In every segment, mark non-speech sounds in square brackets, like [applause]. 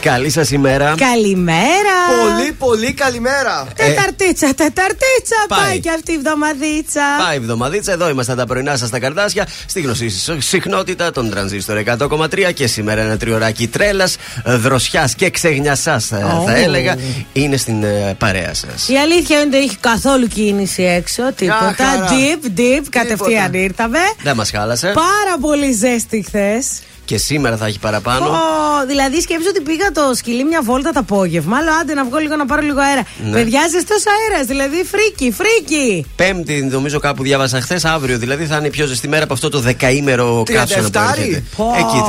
Καλή σας ημέρα. Καλημέρα. Πολύ, πολύ καλημέρα. Ε, τεταρτίτσα, τεταρτίτσα. Πάει. πάει και αυτή η εβδομαδίτσα. Πάει η εβδομαδίτσα. Εδώ είμαστε τα πρωινά σας στα καρδάσια. Στη γνωστή συχνότητα των τρανζίστορ 100,3 και σήμερα ένα τριωράκι τρέλας, δροσιάς και ξεγνιασάς, oh. θα έλεγα, είναι στην uh, παρέα σας. Η αλήθεια είναι ότι έχει καθόλου κίνηση έξω. Τίποτα. Ντιπ, ντιπ, κατευθείαν ήρθαμε. Δεν μας χάλασε. Πάρα πολύ ζέστη χθες. Και σήμερα θα έχει παραπάνω. Oh, δηλαδή σκέψου ότι πήγα το σκυλί μια βόλτα το απόγευμα. Αλλά άντε να βγω λίγο να πάρω λίγο αέρα. Ναι. Παιδιά, ζεστός αέρας. Δηλαδή φρίκη, φρίκη. Πέμπτη, νομίζω κάπου διάβασα χθες, αύριο. Δηλαδή θα είναι η πιο ζεστή μέρα από αυτό το δεκαήμερο καύσωνα έρχεται. Εκεί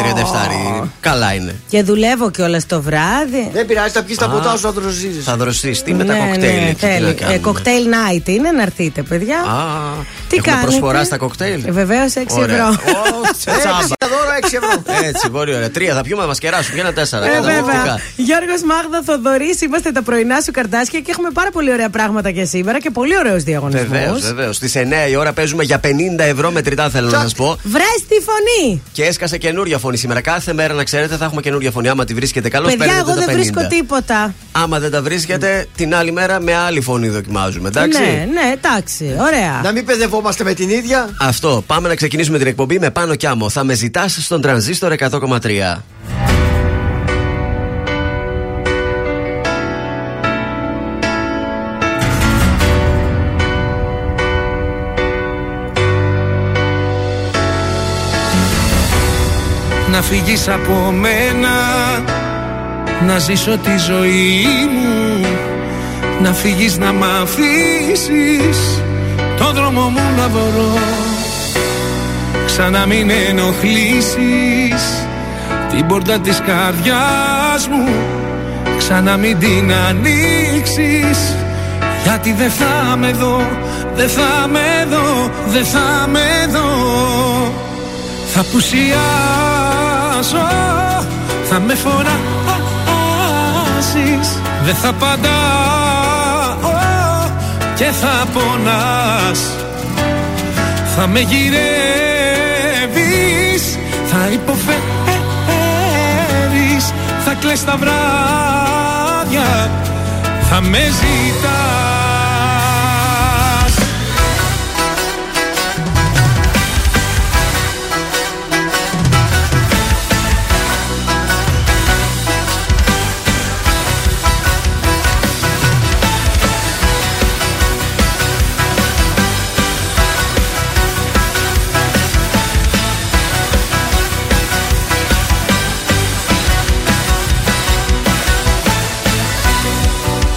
37. Καλά είναι. Και δουλεύω κιόλας το βράδυ. Δεν πειράζει, θα πιεις τα ποτά σου, θα δροσίζεις. Θα δροσίσει. Τι με τα ναι, κοκτέιλ. Ναι, ε, κοκτέιλ night είναι να έρθείτε, παιδιά. Τι κάνετε; προσφορά στα κοκτέιλ; Ε, Βεβαίως 6 ευρώ. 6 ευρώ. Έτσι, πολύ ωραία. Τρία θα πιούμε, μας κεράσουν. Για ένα τέσσερα. Ε, Γιώργος Μάγδα Θοδωρής, είμαστε τα πρωινά σου καρτάσια και έχουμε πάρα πολύ ωραία πράγματα και σήμερα και πολύ ωραίους διαγωνισμούς. Βεβαίως, βεβαίως. Στις 9 η ώρα παίζουμε για 50 ευρώ μετρητά, θέλω να σας πω. Βρε τη φωνή! Και έσκασε καινούρια φωνή σήμερα. Κάθε μέρα να ξέρετε θα έχουμε καινούρια φωνή. Άμα τη βρίσκετε καλώς, Παιδιά, εγώ δεν βρίσκω τίποτα. Άμα δεν τα βρίσκετε, την άλλη μέρα με άλλη φωνή δοκιμάζουμε. Εντάξει; Ναι, ναι, εντάξει. Ωραία. Να μην παιδευόμαστε με την ίδια. Αυτό. Πάμε να ξεκινήσουμε την εκπομπή με πάνω κι άμμο. Θα με ζητάς στον τρανζίστορ 100,3. Να φύγεις από μένα Να ζήσω τη ζωή μου Να φύγεις να μ' αφήσεις Το δρόμο μου να βρω Ξανά μην ενοχλήσεις Την πόρτα της καρδιάς μου. Ξανά μην την ανοίξεις Γιατί δεν θα με δω Δεν θα με δω Δεν θα με δω. Θα πουσιάσω Θα με φοράσεις Δεν θα παντάω Και θα πονάς. Θα με γυρεύεις θα υποφέρεις Θα κλαις τα βράδια Θα με ζητάς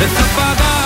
Δεν θα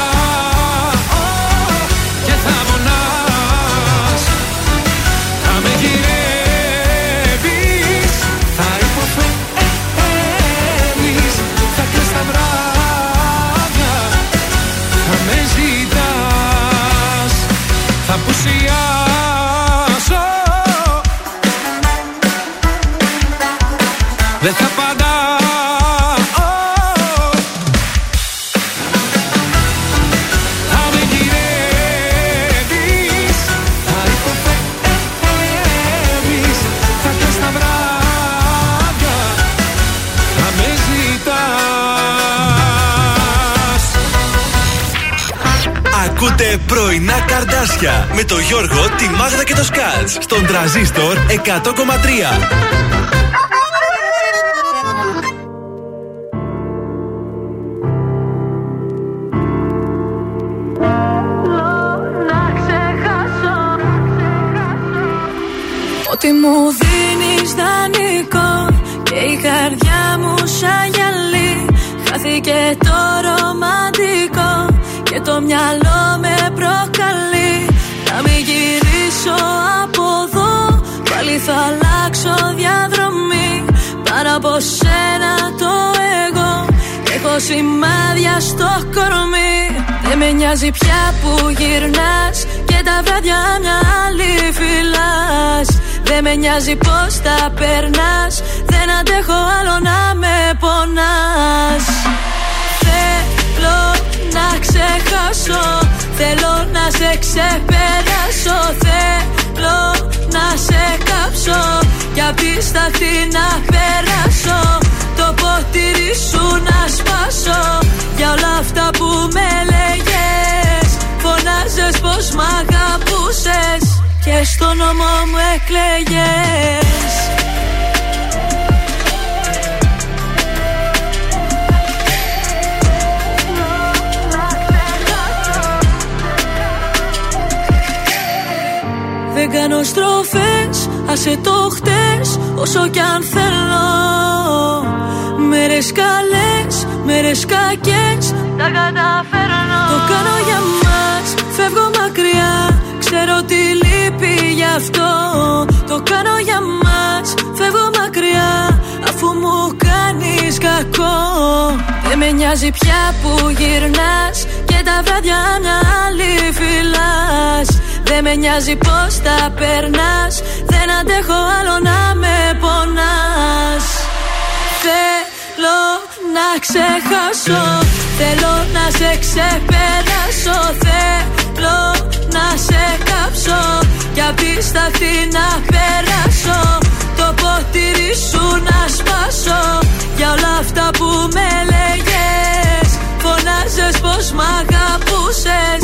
καρδάσια με το Γιώργο, τη Μάγδα και το Σκάτς. Στον τραζίστορ 100,3. Ότι μου δίνεις δανεικό και η καρδιά μου σαν γυαλί. Χάθηκε το ρομαντικό και το το μυαλό με προκαλεί Πάλι θα αλλάξω διαδρομή Πάνω από σένα το εγώ. Έχω σημάδια στο κορμί. Δεν με νοιάζει πια που γυρνάς Και τα βράδια μια άλλη φυλάς. Δεν με νοιάζει πως τα περνάς. Δεν αντέχω άλλο να με πονάς. Θέλω να ξεχάσω. Θέλω να σε ξεπεράσω. Θέλω να σε κάψω. Κι απ' τη σταθή να περάσω. Το ποτήρι σου να σπάσω. Για όλα αυτά που με λέγες Φωνάζες πως μ' αγαπούσες. Και στο νόμο μου εκλέγες Δεν κάνω στροφές, άσε το χτες Όσο κι αν θέλω. Μέρες καλές, μέρες κακές Τα καταφέρνω. Το κάνω για μας, φεύγω μακριά Ξέρω τι λείπει γι' αυτό. Το κάνω για μας, φεύγω μακριά Αφού μου κάνεις κακό. Δεν με νοιάζει πια που γυρνάς Και τα βράδια μια άλλη φυλάς δεν με νοιάζει πως τα περνάς. Δεν αντέχω άλλο να με πονάς. Θέλω να ξεχάσω. Θέλω να σε ξεπεράσω. Θέλω να σε κάψω. Κι απ' τη σταθή να περάσω. Το ποτήρι σου να σπάσω. Για όλα αυτά που με λέγες Φωνάζες πως μ' αγαπούσες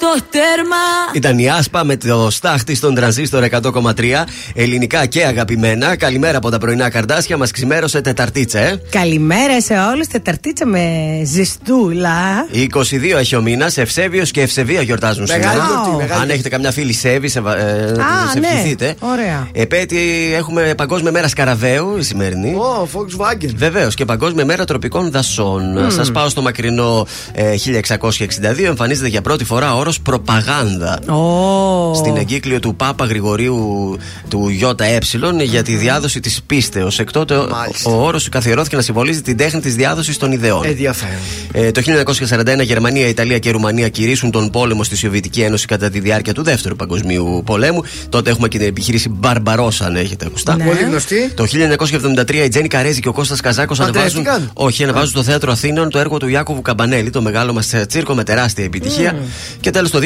στο τέρμα Ήταν η Άσπα με το στάχτη στον τρανζίστορ 100,3. Ελληνικά και αγαπημένα. Καλημέρα από τα πρωινά καρδάσια. Μας ξημέρωσε Τεταρτίτσα, ε. Καλημέρα σε όλους. Τεταρτίτσα με ζεστούλα. 22 έχει ο μήνας. Ευσέβιος και Ευσεβία γιορτάζουν Μεγάλη σήμερα. γιορτή, μεγάλη Αν έχετε καμιά φίλη Σέβη, σε, ε, σε ναι. ευχηθείτε. Ωραία. Επέτη έχουμε Παγκόσμια Μέρα Σκαραβαίου η σημερινή. Ω, Volkswagen. Βεβαίως και Παγκόσμια Μέρα Τροπικών Δασών. Σας πάω στο μακρινό ε, 1662. Εμφανίζεται για πρώτη φορά ο όρο προπαγάνδα. Ω. Στην εγκύκλιο του Πάπα Γρηγορίου του ΙΕ για τη διάδοση της πίστεως. Εκ τότε ο, Μάλιστα. ο όρος καθιερώθηκε να συμβολίζει την τέχνη της διάδοσης των ιδεών. Ενδιαφέρον. Ε, το 1941 Γερμανία, Ιταλία και Ρουμανία κηρύσουν τον πόλεμο στη Σοβιετική Ένωση κατά τη διάρκεια του Δεύτερου Παγκοσμίου Πολέμου. Τότε έχουμε και την επιχείρηση Μπαρμπαρόσα, αν έχετε ακουστά. Ναι. Πολύ γνωστή. Το 1973 η Τζέννη Καρέζη και ο Κώστας Καζάκος ανεβάζουν, Παντρεύτηκαν; όχι, ανεβάζουν στο θέατρο Αθήνων το έργο του Ιάκωβου Καμπανέλη, το μεγάλο μας τσίρκο με τεράστια επιτυχία. Και τέλος το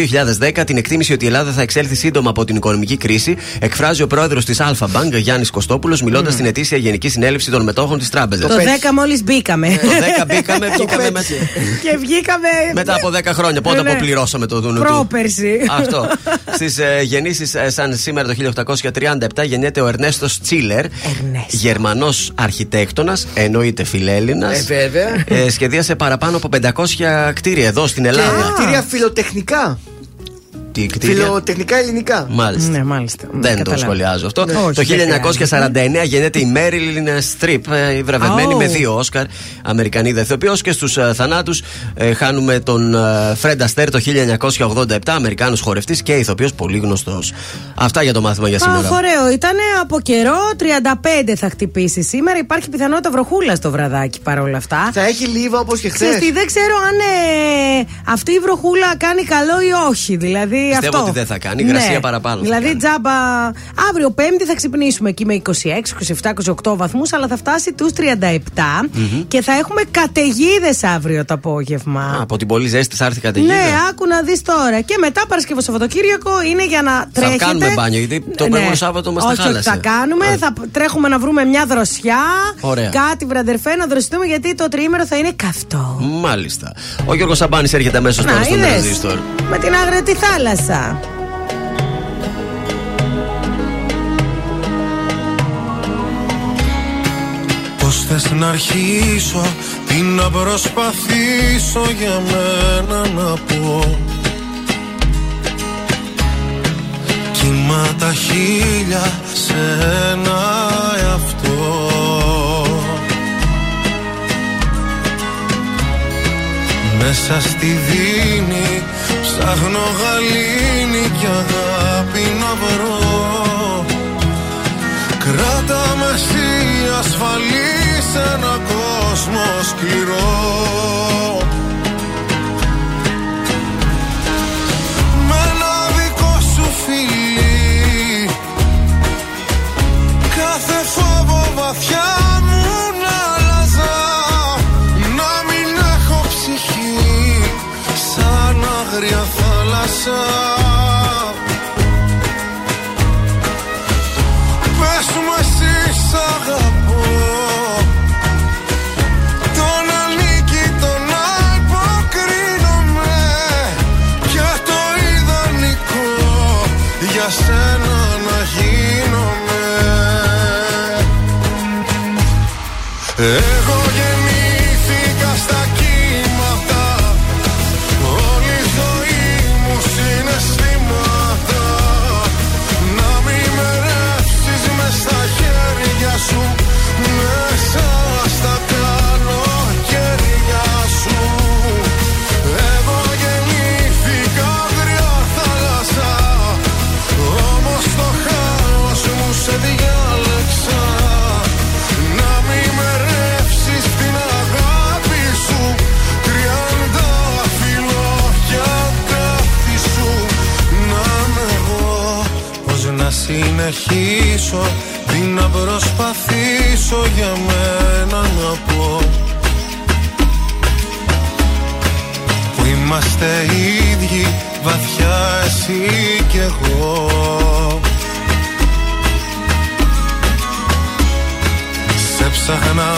2010 την εκτίμηση ότι η Ελλάδα θα εξέλθει σύντομα από την οικονομική κρίση εκφράζει ο πρόεδρος της Αλφα Bank, Γιάννης Κωστόπουλος, μιλώντας στην ετήσια Γενική Συνέλευση των Μετόχων της Τράπεζας. Το Το 10 μόλις μπήκαμε. 10 μπήκαμε, [laughs] βγήκαμε με- και βγήκαμε. μετά από 10 χρόνια. Πότε Ναι, ναι. αποπληρώσαμε το δούνο του; Πρόπερση. Αυτό. [laughs] Στις ε, γεννήσεις, ε, σαν σήμερα το 1837, γεννιέται ο Ερνέστος Τσίλερ. Ερνέστο. Γερμανός αρχιτέκτονας, εννοείται φιλέλληνας. Ε, βέβαια. Ε, σχεδίασε παραπάνω από 500 κτίρια εδώ στην Και Ελλάδα. κτίρια φιλοτεχνικά. Ah, Τι κτίρια. Φιλοτεχνικά ελληνικά. Μάλιστα. Ναι, μάλιστα. Δεν το Καταλάβω. σχολιάζω αυτό. Ναι. το Όχι, δεν 1949 γεννιέται η Μέριλιν Στριπ, η βραβευμένη Oh. με δύο Όσκαρ, Αμερικανίδα ηθοποιό. Και στους θανάτους χάνουμε τον Φρέντ Αστέρ το 1987, Αμερικάνος χορευτής και ηθοποιός πολύ γνωστός. Αυτά για το μάθημα για σήμερα. Αχ, ωραίο. Ήταν από καιρό 35 θα χτυπήσει σήμερα. Υπάρχει πιθανότητα βροχούλας στο βραδάκι παρόλα αυτά. Θα έχει λίβα όπως και χθες. Ξέρεις τι, δεν ξέρω αν ε, αυτή η βροχούλα κάνει καλό ή όχι. Δηλαδή Πιστεύω αυτό. ότι δεν θα κάνει, υγρασία παραπάνω θα Δηλαδή κάνει. τζάμπα. Αύριο Πέμπτη θα ξυπνήσουμε εκεί με 26, 27, 28 βαθμούς, αλλά θα φτάσει τους 37 και θα έχουμε καταιγίδες αύριο το απόγευμα. Α, από την πολύ ζέστη θα έρθει η καταιγίδα; Ναι, άκου να δεις τώρα. Και μετά Παρασκευό Σαββατοκύριακο είναι για να τρέχετε. κάνουμε μπάνιο, γιατί το προηγούμενο Σάββατο μας τα όχι, όχι, χάλασε. θα κάνουμε. Α. Θα τρέχουμε να βρούμε μια δροσιά. Ωραία. Κάτι βραδερφέ να δροσιστούμε γιατί το τριήμερο θα είναι καυτό. Μάλιστα. Ο Γιώργος Σαμπάνης έρχεται αμέσως τώρα στον είδες. τραζίστορ. Με την άγρια τη θάλασσα. Πώ Πώς θες να αρχίσω, τι να προσπαθήσω για μένα να πω. Κύμα τα χίλια σε ένα εαυτό. Μέσα στη δίνη ψάχνω γαλήνη και αγάπη να βρω. Κράτα με εσύ ασφαλή σε ένα κόσμο σκληρό. Με ένα δικό σου φιλί. Κάθε φόβο βαθιά άγρια θάλασσα. Πες μου εσύ σ' αγαπώ. Τον ανήκει τον αποκρίνομαι Και το ιδανικό για σένα να γίνομαι συνεχίσω Τι να προσπαθήσω για μένα να πω. Που είμαστε ίδιοι βαθιά εσύ κι εγώ. Σε ψάχνα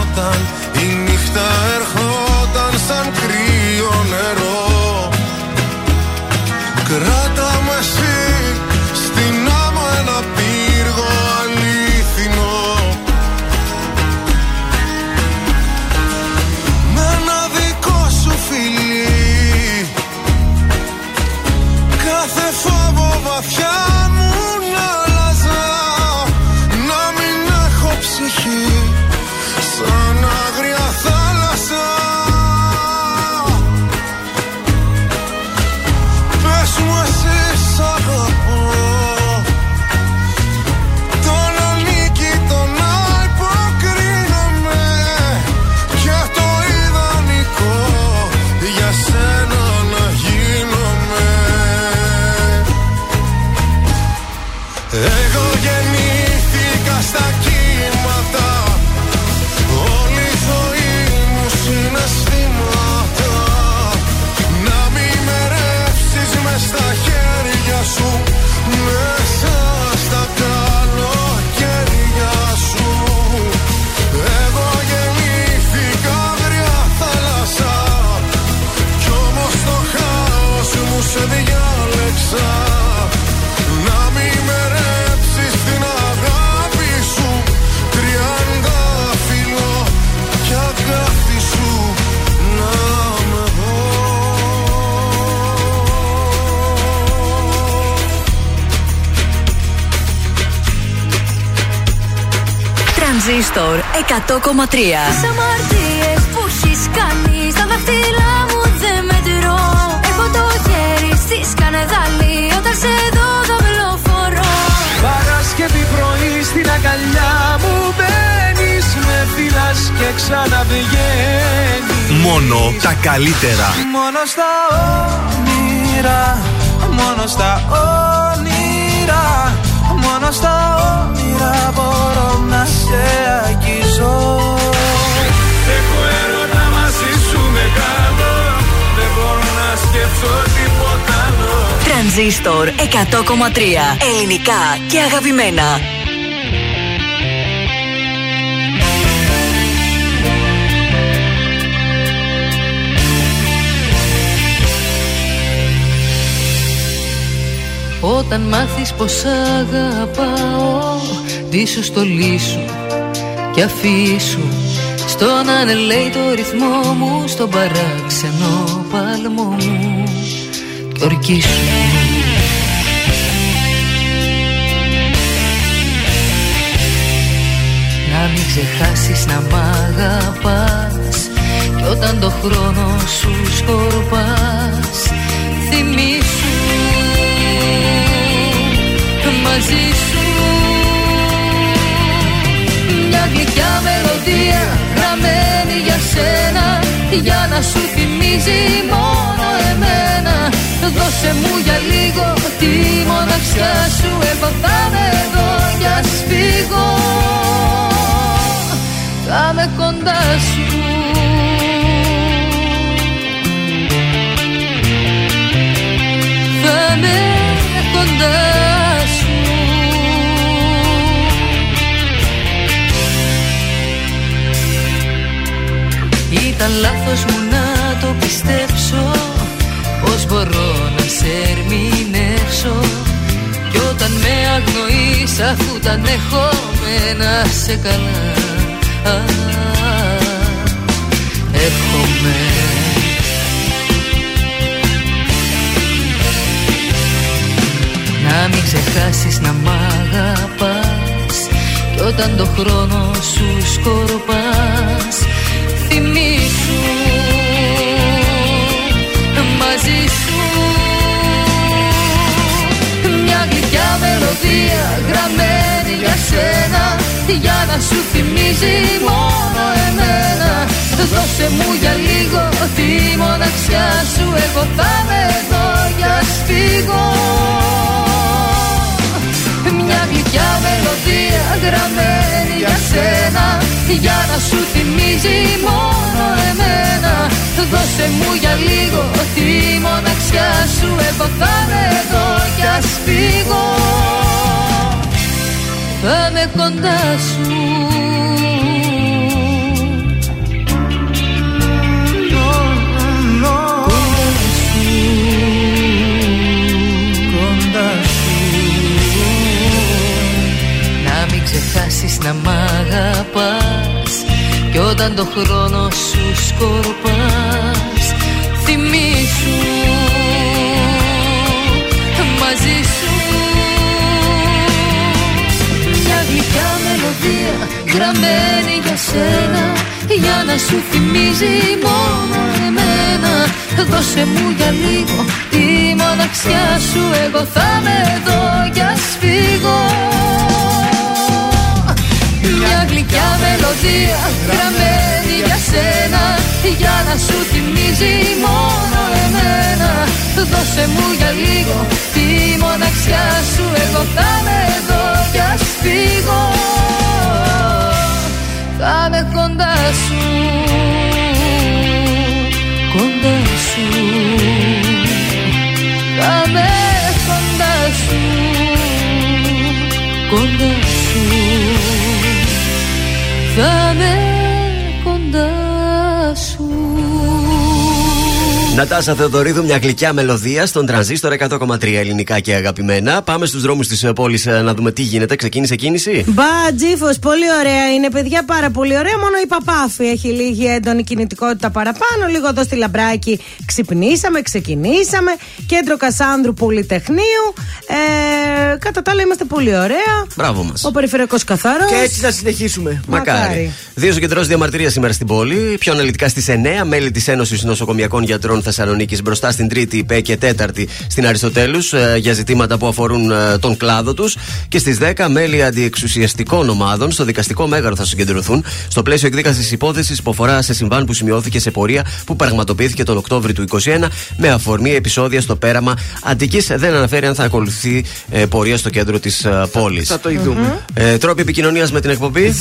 όταν η νύχτα ερχόταν σαν κρύο νερό. Κράτα με φόβο βαθιά Τρανζίστορ 100,3 Τις αμαρτίες που έχεις κάνει Στα δάχτυλά μου δεν μετρώ. Έχω το χέρι στη σκανεδάλη Όταν σε δω δαυλοφορώ Παρασκευή πρωί στην αγκαλιά μου μπαίνεις Με φυλάς και ξαναβγαίνεις. Μόνο τα καλύτερα. Μόνο στα όνειρα Μόνο στα όνειρα Μόνο στα όνειρα μπορώ να σε αγγίζω Έχω έρωτα μαζί σου μεγάλο Δεν μπορώ να σκεφτώ τίποτα άλλο. Τρανζίστορ 100,3 Ελληνικά και αγαπημένα. Όταν μάθεις πως αγαπάω Ντύσου στολί σου και αφήσου στον ανελέει το ρυθμό μου στον παράξενο παλμό μου. Και ορκίσου. Να μην ξεχάσεις να μ' αγαπάς Κι όταν το χρόνο σου σκορπάς Θυμήσου. Μαζί σου Μια γλυκιά μελωδία γραμμένη για σένα Για να σου θυμίζει μόνο εμένα. Δώσε μου για λίγο τη μοναξιά σου Εγώ θα είμαι εδώ για σφίγω Θα είμαι κοντά σου Ήταν λάθος μου να το πιστέψω. Πώς μπορώ να σε ερμηνεύσω; Κι όταν με αγνοείς αφού τα ανεχόμενα σε καλά. Α, Εύχομαι. Να μην ξεχάσεις να μ' αγαπάς. Κι όταν το χρόνο σου σκορπάς Θυμήσου μαζί σου. Μια γλυκιά μελωδία γραμμένη για σένα Για να σου θυμίζει μόνο εμένα. Δώσε μου για λίγο τη μοναξιά σου Εγώ θα είμαι εδώ για σφίγω μια γλυκιά μελωδία γραμμένη για σένα. Για να σου θυμίζει μόνο εμένα. Δώσε μου για λίγο τη μοναξιά σου. Εγώ θα είμαι εδώ κι ας φύγω. Θα είμαι κοντά σου Να μην ξεχάσεις να μ' αγαπάς. Κι όταν το χρόνο σου σκορπάς Θυμήσου μαζί σου. Μια γλυκιά μελωδία γραμμένη για σένα Για να σου θυμίζει μόνο εμένα. Δώσε μου για λίγο τη μοναξιά σου Εγώ θα είμαι εδώ κι ας φύγω μια γλυκιά μελωδία γραμμένη για σένα Για να σου θυμίζει μόνο εμένα. Δώσε μου για λίγο τη μοναξιά σου Εγώ θα είμαι εδώ κι ας φύγω. Θα είμαι κοντά σου Κοντά σου. Θα είμαι κοντά σου Κοντά σου Νατάσα Θεοδωρίδου, μια γλυκιά μελωδία στον τρανζίστορ 100,3 ελληνικά και αγαπημένα. Πάμε στους δρόμους της πόλης να δούμε τι γίνεται. Ξεκίνησε κίνηση; Μπα, τζίφος, πολύ ωραία είναι, παιδιά, πάρα πολύ ωραία. Μόνο η Παπάφη έχει λίγη έντονη κινητικότητα παραπάνω. Λίγο εδώ στη Λαμπράκη ξυπνήσαμε, ξεκινήσαμε. Κέντρο Κασάνδρου Πολυτεχνείου. Ε, κατά τα άλλα είμαστε πολύ ωραία. Μπράβο μας. Ο περιφερειακός καθαρός. Και έτσι θα συνεχίσουμε. Μακάρι. Μακάρι. Δύο συγκεντρώσεις διαμαρτυρίας σήμερα στην πόλη. Πιο αναλυτικά στις 9, μέλη της Ένωσης Νοσοκομιακών Γιατρών Θεσσαλονίκης μπροστά στην Τρίτη, ΠΕ και Τέταρτη στην Αριστοτέλους ε, για ζητήματα που αφορούν ε, τον κλάδο τους. Και στις 10, μέλη αντιεξουσιαστικών ομάδων στο δικαστικό μέγαρο θα συγκεντρωθούν στο πλαίσιο εκδίκασης υπόθεσης που αφορά σε συμβάν που σημειώθηκε σε πορεία που πραγματοποιήθηκε τον Οκτώβριο του 2021 με αφορμή επεισόδια στο πέραμα Αττικής. Δεν αναφέρει αν θα ακολουθεί ε, πορεία στο κέντρο της πόλης. Θα το ειδούμε. Ε, τρόποι επικοινωνίας με την εκπομπή;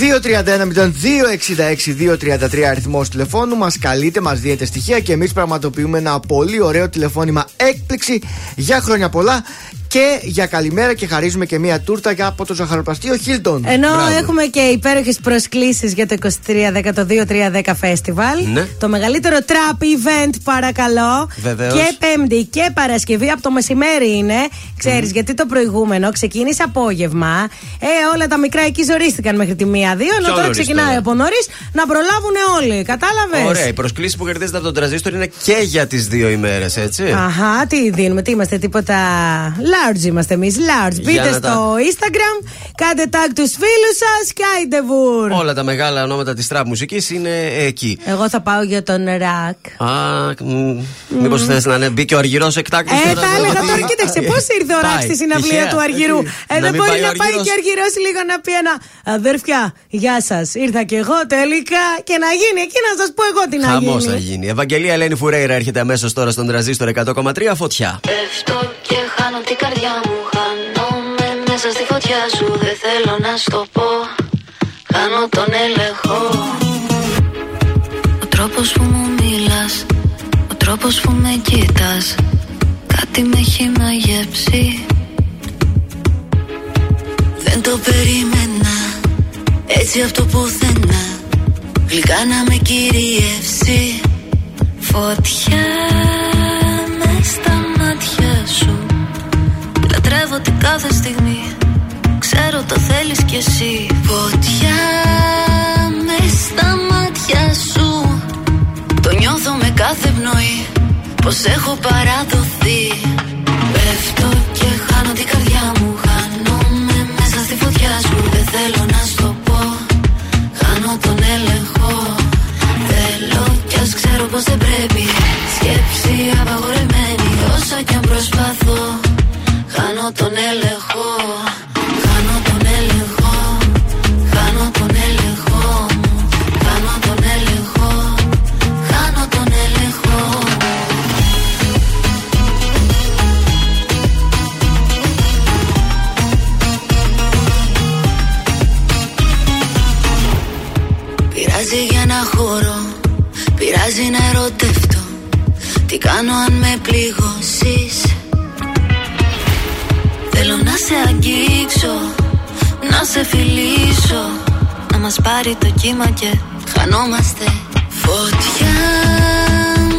231-0263 αριθμός τηλεφώνου. Μας καλείτε, μας δίνετε στοιχεία και εμείς πραγματοποιούμε ένα πολύ ωραίο τηλεφώνημα έκπληξη για χρόνια πολλά. Και για καλημέρα και χαρίζουμε και μία τούρτα για από το ζαχαροπλαστείο Χίλτον. Ενώ έχουμε και υπέροχες προσκλήσεις για το 23-12-310 Festival. Ναι. Το μεγαλύτερο trap event, παρακαλώ. Βεβαίως. Και Πέμπτη και Παρασκευή από το μεσημέρι είναι. Ξέρεις, γιατί το προηγούμενο ξεκίνησε απόγευμα. Ε, όλα τα μικρά εκεί ζορίστηκαν μέχρι τη μία-δύο. Ενώ Πιο τώρα νωρίς ξεκινάει τώρα. από νωρίς να προλάβουν όλοι. Κατάλαβες; Ωραία, οι προσκλήσεις που κερδίζετε από τον τραζίστορ είναι και για τις δύο ημέρες, έτσι. Αχά, τι δίνουμε, τι είμαστε, τίποτα. Large είμαστε εμείς, large. Για Μπείτε να τα- στο Instagram, κάντε tag τους φίλους σας και άιντεβουρ. Όλα τα μεγάλα ονόματα της τραπ μουσικής είναι εκεί. Εγώ θα πάω για τον ρακ. Α, μήπως θες να είναι μπει και ο Αργυρός εκτάκτο. Ε, θα έλεγα τώρα, κοίταξε, πώς ήρθε ο Ρακ στη συναυλία του Αργυρού. Ε, δεν μπορεί να πάει και Αργυρός λίγο να πει ένα. Αδέρφια, γεια σας. Ήρθα κι εγώ τελικά και να γίνει εκεί να σας πω εγώ τι να Χαμός γίνει. θα γίνει. Ευαγγελία Ελένη Φουρέιρα έρχεται αμέσως τώρα στον τραζίστορ 100,3 φωτιά. Πέφτω και χάνω την καρδιά μου Χάνομαι μέσα στη φωτιά σου Δεν θέλω να στο πω. Χάνω τον έλεγχο. Ο τρόπος που μου μιλάς Ο τρόπος που με κοίτας Κάτι με έχει μαγεύσει Δεν το περίμενα Έτσι αυτό πουθενά. Γλυκά να με κυριεύσει. Φωτιά Λατρεύω την κάθε στιγμή. Ξέρω το θέλεις κι εσύ. Φωτιά με στα μάτια σου. Το νιώθω με κάθε πνοή. Πως έχω παραδοθεί. Πέφτω και χάνω την καρδιά μου. Χάνομαι μέσα στη φωτιά σου. Δεν θέλω να στο πω. Χάνω τον έλεγχο. Θέλω κι ας ξέρω πως δεν πρέπει. Σκέψη απαγορεμένη Όσο κι αν προσπαθώ Χάνω τον έλεγχο. Χάνω τον έλεγχο. Χάνω τον έλεγχο. Μου Χάνω τον έλεγχο. Χάνω τον έλεγχο. Πειράζει για να χωρώ Πειράζει να ερωτευτώ. Τι κάνω αν με πληγώσεις σε αγγίξω Να σε φιλήσω Να μας πάρει το κύμα και χανόμαστε Φωτιά.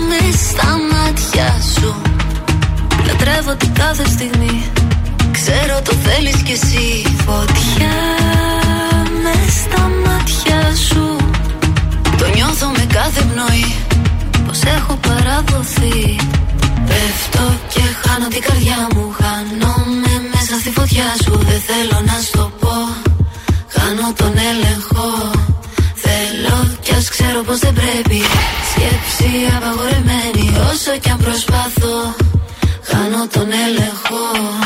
Με στα μάτια σου Λατρεύω την κάθε στιγμή. Ξέρω το θέλεις κι εσύ. Φωτιά με στα μάτια σου Το νιώθω με κάθε πνοή. Πως έχω παραδοθεί. Πέφτω και χάνω την καρδιά μου. Χάνομαι μέσα στη φωτιά σου Δεν θέλω να στο πω. Χάνω τον έλεγχο. Θέλω κι ας ξέρω πως δεν πρέπει. Σκέψη απαγορεμένη Όσο κι αν προσπαθώ. Χάνω τον έλεγχο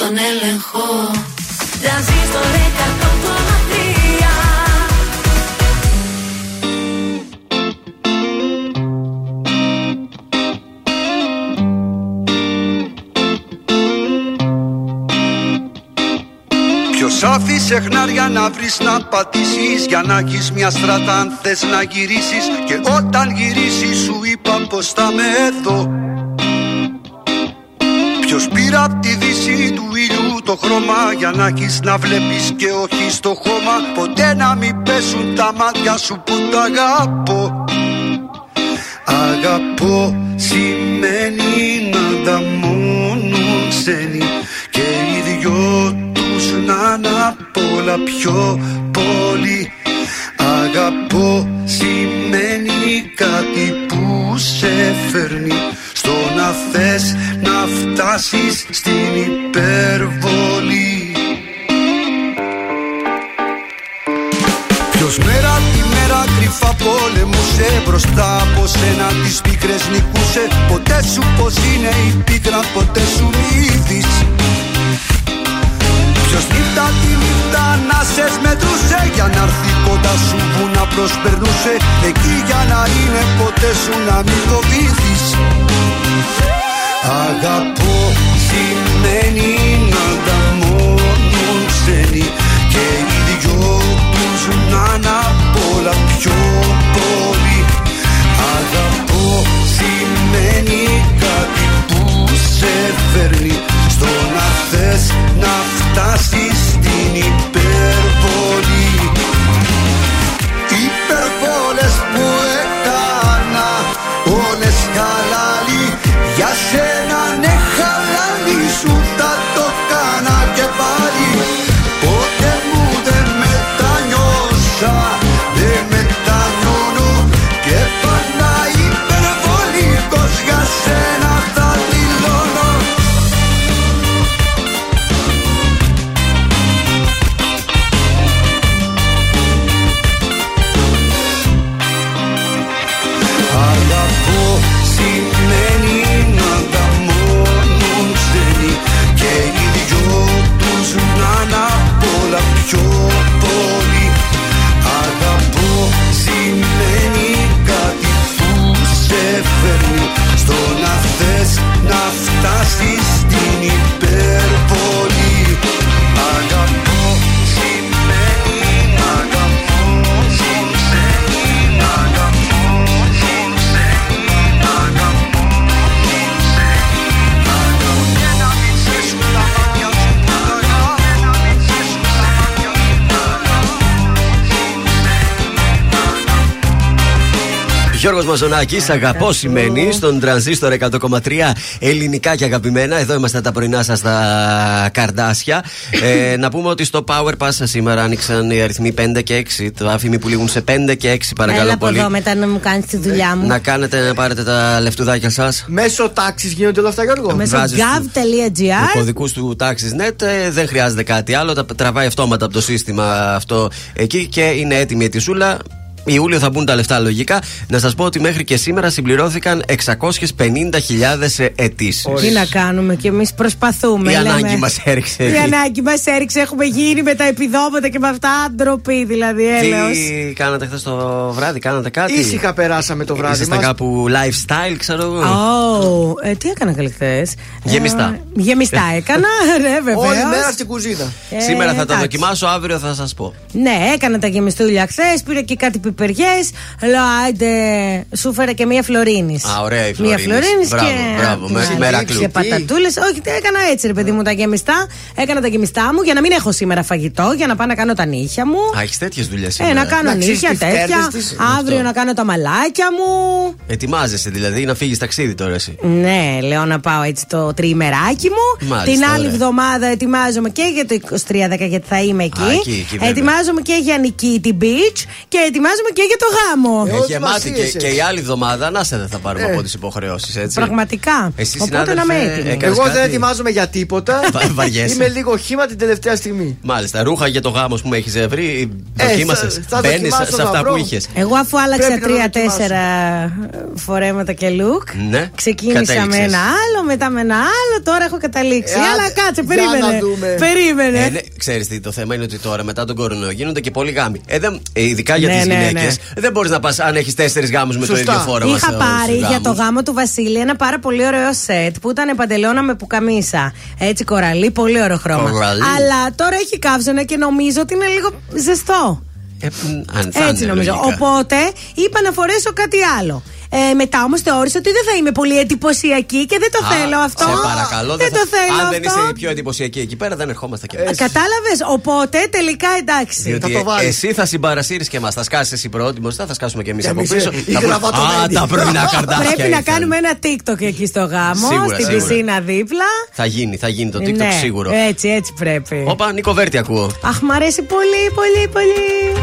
τον έλεγχο. Τρανζίστορ 100,3 Ποιος άφησε χνάρια να βρεις να πατήσεις Για να έχεις μια στράτα αν θες να γυρίσεις. Και όταν γυρίσεις σου είπα πως θα με εδώ Ποιος πήρε απ' τη δύση του ήλιου το χρώμα Για να έχεις να βλέπεις και όχι στο χώμα. Ποτέ να μην πέσουν τα μάτια σου που τα αγαπώ. Αγαπώ σημαίνει να ανταμώνουν ξένοι Και οι δυο τους να είναι απ' όλα πιο πολύ. Αγαπώ σημαίνει κάτι που σε φέρνει Στο να θες να φτάσεις στην υπερβολή. Ποιος μέρα τη μέρα κρυφά πολεμούσε Μπροστά από σένα τις πίκρες νικούσε. Ποτέ σου πως είναι η πίκρα ποτέ σου μύθις Ποιος νύχτα τη νύχτα να σε μετρούσε Για να έρθει κοντά σου που να προσπερνούσε. Εκεί για να είναι ποτέ σου να μην φοβήθεις Αγαπώ σημαίνει να τα μόνον ξένοι Και οι δυο τους να είναι απ' όλα πιο πολύ Αγαπώ σημαίνει να φτάσεις Γιώργος Μαζονάκης, αγαπώ σημαίνει στον τρανζίστορ 100,3 ελληνικά και αγαπημένα. Εδώ είμαστε τα πρωινά σας στα καρδάσια. ε, να πούμε ότι στο Power Pass σήμερα άνοιξαν οι αριθμοί 5 και 6. Το άφημοι που λήγουν σε 5 και 6, παρακαλώ Έλα από πολύ. εδώ μετά να μου κάνεις τη δουλειά μου. Να κάνετε να πάρετε τα λεφτουδάκια σας. Μέσω τάξης γίνονται όλα αυτά, Γιώργο; Μέσω βάζεις του- Με gov.gr κωδικούς του TaxisNet ε, δεν χρειάζεται κάτι άλλο. Τα τραβάει αυτόματα από το σύστημα αυτό εκεί και είναι έτοιμη η ετησούλα. Ιούλιο θα μπουν τα λεφτά λογικά. Να σας πω ότι μέχρι και σήμερα συμπληρώθηκαν 650.000 αιτήσεις. Τι να κάνουμε κι εμείς προσπαθούμε. Η λέμε. ανάγκη μας έριξε. Η ανάγκη μας έριξε. Έχουμε γίνει με τα επιδόματα και με αυτά ντροπή δηλαδή. Έλεος. Τι κάνατε χθες το βράδυ, κάνατε κάτι; Ήσυχα περάσαμε το βράδυ Ήσασταν μας. κάπου lifestyle, ξέρω εγώ. Ω, ε, τι έκανα καλή χθες; Γεμιστά. γεμιστά έκανα, [laughs] ναι, βεβαίως. Όλη μέρα στην κουζίνα. Σήμερα θα τα εντάξει. δοκιμάσω, αύριο θα σας πω. Ναι, έκανα τα γεμιστούλια χθες, πήρα και κάτι πιπεριές. Λέω, άιντε, σου φέρα και μία φλωρίνης. Α, ωραία η Μία Φλωρίνης. φλωρίνης Μπράβο, και. μπράβο, με- Ναι, μερακλού. Και πατατούλες. Όχι, τι έκανα έτσι, ρε παιδί μου, τα γεμιστά. Έκανα τα γεμιστά μου για να μην έχω σήμερα φαγητό, για να πάω να κάνω τα νύχια μου. Α, έχεις τέτοιες δουλειές Ε, σήμερα. να κάνω Να ξέρεις νύχια τις τέτοια. φτέρνεις τις. Αύριο να κάνω τα μαλάκια μου. Ετοιμάζεσαι δηλαδή να φύγεις ταξίδι τώρα εσύ. Ναι, λέω να πάω έτσι το τριημεράκι μου. Μάλιστα, Την άλλη ωραία. εβδομάδα ετοιμάζομαι και για το 23 γιατί θα είμαι εκεί. Α, εκεί, εκεί, βέβαια. ετοιμάζομαι και για Νικήτη Beach και ετοιμάζομαι και για το γάμο. Ε, Ε, ό,τι γεμάτη μας και, είσαι. και η άλλη εβδομάδα να σε δεν θα πάρουμε Ε. από τι υποχρεώσεις, έτσι. Πραγματικά. Εσύ, Οπότε συνάδελφε, να είμαι έτοιμη. έκανες Εγώ δεν κάτι; ετοιμάζομαι για τίποτα. [laughs] Βα- βαριέσαι. Είμαι λίγο χήμα την τελευταία στιγμή. Μάλιστα, ρούχα για το γάμο που με έχεις βρει. Ε, Δοκίμασες. θα- θα Μπαίνεις δοκιμάσω σε να αυτά βρω. που είχες; Εγώ αφού άλλαξα Πρέπει να το τρία-τέσσερα φορέματα και look, Ναι, ξεκίνησα με κατέληξες. ένα άλλο, μετά με ένα άλλο, τώρα έχω καταλήξει. Ε, Αλλά άντε, κάτσε, για περίμενε. να δούμε. Περίμενε. Ε, ναι, ξέρεις τι, το θέμα είναι ότι τώρα μετά τον κορονοϊό γίνονται και πολλοί γάμοι. Ε, δεν, ε, ειδικά για Ναι, τις ναι, γυναίκε. ναι. Δεν μπορείς να πας αν έχεις τέσσερις γάμους με το Σωστά. ίδιο φόρμα. Είχα σε- πάρει στους για το γάμους. γάμο του Βασίλη ένα πάρα πολύ ωραίο σετ που ήταν παντελώνα με πουκαμίσα. Έτσι κοραλί, πολύ ωραίο χρώμα. Κοραλί. Αλλά τώρα έχει καύσωνα και νομίζω ότι είναι λίγο ζεστό. Ε, μ, αν θα Έτσι είναι, νομίζω. λογικά. Οπότε είπα να φορέσω κάτι άλλο. Ε, μετά όμως θεώρησα ότι δεν θα είμαι πολύ εντυπωσιακή και δεν το Α, θέλω αυτό. Σε παρακαλώ, δεν θα- το θέλω Αν αυτό. δεν είσαι η πιο εντυπωσιακή εκεί πέρα, δεν ερχόμαστε κι εμείς. Κατάλαβες; Οπότε τελικά εντάξει. Διότι Θα το βάλεις. εσύ θα συμπαρασύρεις και εμάς. Θα σκάσεις εσύ πρώτη, μετά θα σκάσουμε κι εμείς από Εμείς, πίσω. ε, η Θα πούμε, Α, γραβατωμένη. τα πρωινά [laughs] καρτάσια. Πρέπει να ήρθαν». κάνουμε ένα TikTok εκεί στο γάμο, Σίγουρα, στην σίγουρα. πισίνα δίπλα. Θα γίνει, θα γίνει το TikTok Ναι, σίγουρο. Έτσι, έτσι πρέπει. Όπα, Νίκο Βέρτη ακούω. Αχ, μ' αρέσει πολύ, πολύ, πολύ.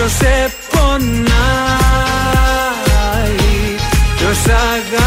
Ποιος σε πονάει Ποιος αγαπάει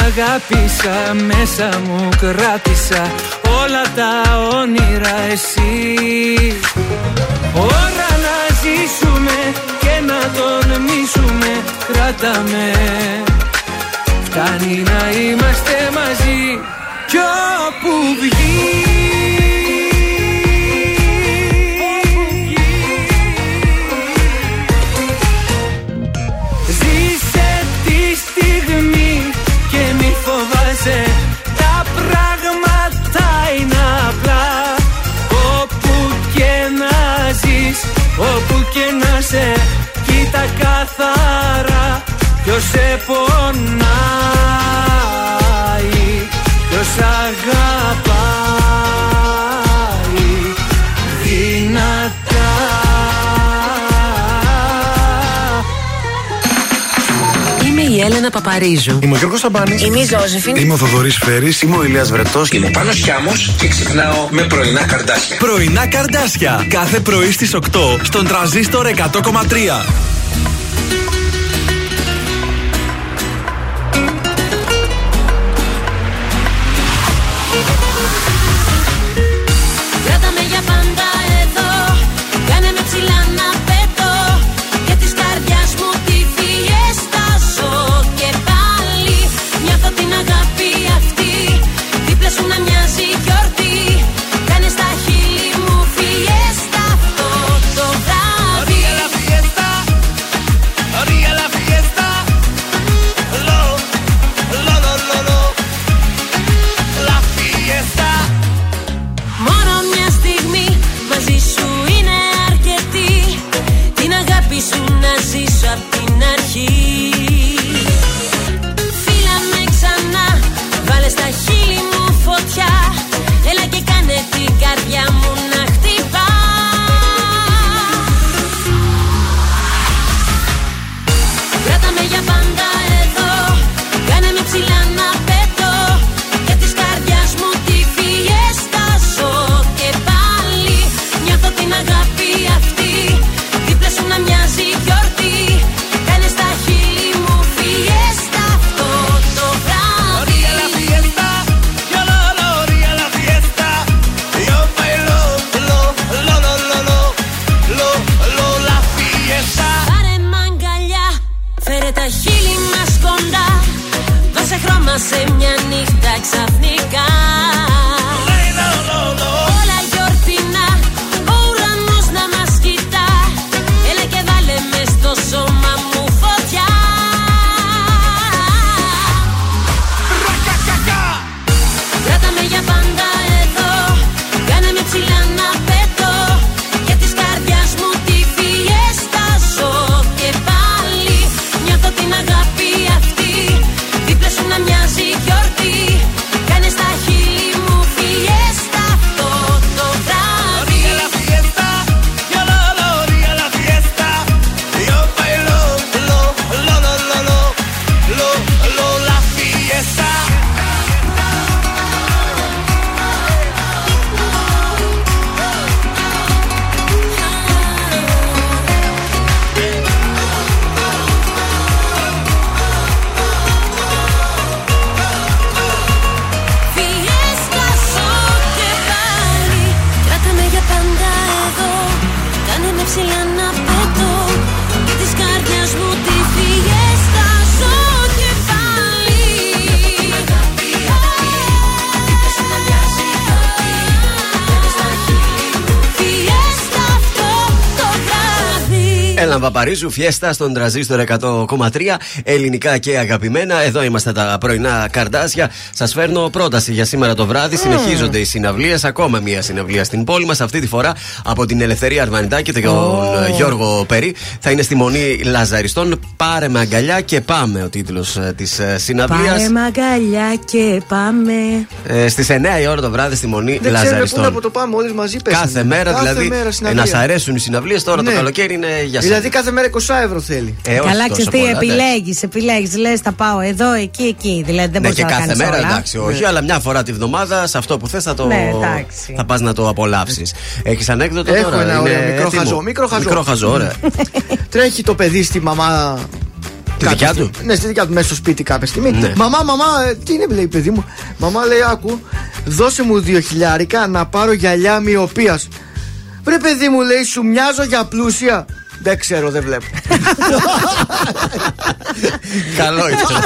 αγάπησα μέσα μου κράτησα όλα τα όνειρα εσύ Ώρα να ζήσουμε και να τολμήσουμε κράταμε Φτάνει να είμαστε μαζί κι όπου βγει σε κοίτα καθαρά Ποιος σε πονάει Ποιος αγαπάει η Έλενα Παπαρίζου. Είμαι ο Γιώργος Σαμπάνης. Είμαι η Ζώζεφιν. Είμαι ο Θοδωρής Φέρης. Είμαι ο Ηλίας Βρετός. Είμαι Πάνος Χιάμος και ξυπνάω με πρωινά καρδάσια. Πρωινά καρδάσια. Κάθε πρωί στις 8 στον τραζίστορ 100,3 Έλα Παπαρίζου, φιέστα στον τραζίστορ 100,3 ελληνικά και αγαπημένα. Εδώ είμαστε τα πρωινά καρδάσια. Σας φέρνω πρόταση για σήμερα το βράδυ. Συνεχίζονται οι συναυλίες. Ακόμα μία συναυλία στην πόλη μας. Αυτή τη φορά από την Ελευθερία Αρβανιτάκη και τον ε, Γιώργο Περί. Θα είναι στη μονή Λαζαριστών. Πάρε με αγκαλιά και πάμε ο τίτλος της συναυλίας. Πάρε μαγκαλιά και πάμε. Ε, Στις 9 η ώρα το βράδυ στη μονή Δεν ξέρουμε πού να Λαζαριστών. από το πάμε όλοι μαζί πέσουμε. Κάθε μέρα Κάθε δηλαδή. μέρα ε, συναυλία. να σ' αρέσουν οι συναυλίες τώρα το Ναι. καλοκαίρι είναι για Δηλαδή κάθε μέρα 20 ευρώ θέλει. Ε, όχι Καλά, τόσο ξέρεις τι, πολλά, εντάξει. επιλέγεις, επιλέγεις. Λες, θα πάω εδώ, εκεί, εκεί. Δηλαδή δεν Ναι, μπορείς και να κάθε κάνεις μέρα όλα. εντάξει, όχι, αλλά μια φορά τη βδομάδα σε αυτό που θες θα το. Ναι, εντάξει. θα πας να το απολαύσεις. Έχεις ανέκδοτο Έχω τώρα. ένα είναι ωραίο μικρό έτοιμο. χαζό, μικρό χαζό. Μικρό χαζό, ωραία. [laughs] Τρέχει το παιδί στη μαμά. Τη κάποια δικιά στιγμή. του; Ναι, στη δικιά του, μέσα στο σπίτι κάποια στιγμή. Ναι. Μαμά, μαμά, ε, τι είναι, λέει παιδί μου; Μαμά λέει, άκου, δώσε μου δύο χιλιάρικα να πάρω γυαλιά μοιοπίας. Βρε παιδί μου, λέει, σου μοιάζω για πλούσια. Δεν ξέρω, δεν βλέπω. [laughs] Καλό ήταν.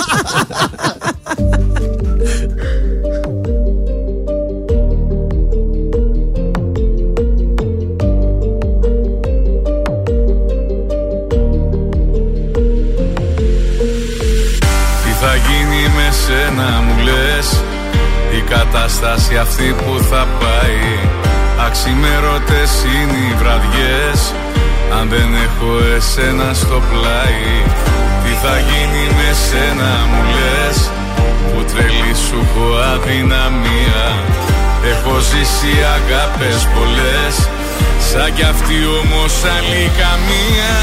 Τι θα γίνει με σένα μου λες; Η κατάσταση αυτή που θα πάει Αξιμέρωτες είναι οι βραδιές Αν δεν έχω εσένα στο πλάι Τι θα γίνει με σένα μου λες; Που τρελή σου έχω αδυναμία. Έχω ζήσει αγάπες πολλές Σαν κι αυτή όμως άλλη καμία.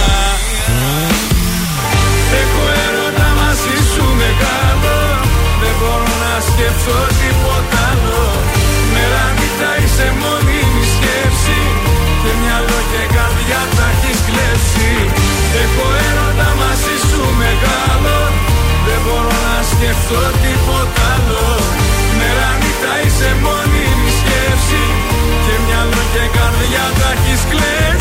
Έχω έρωτα μαζί σου μεγάλο Δεν μπορώ να σκεφτώ τίποτα άλλο. Μέρα νύχτα είσαι μόνιμη σκέψη Και μυαλό και καρδιά τα έχεις κλέψει. Έχω έρωτα μαζί σου μεγάλο. Δεν μπορώ να σκεφτώ τίποτα άλλο. Μέρα νύχτα είσαι μόνιμη σκέψη. Και μυαλό και καρδιά τα έχεις κλέψει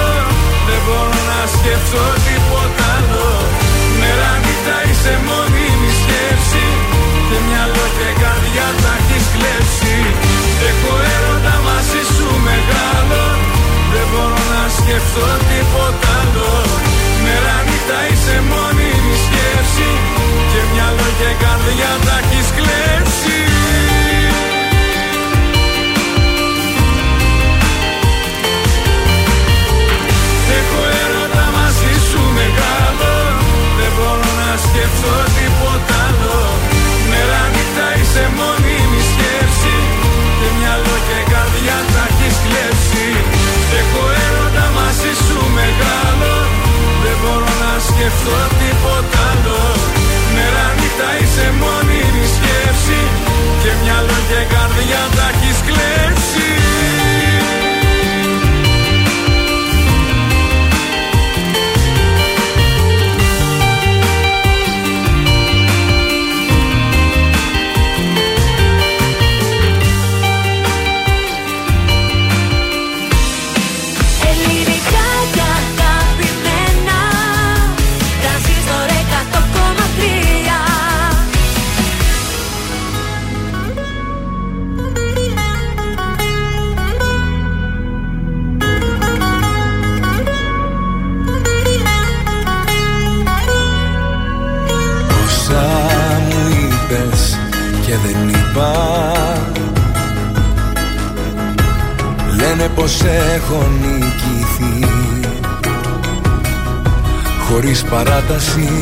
μπορώ να σκεφτώ τίποτα άλλο. Μέρα νύχτα είσαι μόνιμη σκέψη. Και μυαλό και καρδιά τα έχεις κλέψει. Έχω έρωτα μαζί σου μεγάλο. Δεν μπορώ να σκεφτώ τίποτα άλλο. Μέρα νύχτα είσαι μόνιμη σκέψη. Και μυαλό και καρδιά τα έχεις κλέψει μεγάλο Δεν μπορώ Χωρίς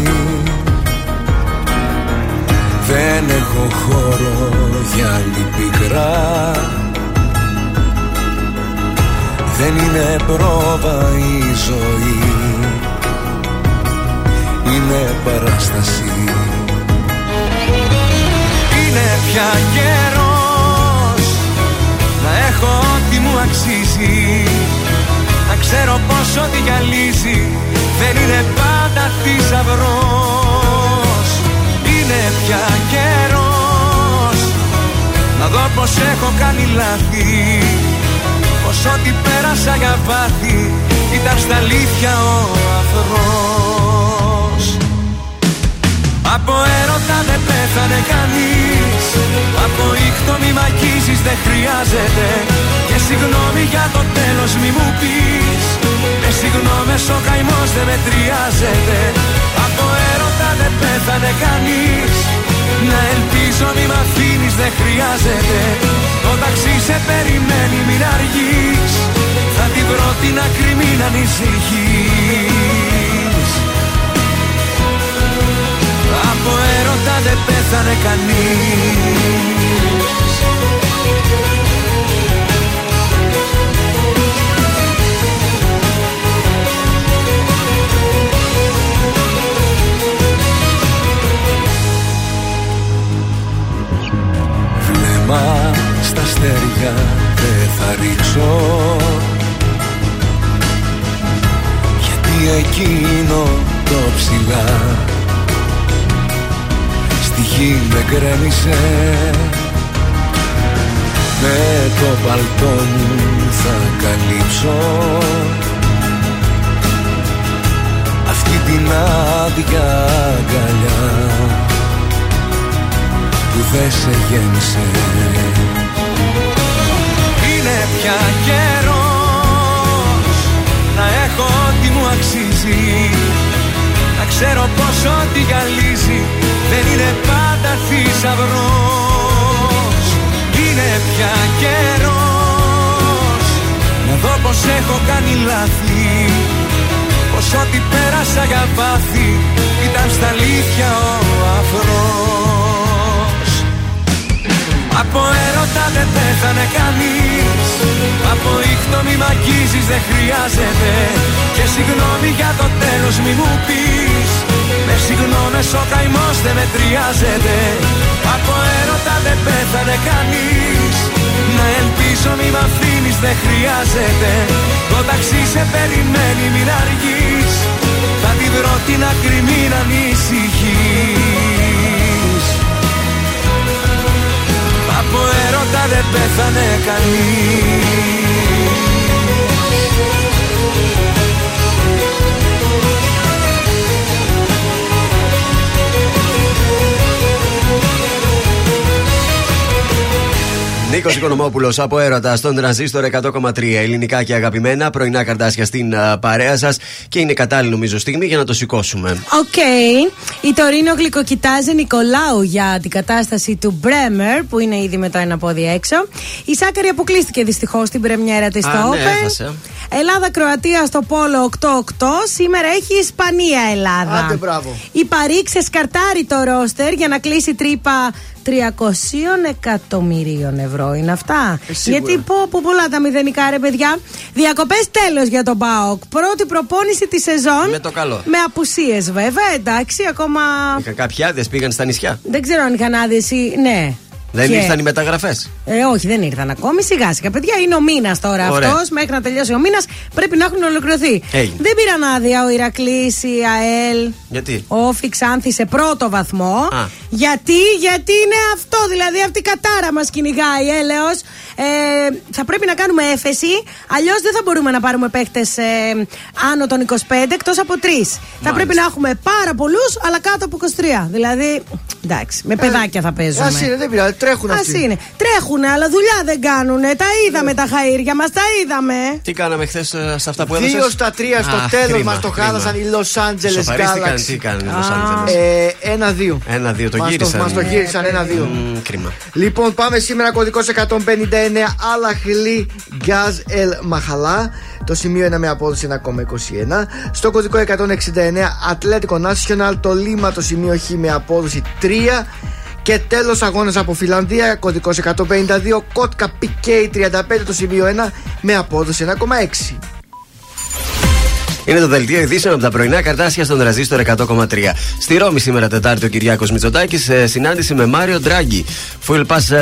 Οικονομόπουλο από έρωτα στον τρανζίστορ 100,3 ελληνικά και αγαπημένα. Πρωινά Καρντάσια στην παρέα σας και είναι κατάλληλη νομίζω στιγμή για να το σηκώσουμε. OK. Okay. Η Τορίνο γλυκοκοιτάζει Νικολάου για την κατάσταση του Μπρέμερ που είναι ήδη με το ένα πόδι έξω. Η Σάκαρη αποκλείστηκε δυστυχώς στην πρεμιέρα της στο ναι, Open. Ελλάδα-Κροατία στο Πόλο 8-8. Σήμερα έχει Ισπανία-Ελλάδα. Άντε, μπράβο. Η Παρί σκαρτάρει το ρόστερ για να κλείσει τρύπα 300 εκατομμυρίων ευρώ είναι αυτά. Ε, Γιατί πω, πω πολλά τα μηδενικά ρε παιδιά. Διακοπές τέλος για τον Μπάοκ. Πρώτη προπόνηση τη σεζόν. Με το καλό. Με απουσίες βέβαια, εντάξει, ακόμα. Είχαν κάποιοι άδειες, πήγαν στα νησιά. Δεν ξέρω αν είχαν άδειες ή. Ναι. Δεν και... ήρθαν οι μεταγραφές. Ε, όχι, δεν ήρθαν ακόμη. Σιγά σιγά. Παιδιά, είναι ο μήνας τώρα αυτός. Μέχρι να τελειώσει ο μήνας πρέπει να έχουν ολοκληρωθεί. Έγινε. Δεν πήραν άδεια ο Ηρακλής, η ΑΕΛ. Γιατί; Όφη Ξάνθη σε πρώτο βαθμό. Α. Γιατί, γιατί είναι αυτό. Δηλαδή αυτή η κατάρα μας κυνηγάει, έλεος. Ε, θα πρέπει να κάνουμε έφεση. Αλλιώς δεν θα μπορούμε να πάρουμε παίχτε ε, άνω των 25 εκτός από τρεις. Θα πρέπει να έχουμε πάρα πολλούς, αλλά κάτω από 23. Δηλαδή, εντάξει, με παιδάκια θα παίζουμε. Ας είναι, δεν πειράζει. Τρέχουν Α αυτοί. είναι. Τρέχουνε, αλλά δουλειά δεν κάνουνε. Τα είδαμε τα χαΐρια μας, τα είδαμε. Τι κάναμε χθες σε αυτά που έδωσες; Δύο στα τρία στο τέλος μας το χάλασαν οι Los Angeles Σοφαρίστηκαν, Galaxy. τι κάνανε οι Los Angeles; Ε, Ένα-δύο. Ένα-δύο, το Μας γύρισαν. Μας το γύρισαν ένα-δύο. Μμ, Κρίμα. Λοιπόν, πάμε σήμερα κωδικός 159 Αλαχλή Γκάζ Ελ Μαχαλά. Το σημείο 1 με απόδοση 1,21. Στο κωδικό 169 Ατλέτικο National. Το Λίμα το σημείο Χ με απόδοση 3. Και τέλος αγώνα από Φιλανδία, κωδικός 152, Κότκα PK35 το σημείο 1 με απόδοση 1,6. Είναι το δελτίο ειδήσεων από τα πρωινά καρτάσια στον Ραζίστορ 100,3. Στη Ρώμη σήμερα Τετάρτη ο Κυριάκος Μητσοτάκης σε συνάντηση με Μάριο Ντράγκη. Full Pass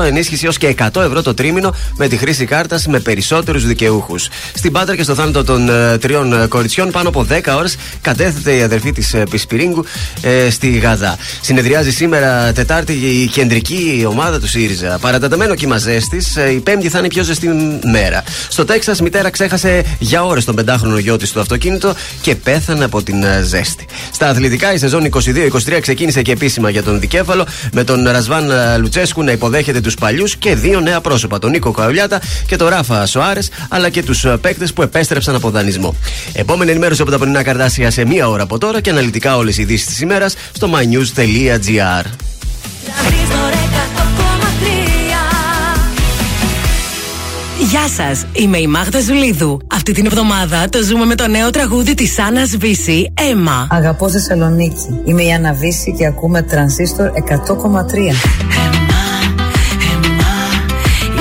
2 ενίσχυση έως και 100 ευρώ το τρίμηνο με τη χρήση κάρτας με περισσότερους δικαιούχους. Στην Πάτρα και στο θάνατο των ε, τριών ε, κοριτσιών πάνω από 10 ώρες κατέθεται η αδερφή της Πισπυρίγκου ε, στη Γαδά. Συνεδριάζει σήμερα Τετάρτη η κεντρική ομάδα του ΣΥΡΙΖΑ. Παραταταμένο κύμα ζέστης, η Πέμπτη θα είναι η πιο ζεστή μέρα. Στο Τέξας, μητέρα ξέχασε για ώρες τον πεντάχρονο γιο της στο αυτοκίνητο και πέθανε από την ε, ζέστη. Στα αθλητικά, η σεζόν 22-23 ξεκίνησε και επίσημα για τον Δικέφαλο, με τον Ρασβάν ε, Λουτσέσκου να υποδέχεται τους παλιούς και δύο νέα πρόσωπα, τον Νίκο Καουλιάτα και τον Ράφα Σοάρες, αλλά και τους παίκτες που επέστρεψαν από δανεισμό. Επόμενη ενημέρωση από τα πρωινά καρτάσια σε μία ώρα από τώρα και αναλυτικά όλες οι ειδήσεις της ημέρας στο mynews.gr. Γεια σας, είμαι η Μάγδα Ζουλίδου. Αυτή την εβδομάδα το ζούμε με το νέο τραγούδι της Άννας Βύση, Έμα. Αγαπώ Θεσσαλονίκη. Είμαι η Άννα Βύση και ακούμε τρανσίστορ 100,3. Η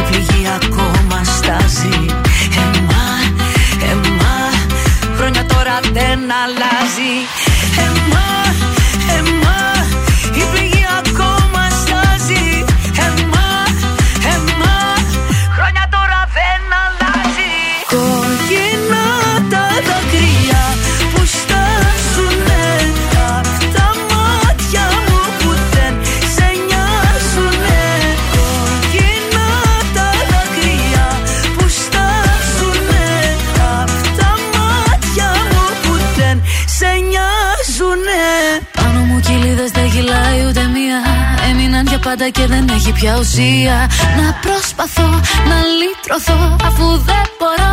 πάντα και δεν έχει πια ουσία. Να προσπαθώ να λύτρωθώ αφού δεν μπορώ.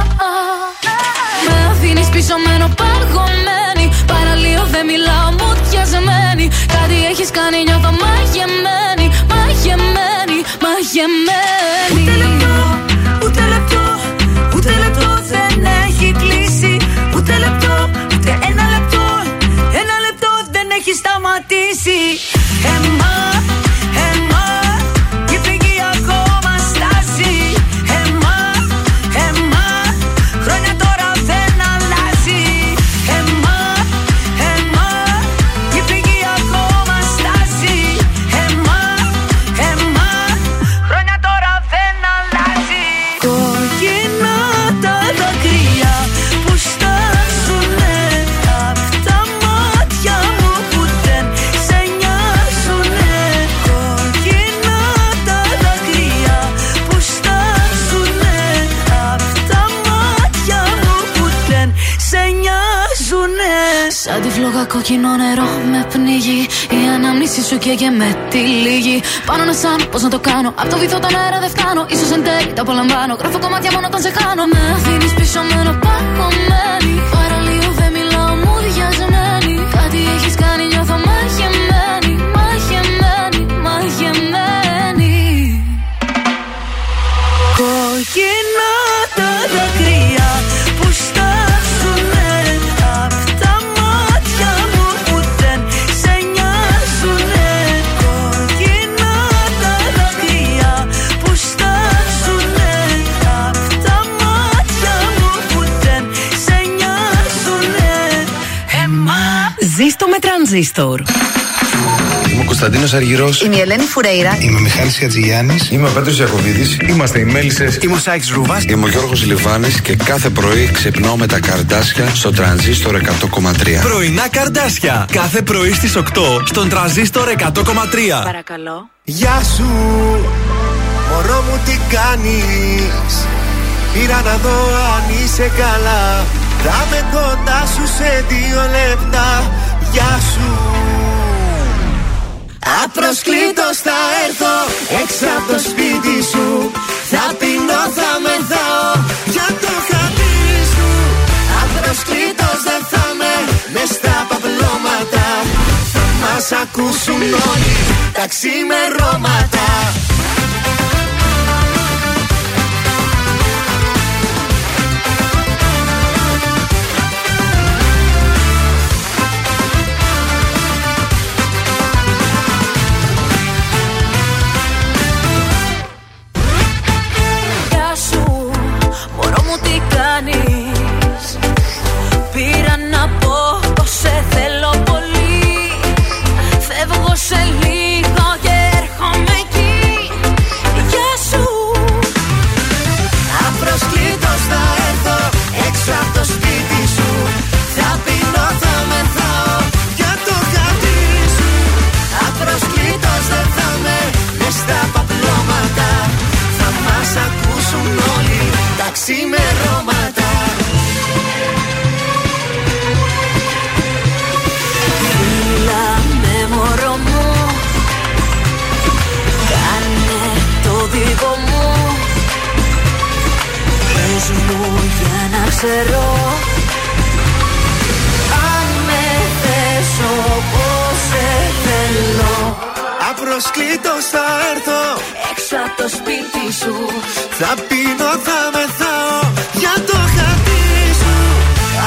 Με αφήνεις πίσω μένω παγωμένη. Παραλίω δεν μιλάω μου διασμένη Κάτι έχεις κάνει νιώθω μαγεμένη Μαγεμένη, μαγεμένη. Ούτε λεπτό, ούτε λεπτό Ούτε λεπτό δεν έχει κλείσει. Ούτε λεπτό, ούτε ένα λεπτό Ένα λεπτό δεν έχει σταματήσει. Εμάς, κόκκινο νερό με πνίγει. Η αναμνήση σου καίγε με τη λίγη Πάνω να σαν πώς να το κάνω. Απ' το βυθό τον αέρα δεν φτάνω. Ίσως εν τέλει τα απολαμβάνω. Γράφω κομμάτια μόνο όταν σε χάνω. Με αφήνεις πίσω μένω παγωμένη Ζήστο με τρανζίστορ. Είμαι ο Κωνσταντίνος Αργυρός. Είμαι η Ελένη Φουρέιρα. Είμαι ο Μιχάλης Ατζηγιάννης. Είμαι ο Πέτρος Ιακοβίδης. Είμαστε οι Μέλισσες. Είμαι ο Σάιξ Ρούβας. Είμαι ο Γιώργος Λιβάνης και κάθε πρωί ξυπνάω με τα καρδάσια στο τρανζίστορ 100,3. Πρωινά καρδάσια. Κάθε πρωί στις 8 στον τραζίστορ 100,3. Παρακαλώ Γεια σου, μωρό μου τι κάνεις; Πήρα να δω αν είσαι καλά Θα με κοντά σου σε δύο λεπτά. Γεια σου. Απροσκλήτως θα έρθω έξω από το σπίτι σου. Θα πεινώ, θα μεθάω για το χατήρι σου. Απροσκλήτως δεν θα με μες στα παπλώματα. Θα μας ακούσουν όλοι τα ξημερώματα ξημερώματα ξέρω Αν με θες όπως σε θέλω. Απροσκλήτως θα έρθω. Έξω από το σπίτι σου. Θα πίνω, θα μεθάω Για το χαρτί σου.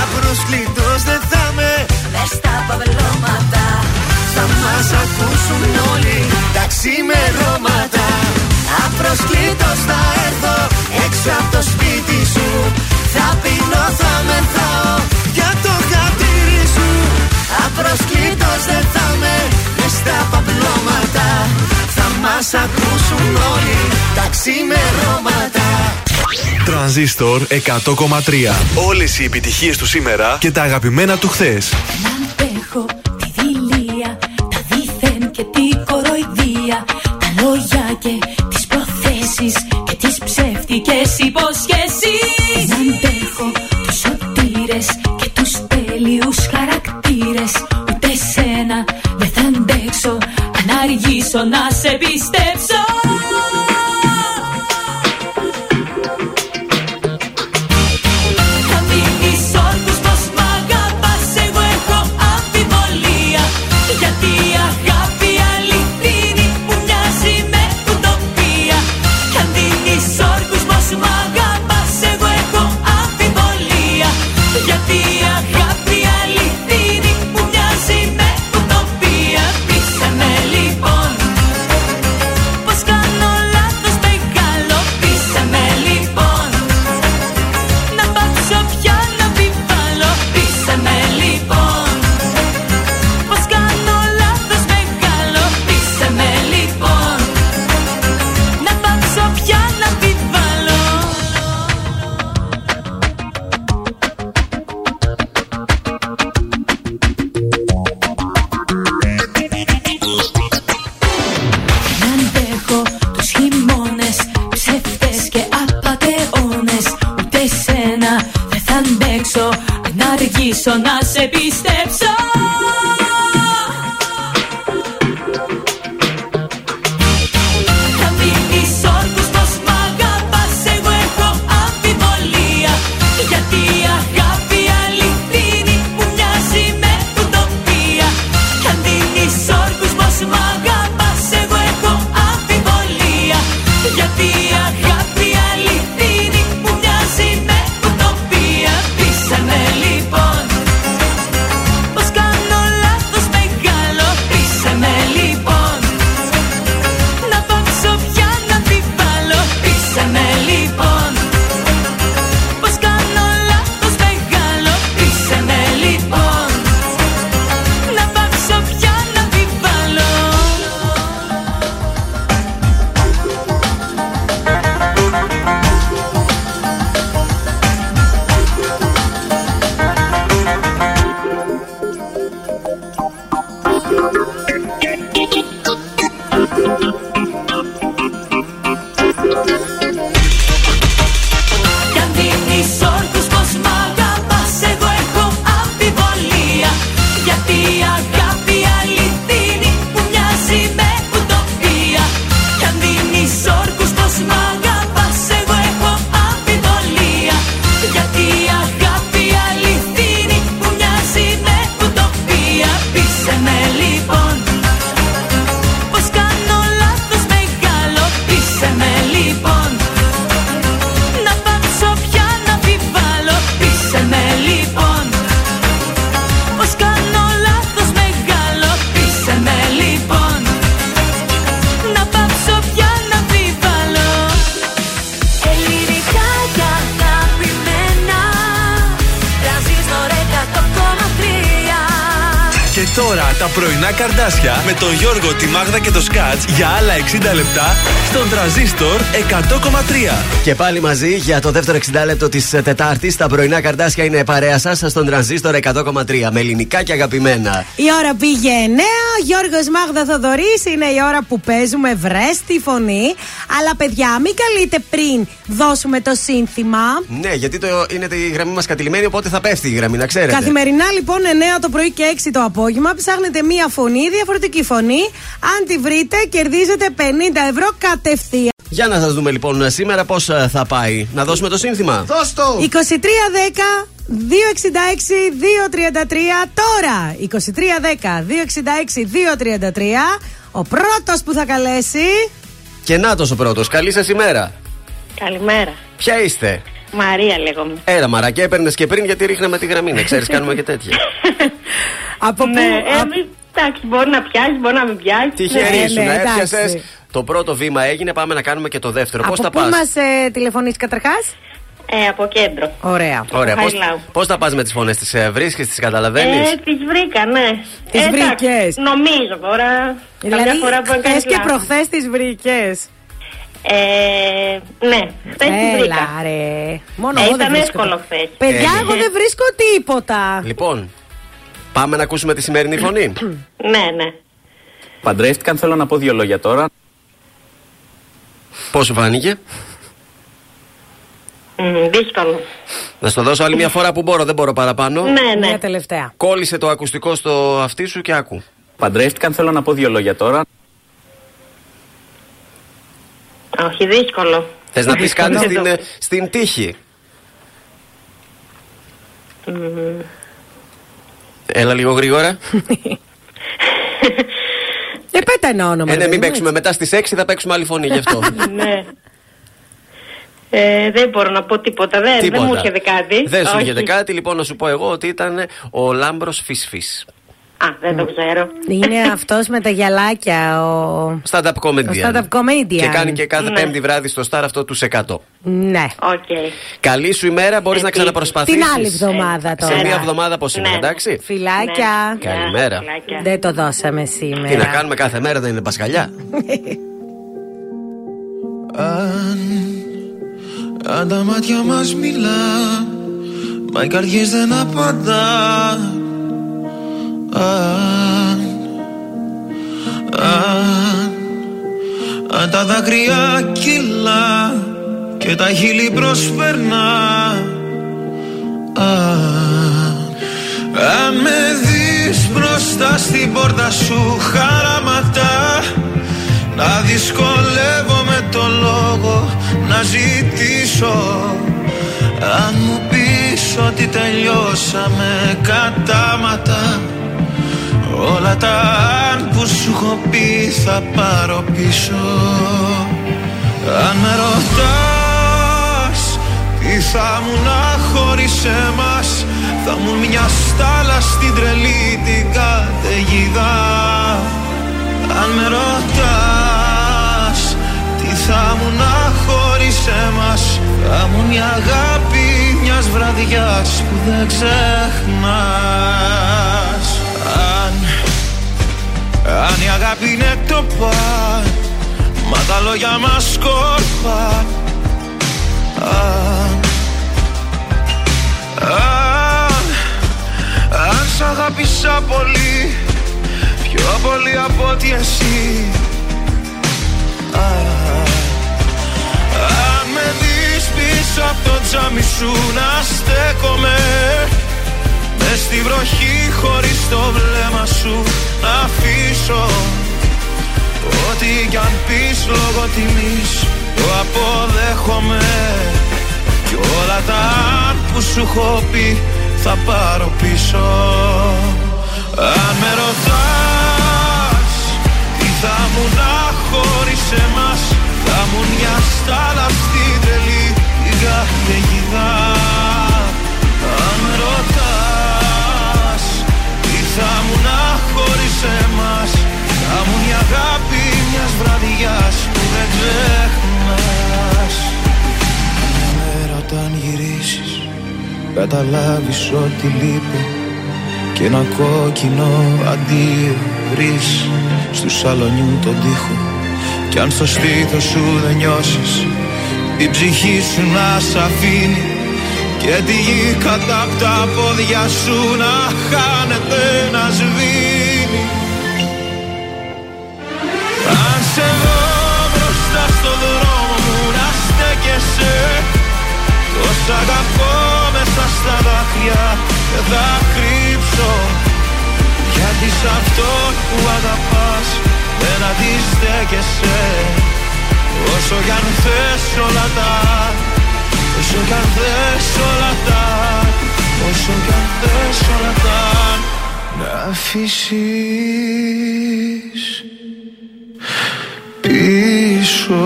Απροσκλήτως δεν θα με. Μες στα παυλώματα Θα μας ακούσουν όλοι Τα ξημερώματα. Απροσκλήτως θα έρθω Έξω από το σπίτι σου. Θα πίνω, θα μεθάω Για το χαρτί σου Απροσκλήτως δεν θα με Μες στα παπλώματα Θα μας ακούσουν όλοι Τα ξημερώματα Τρανζίστορ 100,3. Όλες οι επιτυχίες του σήμερα και τα αγαπημένα του χθες. Να αντέχω τη δειλία, τα δίθεν και την κοροϊδία, τα λόγια και τις προθέσεις και τις ψεύτικες υποσχέσεις. Αργήσω να σε πιστέψω. 60 λεπτά στον τραζίστορ 100,3. Και πάλι μαζί για το δεύτερο 60 λεπτό της Τετάρτης. Τα πρωινά καρδάσια είναι παρέα σας στον τραζίστορ 100,3 με ελληνικά και αγαπημένα. Η ώρα πήγε 9. Γιώργος Μάγδα Θοδωρής είναι η ώρα που παίζουμε βρέστη φωνή. Αλλά παιδιά, μην καλείτε πριν δώσουμε το σύνθημα. Ναι, γιατί το, είναι η γραμμή μας κατηλημένη, οπότε θα πέφτει η γραμμή, να ξέρετε. Καθημερινά λοιπόν 9 το πρωί και 6 το απόγευμα ψάχνετε μία φωνή, διαφορετική φωνή. Αν τη βρείτε, κερδίζετε 50 ευρώ κατευθείαν. Για να σας δούμε λοιπόν σήμερα πώς θα πάει. Να δώσουμε το σύνθημα. Δώσ' το! 2310 266 233 τώρα 2310 266 233 Ο πρώτος που θα καλέσει Και να ο πρώτος. Καλή σας ημέρα. Καλημέρα. Ποια είστε, Μαρία λέγομαι. Έλα, μαρακέ, έπαιρνες και πριν γιατί ρίχναμε τη γραμμή. Να ξέρεις, [laughs] κάνουμε και τέτοια. Από ναι, ε, μη- εντάξει, μπορεί να πιάσεις, μπορεί να μην πιάσεις. Τυχερή Ναι, σου ναι, να εντάξει. έπιασε. Το πρώτο βήμα έγινε, πάμε να κάνουμε και το δεύτερο. Πώς Από θα πού πας; μας ε, τηλεφωνείς καταρχάς; Ε, από κέντρο. Ωραία Ωραία, Από πώς, Χαριλάου. πώς θα πας με τις φωνές τις ε, βρίσκεις, τις καταλαβαίνεις; Ε, τις βρήκα, ναι. Τις Ε, εντάξει, βρήκες. Νομίζω τώρα. Δηλαδή Καμιά φορά μπορεί να χθες κάνεις και λάθος. προχθές τις βρήκες Ε, ναι, χθες τις Έλα βρήκα. ρε Μόνο Ε, εγώ δεν ήταν βρίσκω εύκολο τα- χθες. Παιδιά Ε, εγώ δεν βρίσκω τίποτα Λοιπόν, πάμε να ακούσουμε τη σημερινή φωνή [clears throat] Ναι, ναι. Παντρεύτηκαν, θέλω να πω δύο λόγια τώρα. Πώς σου φάνηκε; Μμ, δύσκολο. Να στο δώσω άλλη μια φορά που μπορώ, δεν μπορώ παραπάνω Ναι, ναι. Μια τελευταία Κόλλησε το ακουστικό στο αυτί σου και άκου Παντρεύτηκαν, θέλω να πω δύο λόγια τώρα. Όχι, δύσκολο. Θες να πεις κάτι Δύσκολο. στην, ε, στην τύχη; Μμ, Έλα λίγο γρήγορα Ε πέτα ένα όνομα Ε, ναι, ρε, μην παιδί μου, παίξουμε μετά στις 6 θα παίξουμε άλλη φωνή γι' αυτό ναι. Ε, δεν μπορώ να πω τίποτα. Δεν, δεν μου έρχεται κάτι. Δεν σου Όχι. έρχεται κάτι, λοιπόν να σου πω εγώ ότι ήταν ο Λάμπρος Φυσφής Α, δεν το ξέρω. Είναι [laughs] αυτός με τα γυαλάκια ο... Stand-up comedian. Ο stand-up comedian. Και κάνει και κάθε Ναι. πέμπτη βράδυ στο Star αυτό του 100. Ναι Οκ. Καλή σου ημέρα, μπορείς να Επίσης. ξαναπροσπαθήσεις. Την άλλη εβδομάδα τώρα Σε μία εβδομάδα από σήμερα, Ναι. εντάξει; Φιλάκια Καλημέρα. Φιλάκια. Δεν το δώσαμε σήμερα Τι να κάνουμε κάθε μέρα, δεν είναι Πασχαλιά; [laughs] Αν, αν τα μάτια μας μιλά Μα οι καρδιές δεν απαντά. Αν, αν, αν τα δάκρυα κυλά Και τα χείλη προσπερνά. Αν, αν με δεις μπροστά στην πόρτα σου χαραματά να δυσκολεύομαι το λόγο να ζητήσω. Αν μου πεις ότι τελειώσαμε κατάματα Όλα τα αν που σου έχω πει θα πάρω πίσω. Αν με ρωτάς τι θα μου να χωρίς εμάς Θα μου μια στάλα στην τρελή την καταιγίδα. Αν με ρωτάς Τι θα μου να χωρίς εμάς Θα μου μια αγάπη μιας βραδιάς που δεν ξεχνάς. Αν, αν η αγάπη είναι το παν Μα τα λόγια μας σκόρπαν Αν, αν, αν σ' αγάπησα πολύ Πιο πολύ από ότι εσύ. Α, Αν πίσω από το τζάμι σου να στέκομαι. Μες στη βροχή χωρίς το βλέμμα σου να αφήσω. Ό,τι κι αν πεις λόγω τιμής το αποδέχομαι. Κι όλα τα αν που σου έχω πει θα πάρω πίσω. Αν με ρωτάς τι θα μου να χωρίς εμάς Θα μου μια στάλα στην τρελή την καταιγίδα Αν με ρωτάς τι θα μου να χωρίς εμάς; Θα μου μια αγάπη μιας βραδιάς που δεν ξεχνάς. Μια μέρα όταν γυρίσεις Καταλάβεις ότι λείπει. Και ένα κόκκινο αντίο βρεις. Στου σαλονιού τον τοίχο. Κι αν στο στήθος σου δεν νιώσεις Η ψυχή σου να σ' αφήνει Και τη γη κατά απ' τα πόδια σου να χάνεται να σβήνει. Αν σε δω μπροστά στο δρόμο μου να στέκεσαι Τόσα αγαπώ μέσα στα δάκρυα δεν θα κρύψω. Γιατί σ' αυτό που αγαπάς δεν αντιστέκεσαι Όσο κι αν θες όλα τα Όσο κι αν θες όλα τα Όσο κι αν θες όλα τα Να αφήσεις πίσω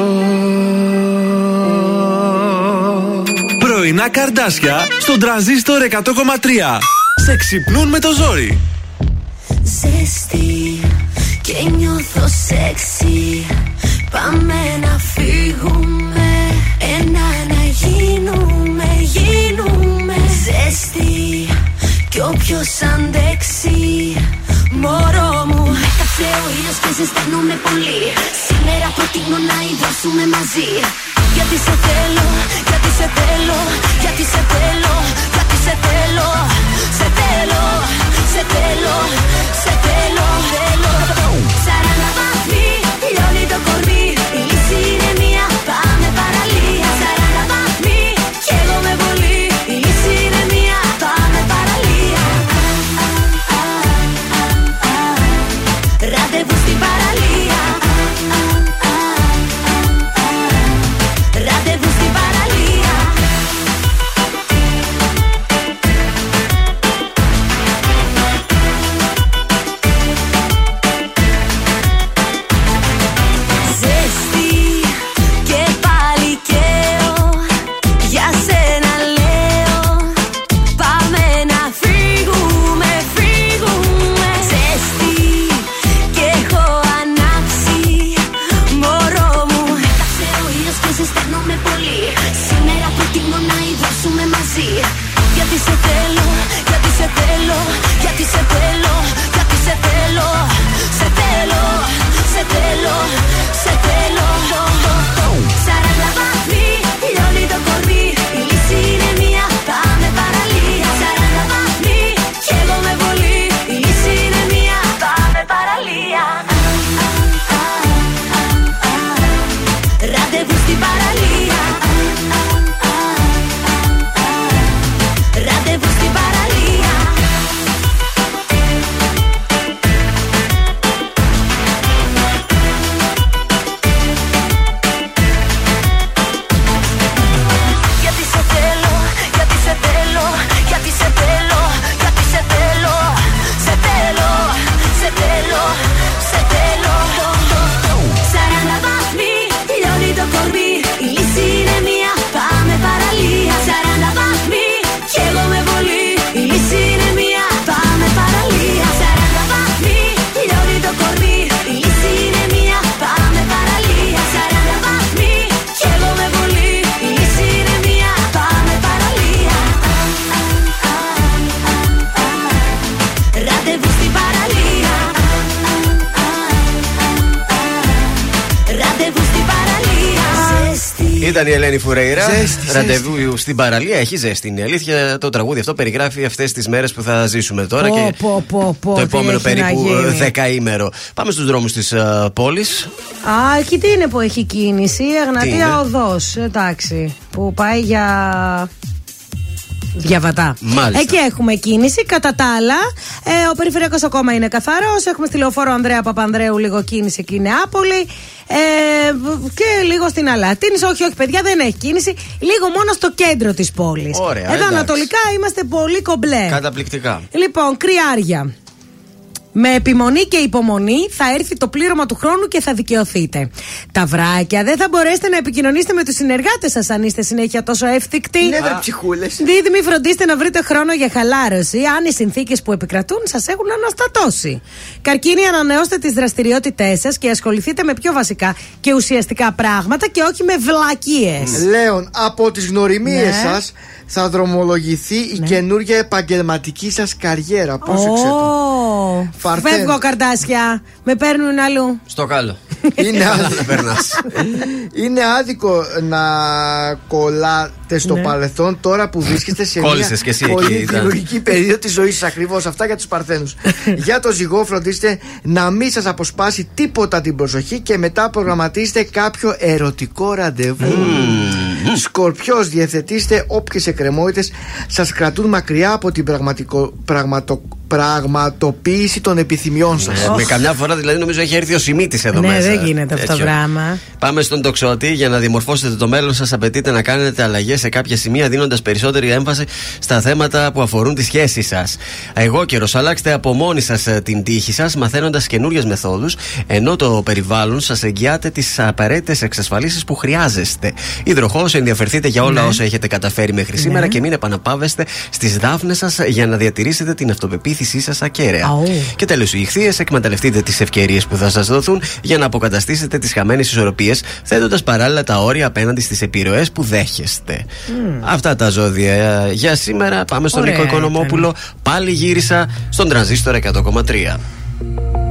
Πρωινά καρδάσια στον τραζίστορ 100,3. Σε ξυπνούν με το ζόρι. Ζέστη και νιώθω σεξι Πάμε να φύγουμε Ένα να γίνουμε, γίνουμε Ζέστη. Κι όποιος αντέξει Μωρό μου Έκαψε ο ήλιος και ζεσταίνομαι πολύ. Σήμερα προτείνω να ιδρώσουμε μαζί. Γιατί σε θέλω, γιατί σε θέλω Γιατί σε θέλω, γιατί σε θέλω. Σε θέλω, σε θέλω, σε θέλω, θέλω Ήταν η Ελένη Φουρέιρα. Ζέστη, Ραντεβού στην παραλία. Έχει ζέστη. Είναι η αλήθεια. Το τραγούδι αυτό περιγράφει αυτές τις μέρες που θα ζήσουμε τώρα Πω, και πω, πω, πω, το τι επόμενο έχει να περίπου γίνει. δεκαήμερο. Πάμε στους δρόμους της πόλης. Α, εκεί τι είναι που έχει κίνηση. είναι; Εγνατία οδός. Εντάξει. Που πάει για. Διαβατά. Μάλιστα. Εκεί έχουμε κίνηση. Κατά τα άλλα, ε, ο περιφερειακός ακόμα είναι καθαρός. Έχουμε στη λεωφόρο Ανδρέα Παπανδρέου λίγο κίνηση εκεί Νεάπολη. Ε, και λίγο στην Αλατίνη. Όχι, όχι, παιδιά, δεν έχει κίνηση. Λίγο μόνο στο κέντρο της πόλης. Ωραία, Εδώ εντάξει. ανατολικά είμαστε πολύ κομπλέ. Καταπληκτικά. Λοιπόν, κρυάρια. Με επιμονή και υπομονή θα έρθει το πλήρωμα του χρόνου και θα δικαιωθείτε. Τα βράκια δεν θα μπορέσετε να επικοινωνήσετε με τους συνεργάτες σας αν είστε συνέχεια τόσο εύθυκτοι. Ναι, βρε ψυχούλες. Δίδυμοι, φροντίστε να βρείτε χρόνο για χαλάρωση αν οι συνθήκες που επικρατούν σας έχουν αναστατώσει. Καρκίνοι, ανανεώστε τις δραστηριότητές σας και ασχοληθείτε με πιο βασικά και ουσιαστικά πράγματα και όχι με βλακίες. Λέων, από τις γνωριμίες Ναι. σας θα δρομολογηθεί η καινούργια επαγγελματική σας καριέρα. Πρόσεξε το. Φαρθέν. Φεύγω καρτάσια. Με παίρνουν αλλού. Στο κάλο. [laughs] Είναι, Αλλά άδικο, δεν περνάς. [laughs] είναι άδικο να κολλάτε στο Ναι. παρελθόν τώρα που βρίσκεστε σε μια Κόλλησες κι εσύ εκεί, πολύ ήταν. δημιουργική περίοδο της ζωής σας. Ακριβώς αυτά για τους Παρθένους. [laughs] για το ζυγό, φροντίστε να μην σας αποσπάσει τίποτα την προσοχή και μετά προγραμματίστε κάποιο ερωτικό ραντεβού. Σκορπιός, διευθετήστε όποιες εκκρεμότητες σας κρατούν μακριά από την πραγματικό, πραγματο, πραγματοποίηση των επιθυμιών σας. Ε, Με καμιά φορά δηλαδή νομίζω έχει έρθει ο Σιμίτης εδώ Ναι, μέσα. δεν γίνεται αυτό το Τέτοιο. πράγμα. Πάμε στον τοξότη. Για να διαμορφώσετε το μέλλον σας, απαιτείται να κάνετε αλλαγές σε κάποια σημεία, δίνοντας περισσότερη έμφαση στα θέματα που αφορούν τη σχέση σας. Εγώ καιρο, αλλάξτε από μόνοι σας την τύχη σας, μαθαίνοντας καινούριες μεθόδους, ενώ το περιβάλλον σας εγγυάται τις απαραίτητες εξασφαλίσεις που χρειάζεστε. Υδροχό, ενδιαφερθείτε για όλα Ναι. όσα έχετε καταφέρει μέχρι σήμερα και μην επαναπάβεστε στις δάφνες σας για να διατηρήσετε την αυτοπεποίθησή σας ακέραια. Αου. Και τέλος, οι ηχθείες, εκμεταλλευτείτε τις ευκαιρίες που θα σας δοθούν για να αποκαταστήσετε τις χαμένες ισορροπίες, θέτοντας παράλληλα τα όρια απέναντι στις επιρροές που δέχεστε. Αυτά τα ζώδια ε, για σήμερα. Πάμε στον Ωραία Νίκο Οικονομόπουλο. Πάλι γύρισα στον τρανζίστορ 100,3.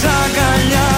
πια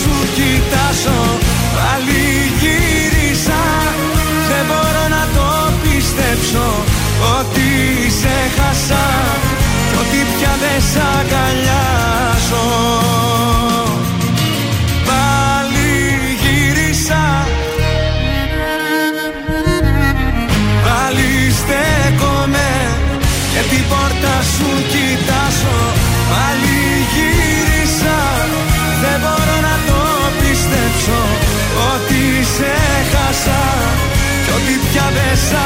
σου κοιτά δεν σ'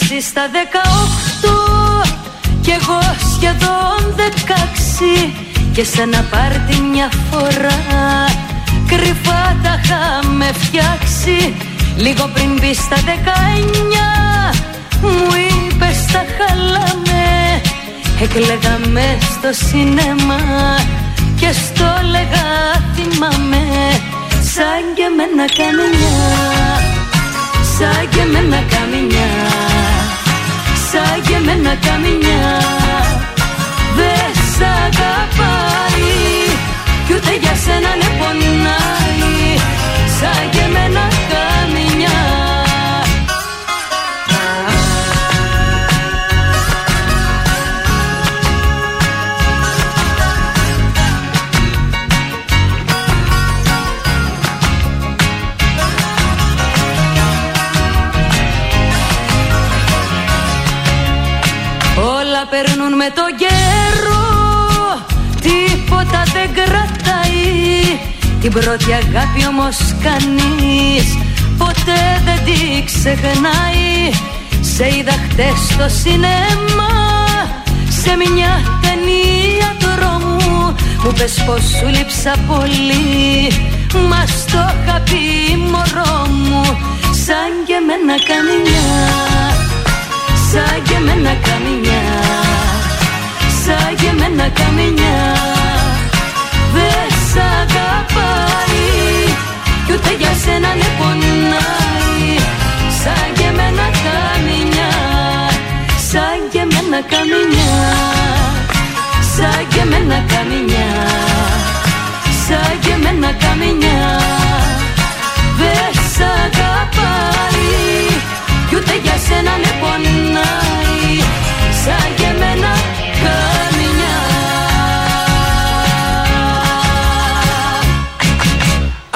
εσύ στα 18 Κι εγώ σχεδόν 16 Και σε ένα πάρτι μια φορά. Κρυφά τα είχαμε φτιάξει. Λίγο πριν μπει στα 19 Μου είπες τα χαλάμε Εκλεγαμε στο σινέμα Και στο λέγα θυμάμαι Σαν και με ένα καμιά Σαν και με ένα καμιά Σαν και με ένα καμιά Δεν σ' αγαπάει. Κι ούτε για σένα ναι πονάει. Σαν και με ένα καμιά δεν κρατάει. Την πρώτη αγάπη όμως κανείς Ποτέ δεν τη ξεχνάει. Σε είδα χτες στο σινέμα Σε μια ταινία τρόμου Μου πες πως σου λείψα πολύ Μα στο είχα πει μωρό μου. Σαν και με ένα καμιά Σαν και με ένα καμιά Σαν και με ένα καμιά Δεν σ' αγαπάει. Κι ούτε για σένα ναι πονάει. Σαν και με ένα καμιά Σαν και με ένα καμιά Σαν και με ένα καμιά Σαν και με ένα καμιά Δεν σ' αγαπάει. Κι ούτε για σένα με πονάει. Σαν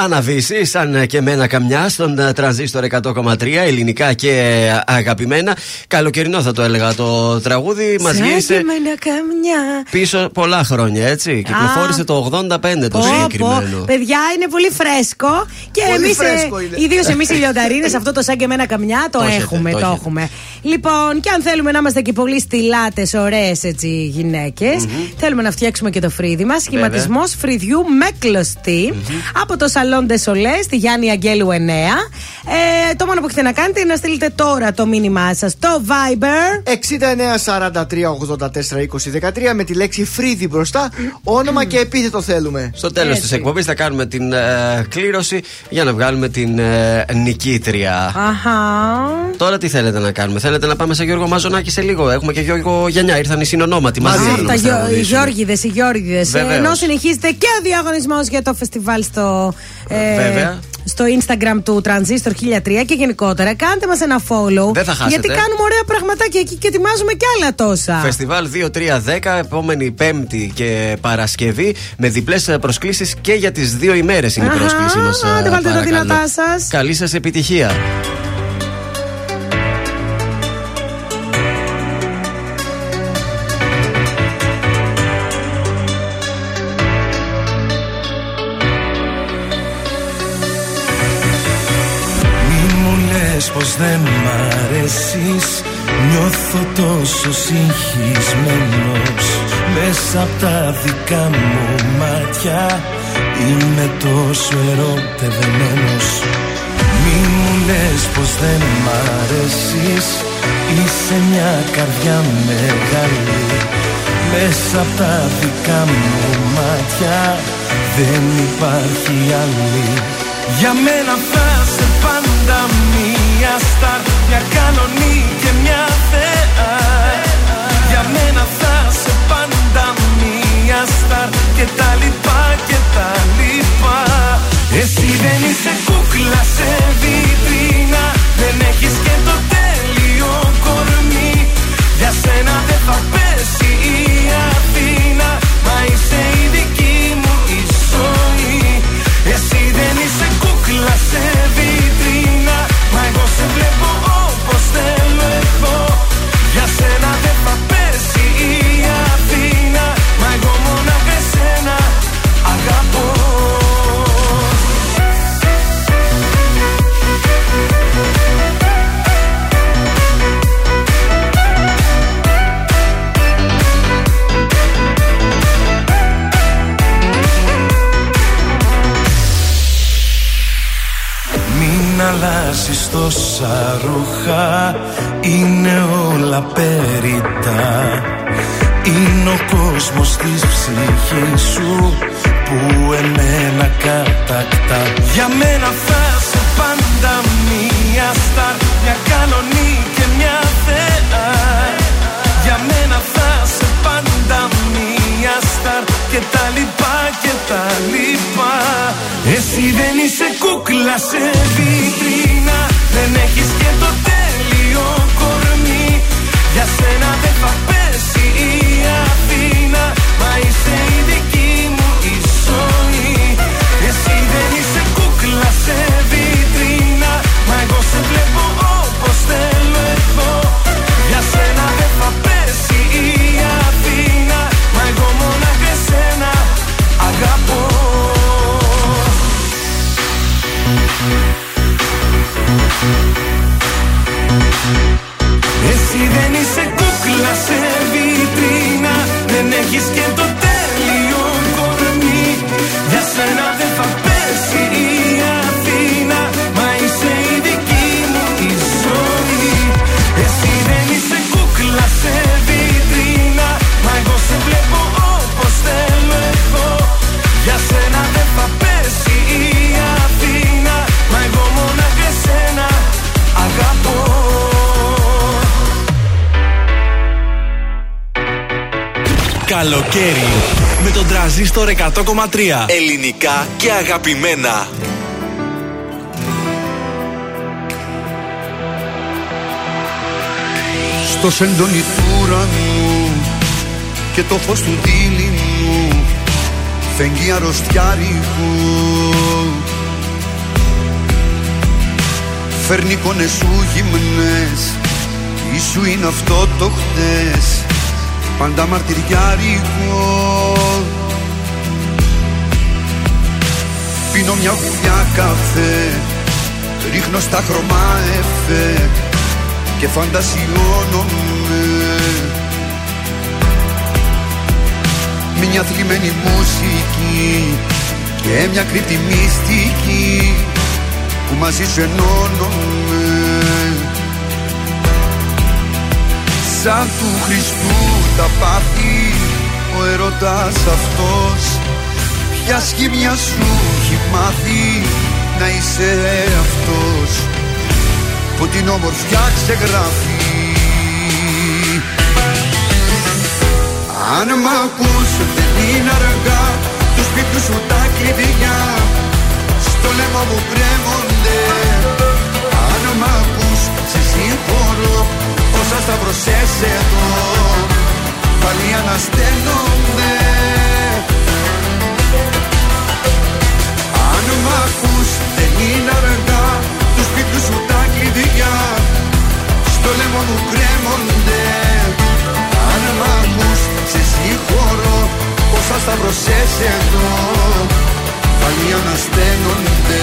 Αναβήσει, σαν και μένα καμιά, στον ε, τρανζίστορ 100,3 ελληνικά και ε, αγαπημένα. Καλοκαιρινό θα το έλεγα το τραγούδι. Μα Σαν γύρισε και με ένα καμιά πίσω πολλά χρόνια, έτσι. Κυκλοφόρησε το 85 το Πω, συγκεκριμένο. πω. Παιδιά είναι πολύ φρέσκο και Πολύ εμείς, φρέσκο είναι. ιδίως εμείς οι λιονταρίνες, αυτό το σαν και εμένα καμιά το, Το έχετε, έχουμε. το Το, έχετε. έχουμε. Λοιπόν, και αν θέλουμε να είμαστε και πολύ στυλάτε, ωραίες έτσι γυναίκες, θέλουμε να φτιάξουμε και το φρύδι μας. Σχηματισμός φρυδιού με κλωστή από το Σαλόν Ντεσολέ στη Γιάννη Αγγέλου 9. Ε, το μόνο που έχετε να κάνετε είναι να στείλετε τώρα το μήνυμά σας στο Viber. 69 43 84 20 13 με τη λέξη φρύδι μπροστά. Όνομα και επίθετο θέλουμε. Στο τέλος της εκπομπής θα κάνουμε την ε, κλήρωση για να βγάλουμε την ε, νικήτρια. Αχα. Τώρα τι θέλετε να κάνουμε, Θέλετε να πάμε σε Γιώργο Μαζονάκη σε λίγο; Έχουμε και Γιώργο Γενιά, ήρθαν οι συνονόματοι μαζί. Α, να τα μας Γιώ- οι τραγουδήσουν. Γιώργιδες, οι Γιώργιδες. Βεβαίως. Ενώ συνεχίζεται και ο διαγωνισμός για το φεστιβάλ στο. Ε, Βέβαια. στο Instagram του Transistor 1003 και γενικότερα. Κάντε μας ένα follow. Δεν θα χάσετε. Γιατί κάνουμε ωραία πραγματάκια εκεί και ετοιμάζουμε και άλλα τόσα. Φεστιβάλ 2-3-10, επόμενη Πέμπτη και Παρασκευή, με διπλές προσκλήσεις και για τις δύο ημέρες είναι η Αχα, πρόσκλησή μας. άντε, βάλτε τα δυνατά σας. Καλή σας επιτυχία. Πως δεν μ' αρέσεις. Νιώθω τόσο συγχυσμένος. Μέσα απ' τα δικά μου μάτια Είμαι τόσο ερωτευμένος. Μη μου λες πως δεν μ' αρέσεις. Είσαι μια καρδιά μεγάλη. Μέσα απ' τα δικά μου μάτια Δεν υπάρχει άλλη. Για μένα θα σε πάντα μία στάρ Μια κανονή και μια θεά Για μένα θα σε πάντα μία στάρ Και τα λοιπά και τα λοιπά. Εσύ δεν είσαι κούκλα σε βιτρίνα Δεν έχεις και το τέλειο κορμί. Για σένα δεν θα Είναι όλα περίτα Είναι ο κόσμος της ψυχής σου Που εμένα κατακτά. Για μένα θα σε πάντα μία στάρ Μια κανονή και μια θεά. Για μένα θα σε πάντα μία στάρ Και τα λοιπά και τα λοιπά. Εσύ δεν είσαι κούκλα σε βιτρίνα. Δεν έχεις και το τέλειο κορμί. Για σένα δεν θα πέσει η Αθήνα Μα είσαι η δική Καλοκαίρι με τον τραζίστορ 100,3. Ελληνικά και αγαπημένα. Στο σεντόνι του ουρανού και το φως του δίληνου φεγγεί αρρωστιάρικου Φέρνει εικόνες σου γυμνές Ίσου είναι αυτό το χτες Πάντα μαρτυριάρικο. Πίνω μια γουλιά καφέ Ρίχνω στα χρώμα εφέ Και φαντασιώνομαι. Μια θλιμμένη μουσική Και μια κρύπτη μυστική Που μαζί σου ενώνομαι Σαν του Χριστού τα πάθη Ο ερωτάς αυτός. Ποια σχήμια σου έχει μάθει Να είσαι αυτός; Που την όμορφιά ξεγράφει. Αν μ' ακούς δεν είναι αργά. Τους σπίτου σου τα κλειδιά. Στο λαιμό μου κρέμονται σταυρωσές εδώ. Πάλι ανασταίνονται Αν μ' ακούς δεν είναι αργά. Τους σπίτου σου τα κλειδιά. Στο λαιμό μου κρέμονται. Αν μ' ακούς σε συγχωρώ. Όσα σταυρωσές εδώ. Πάλι ανασταίνονται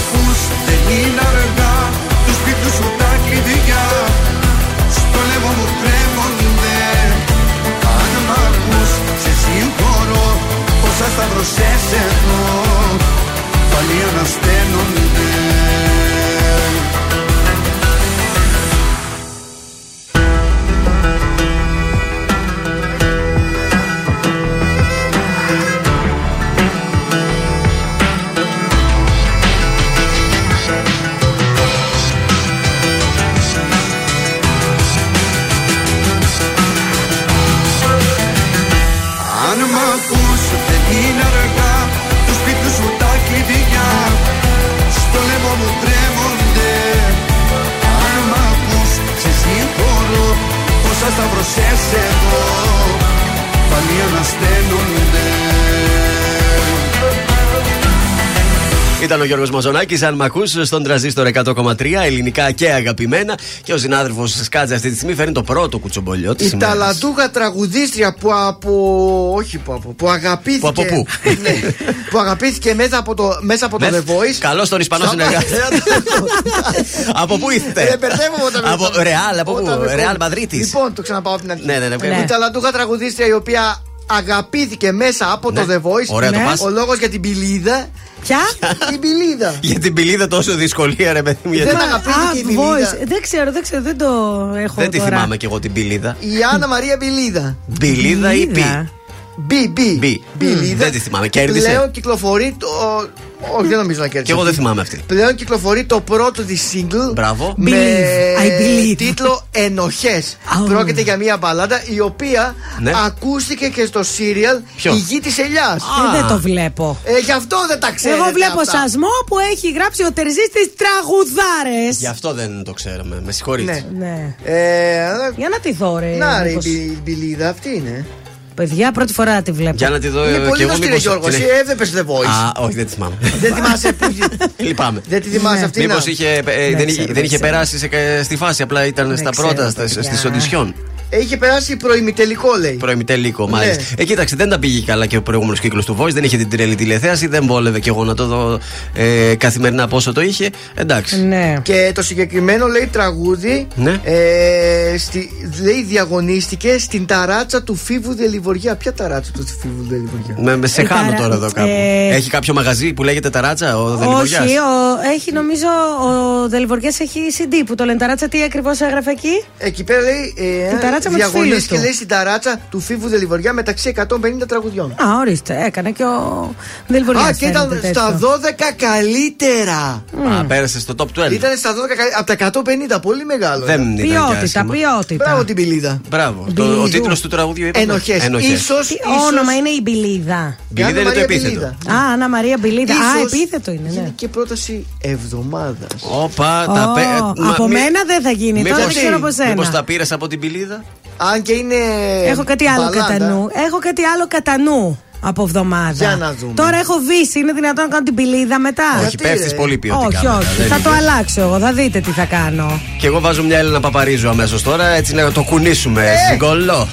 ακούς δεν είναι αργά. Του σπίτου σου τα κλειδιά. Στο λαιμό μου κρέμονται Αν μ' ακούς σε συγχωρώ. Όσα θα βρωσές εδώ Πάλι ανασταίνονται. Ήταν ο Γιώργος Μαζονάκης. Αν μ' ακούς στον τραζίστορ 100,3 ελληνικά και αγαπημένα. Και ο συνάδελφος Σκάτζα αυτή τη στιγμή φέρνει το πρώτο κουτσομπολιό της Η ταλαντούχα τραγουδίστρια που από. Όχι που από. Που αγαπήθηκε. Που από πού; [laughs] Ναι, που αγαπήθηκε μέσα από το, μέσα από το The Voice. Καλώς τον Ισπανό συνεργάτη. [laughs] από πού ήρθε. Ε, μπερδεύομαι όταν Από με- Ρεάλ, από πού; όταν με- Ρεάλ Μαδρίτη. Λοιπόν, το ξαναπάω από την αρχή. Ναι, ναι, ναι. Η ταλαντούχα τραγουδίστρια η οποία αγαπήθηκε μέσα από Ναι. το The Voice. Ωραία το Ναι. πας. Ο λόγος για την πιλίδα. Ποια; Την πιλίδα. [laughs] Για την πιλίδα τόσο δυσκολία, ρε παιδί μου. γιατί- Δεν αγαπήθηκε η Α, πιλίδα. voice. Δεν ξέρω, δεν ξέρω, δεν το έχω Δεν τη τώρα. θυμάμαι κι εγώ την πιλίδα. Η Άννα Μαρία Μπιλίδα. Μπιλίδα ή πι; Μπι, μπι. Μπι. Μπιλίδα. Δεν τη θυμάμαι. Κέρδισε. Πλέον κυκλοφορεί το. Όχι, δεν νομίζω να κέρδισε. Κι εγώ δεν θυμάμαι αυτή. Πλέον κυκλοφορεί το πρώτο της single Μπράβο. με Believe. I believe. τίτλο Ενοχές. Πρόκειται για μια μπαλάντα η οποία Ναι. ακούστηκε και στο σύριαλ Ποιος; Η γη της Ελιάς. Ε, δεν το βλέπω. Ε, γι' αυτό δεν τα ξέρετε. Εγώ βλέπω αυτά. σασμό που έχει γράψει ο Τερζής τη τραγουδάρες. Γι' αυτό δεν το ξέραμε. Με συγχωρείτε. Ναι. Ναι. Ε, Για να τη δω, ρε. να ρε, η μήπως- μπι- μπιλίδα αυτή είναι. Παιδιά, πρώτη φορά τη βλέπω. Για να τη δω Είναι ε, πολύ κι εγώ γνωστή, ρε μήπως Γιώργος. την Εσύ έχει- έβλεπε The Voice. Α, όχι, δεν τη θυμάμαι. Δεν θυμάσαι που. [laughs] Λυπάμαι. Δεν τη θυμάσαι αυτή. Μήπως να. είχε, ε, δεν, είχε, ξέρω, δεν είχε ξέρω. περάσει σε- στη φάση, απλά ήταν στα ξέρω, πρώτα, στα- παιδιά. στι οντισιόν. Είχε περάσει προημιτελικό, λέει. Προημιτελικό, μάλιστα. Ναι. Ε, κοίταξε, δεν τα πήγε καλά και ο προηγούμενος κύκλος του Voice. Δεν είχε την τρελή τηλεθέαση. Δεν βόλευε και εγώ να το δω ε, καθημερινά πόσο το είχε. Εντάξει. Ναι. Και το συγκεκριμένο λέει τραγούδι Ναι. ε, στη, λέει διαγωνίστηκε στην ταράτσα του Φίβου Δελιβοριά. Ποια ταράτσα του Φίβου Δελιβοριά; Με, με σε Ε, χάνω ταρα- τώρα εδώ κάπου. ε, Έχει κάποιο μαγαζί που λέγεται Ταράτσα, ο Δελιβοριάς; Όχι, ο, έχει νομίζω ο Δελβοργιάς έχει CD που το λένε ταράτσα. Τι ακριβώς έγραφε εκεί; Εκεί πέρα λέει ε, Την ταράτσα με τους φίλους διαγωνίστηκε του. λέει στην ταράτσα του Φίβου Δελιβοριά μεταξύ 150 τραγουδιών. Α, ορίστε, έκανε και ο Δελβοργιάς. Α, και ήταν φαίνεται στα τέτοιο. 12 καλύτερα. Α, πέρασε στο top 12. Ήταν στα 12 καλύτερα. Από τα 150, πολύ μεγάλο. Δεν ήταν. ήταν και Ποιότητα, άσχημα. ποιότητα. Μπράβο την πιλίδα. Μπράβο. Το, ο Μπιλιδού. τίτλος του τραγουδιού είπαμε. Ενοχές. Ίσως, Τι ίσως- όνομα είναι η Μπιλίδα. Μπιλίδα είναι το Άννα Μαρία επίθετο. Μπιλίδα. Α, Άννα Μαρία Μπιλίδα. Α, Ίσως επίθετο είναι, ναι. Είναι και πρόταση εβδομάδας. Όπα, τα Ω, πέ- μα- από μη- μένα δεν θα γίνει. Τώρα δεν Μήπως- ξέρω από Μήπως σένα. τα πήρες από την πιλίδα. Αν και είναι. Έχω κάτι άλλο μπαλάντα. κατά νου. Έχω κάτι άλλο κατά νου από εβδομάδα. Για να δούμε. Τώρα έχω βύσει. Είναι δυνατόν να κάνω την πιλίδα μετά; Όχι, Γιατί, πέφτεις ρε; πολύ ποιοτικά. όχι, μετά, όχι. δεν Θα είναι. το αλλάξω εγώ. Θα δείτε τι θα κάνω. Και εγώ βάζω μια Έλληνα Παπαρίζου αμέσως τώρα, έτσι να το κουνήσουμε. Ε! Συγκολό.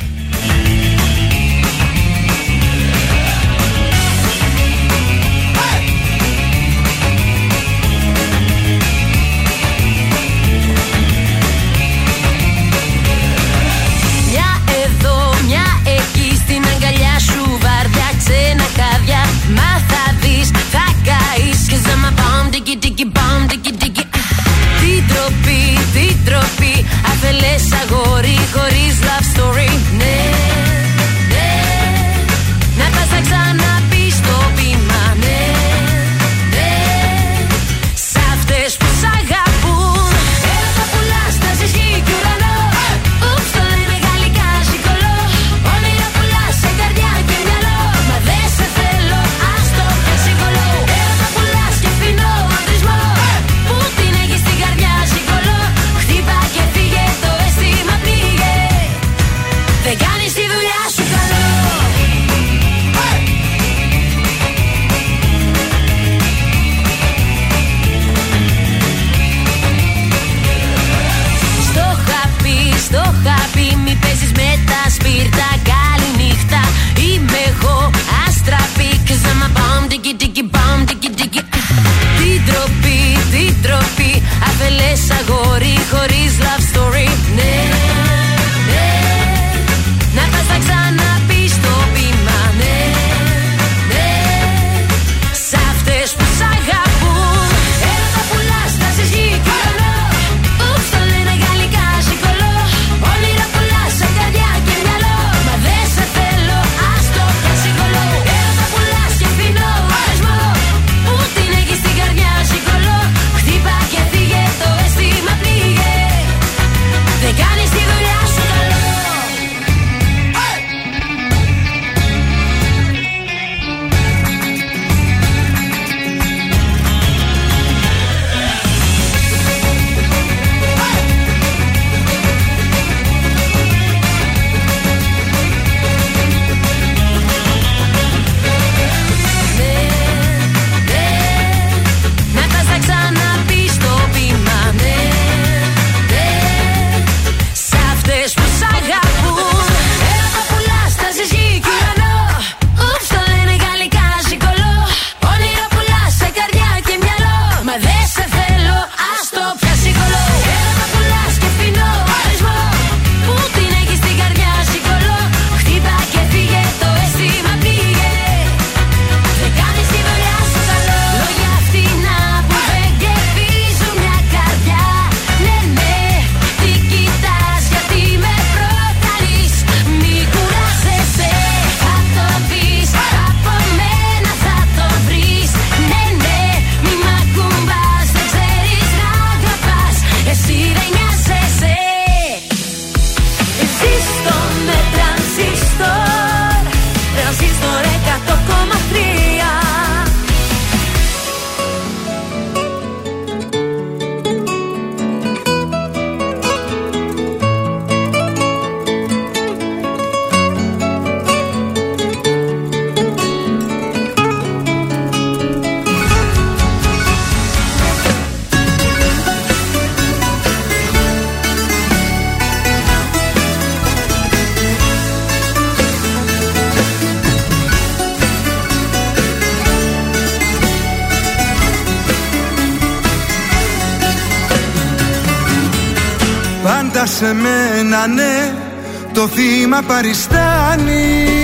Το θύμα παριστάνεις.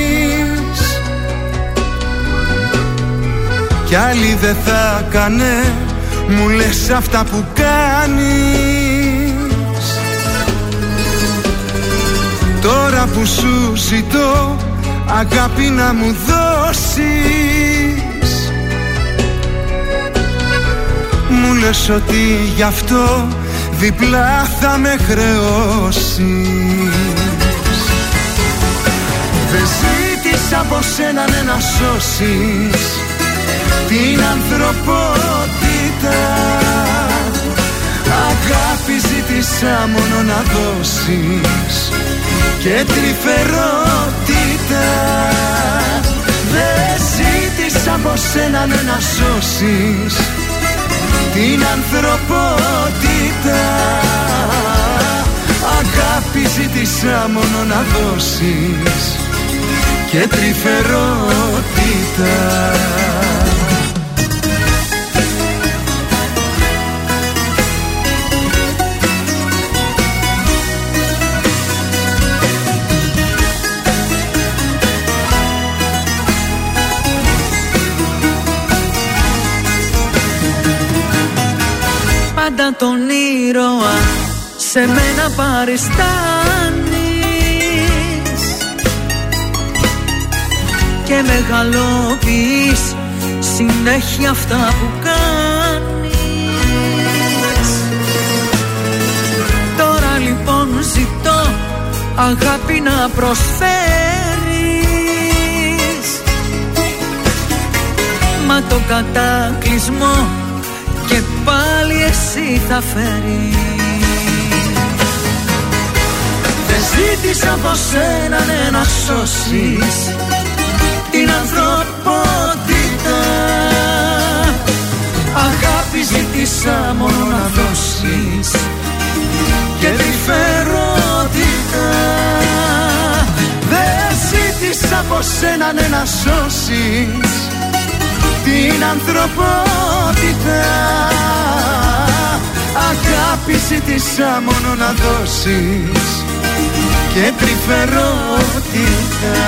Κι άλλη δεν θα κάνε μου λες αυτά που κάνεις. Τώρα που σου ζητώ αγάπη να μου δώσεις. Μου λες ότι γι' αυτό διπλά θα με χρεώσεις Δεν ζήτησα από σένα ναι, να σώσεις την ανθρωπότητα. Αγάπη ζήτησα μόνο να δώσεις και τρυφερότητα. Δεν ζήτησα από σένα ναι, να σώσεις την ανθρωπότητα. Αγάπη ζήτησα μόνο να δώσεις και τρυφερότητα. Πάντα τον ήρωα σε μένα παριστάνεις και μεγαλοποιείς συνέχεια αυτά που κάνεις. Τώρα λοιπόν ζητώ αγάπη να προσφέρεις. Μα το κατάκλυσμό και πάλι εσύ θα φέρεις. Δεν ζήτησα από σένα ναι, να σώσεις την ανθρωπότητα. Αγάπη ζήτησα μόνο να δώσεις και τρυφερότητα Δεν ζήτησα από σένα ναι, να σώσεις την ανθρωπότητα. Αγάπη ζήτησα μόνο να δώσεις και τρυφερότητα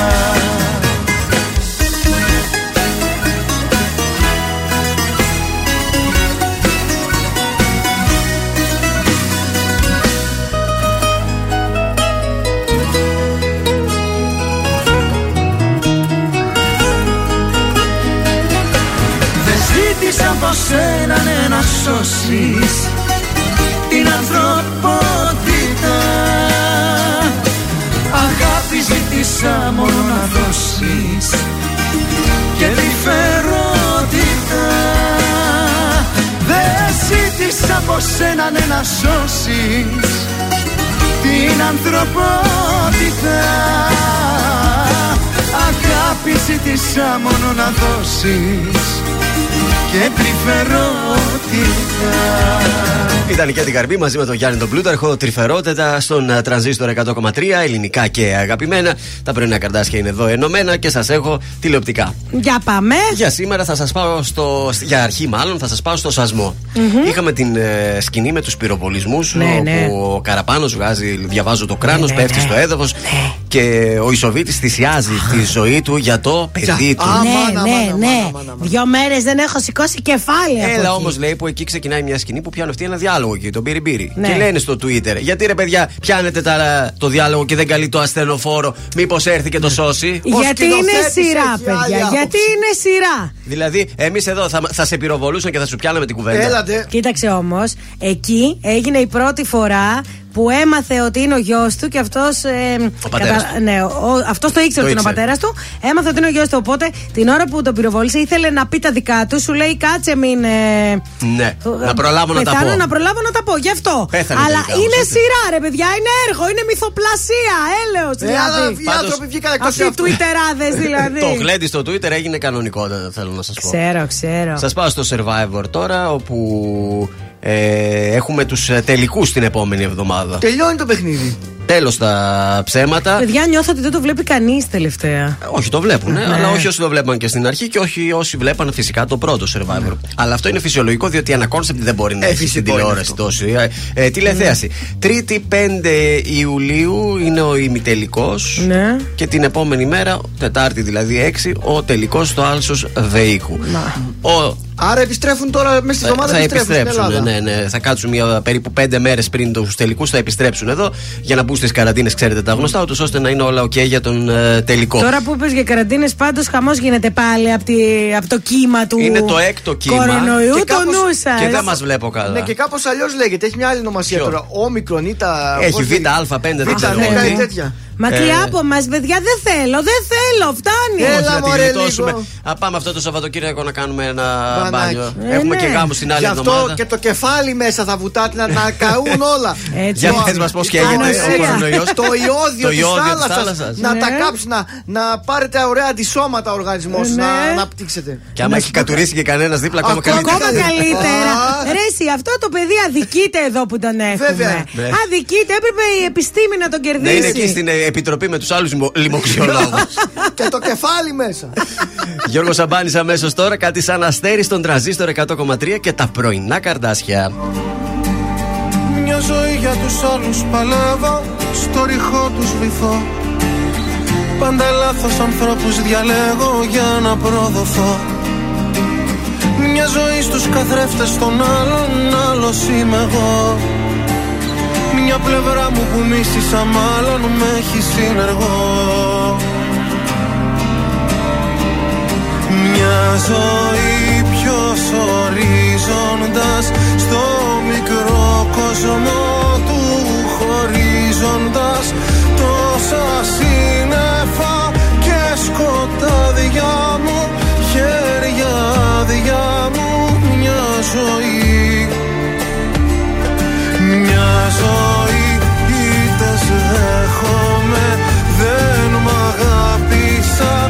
σένα ναι, να σώσεις την ανθρωπότητα. Αγάπη ζήτησα μόνο να δώσεις και τρυφερότητα Δεν ζήτησα από σένα ναι, να σώσεις την ανθρωπότητα. Αγάπη ζήτησα μόνο να δώσεις και τρυφερότητα Ήταν και την καρμπή μαζί με τον Γιάννη τον Πλούταρχο. Τρυφερότητα στον uh, τρανζίστορ 100,3 ελληνικά και αγαπημένα. Τα πρωινά καρδάσια είναι εδώ ενωμένα και σας έχω τηλεοπτικά. Για πάμε. Για σήμερα θα σας πάω στο. Για αρχή, μάλλον θα σας πάω στο σασμο Μμμ. Είχαμε την ε, σκηνή με τους πυροβολισμούς. Ναι, όπου ναι. ο Καραπάνος βγάζει, διαβάζω το κράνος, ναι, πέφτει ναι. στο έδαφος. Και ο Ισοβίτης θυσιάζει τη ζωή του για το παιδί του. ναι, ναι, ναι. Δύο μέρες δεν έχω σηκώσει κεφάλι από Έλα εκεί. όμως λέει που εκεί ξεκινάει μια σκηνή που πιάνουν αυτοί ένα διάλογο εκεί, τον πυρι Ναι. Και λένε στο Twitter, γιατί ρε παιδιά πιάνετε τα, το διάλογο και δεν καλεί το ασθενοφόρο, μήπως έρθει και το σώσει. [laughs] Γιατί είναι σειρά, έχει παιδιά. άλλη Γιατί άποψη. είναι σειρά. Δηλαδή, εμείς εδώ θα, θα σε πυροβολούσαν και θα σου πιάναμε την κουβέντα. Κοίταξε όμως, εκεί έγινε η πρώτη φορά που έμαθε ότι είναι ο γιος του και αυτός. Ο πατέρας του. Ναι, αυτός το ήξερε Το ότι είναι ο ήξερε. πατέρας του. Έμαθε ότι είναι ο γιος του. Οπότε την ώρα που τον πυροβόλησε ήθελε να πει τα δικά του. Σου λέει κάτσε μην. ε, Ναι, να προλάβω να τα πεθάνω, πω. να προλάβω να τα πω. Γι' αυτό. Πέθανε Αλλά τελικά όμως, είναι έτσι. σειρά, ρε παιδιά. Είναι έργο, είναι μυθοπλασία. Έλεος Ε, αλλά δηλαδή. οι άνθρωποι βγήκαν εκτός Αυτοί οι εαυτού. τουιτεράδε [laughs] δηλαδή. Το γλέντι στο Twitter έγινε κανονικότητα, θέλω να σας πω. Ξέρω, ξέρω. Σας πάω στο Survivor τώρα, όπου Ε, έχουμε τους τελικούς την επόμενη εβδομάδα. Τελειώνει το παιχνίδι. Τέλος τα ψέματα. Παιδιά, νιώθω ότι δεν το βλέπει κανείς τελευταία. Όχι, το βλέπουν, Ναι. αλλά όχι όσοι το βλέπαν και στην αρχή και όχι όσοι βλέπαν φυσικά το πρώτο survivor. Αλλά αυτό είναι φυσιολογικό διότι ένα concept δεν μπορεί να Ε, έχει στην φυσικό είναι τηλεόραση αυτό. τόση. Ε, ε, τηλεθέαση. Τρίτη 5 Ιουλίου είναι ο ημιτελικός. Ναι. Και την επόμενη μέρα, Τετάρτη δηλαδή 6, ο τελικός στο Άλσος Δεϊκού. Ο Άρα επιστρέφουν τώρα μέσα στη θα, εβδομάδα θα επιστρέφουν, στην επιστρέψουν. Ελλάδα. Ναι, ναι. Θα κάτσουν μια, περίπου πέντε μέρες πριν τους τελικούς. Θα επιστρέψουν εδώ για να μπουν στι καραντίνες, ξέρετε τα γνωστά, ούτως ώστε να είναι όλα OK για τον ε, τελικό. Τώρα που είπες για καραντίνες, πάντως χαμός γίνεται πάλι από από το κύμα του. Είναι το έκτο κύμα. Κορονοϊού, Και το κάπως- νου σας. Και δεν μας βλέπω καλά. Ναι, και κάπως αλλιώς λέγεται. Έχει μια άλλη ονομασία Ποιο; τώρα. Όμικρον ή τα. Έχει πώς λέγεται; ΒΑ5, δεν Β, ξέρω ναι, εγώ κάτι τι. τέτοια. Μακριά Ε, από μας, παιδιά, δεν θέλω, δεν θέλω, φτάνει. Έλα, Όχι, να τη μωρέ, γλιτώσουμε. λίγο. Α, πάμε αυτό το Σαββατοκύριακο να κάνουμε ένα Μπανάκι. μπάνιο. Ε, Έχουμε ναι. και γάμο την άλλη Γι' αυτό εβδομάδα. και το κεφάλι μέσα θα βουτάτε να, να [laughs] καούν όλα. Έτσι. Για Λοιπόν, πες μας πώς και έγινε ο Ανοσία. κορονοϊός. Το ιόδιο Το της ιόδιο της θάλασσας θάλασσας. να Ναι. τα κάψει, να, να πάρετε ωραία αντισώματα ο οργανισμός Ναι. να αναπτύξετε. Και άμα έχει κατουρίσει και κανένας δίπλα, ακόμα Ακόμα καλύτερα. Ακόμα καλύτερα. Α. Ρε, εσύ, αυτό το παιδί αδικείται εδώ που τον έχουμε. Βέβαια. Ναι. Αδικείται, έπρεπε η επιστήμη να τον Να κερδίσει. Είναι εκεί στην ε, επιτροπή με τους άλλους λοιμοξιολόγου. [laughs] και το κεφάλι μέσα. [laughs] Γιώργος Σαμπάνης αμέσως τώρα, κάτι σαν αστέρι στον τραζίστορ 100,3 και τα πρωινά καρδάσια. Μια ζωή για τους άλλους παλεύω Στο ρηχό τους βυθώ Πάντα λάθος ανθρώπους διαλέγω για να προδοθώ Μια ζωή στους καθρέφτες των άλλων Άλλος είμαι εγώ Μια πλευρά μου που μίσησα μάλλον με έχει συνεργό. Μια ζωή ποιος ορίζοντας Στο μικρό κόσμο του χωρίζοντας Τόσα σύννεφα και σκοτάδια μου Χέρια άδεια μου μια ζωή μια ζωή ήτες δέχομαι Δεν μ' αγάπησα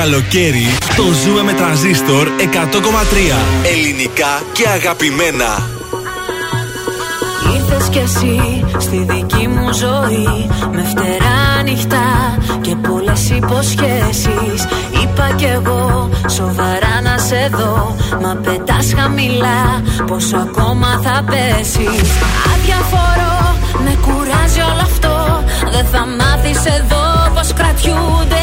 καλοκαίρι το ζούμε με τραζίστορ 100,3. Ελληνικά και αγαπημένα. Ήρθες κι εσύ στη δική μου ζωή Με φτερά νυχτά και πολλές υποσχέσεις Είπα κι εγώ σοβαρά να σε δω Μα πετάς χαμηλά πόσο ακόμα θα πέσεις Αδιαφορώ με κουράζει όλο αυτό Δεν θα μάθεις εδώ πως κρατιούνται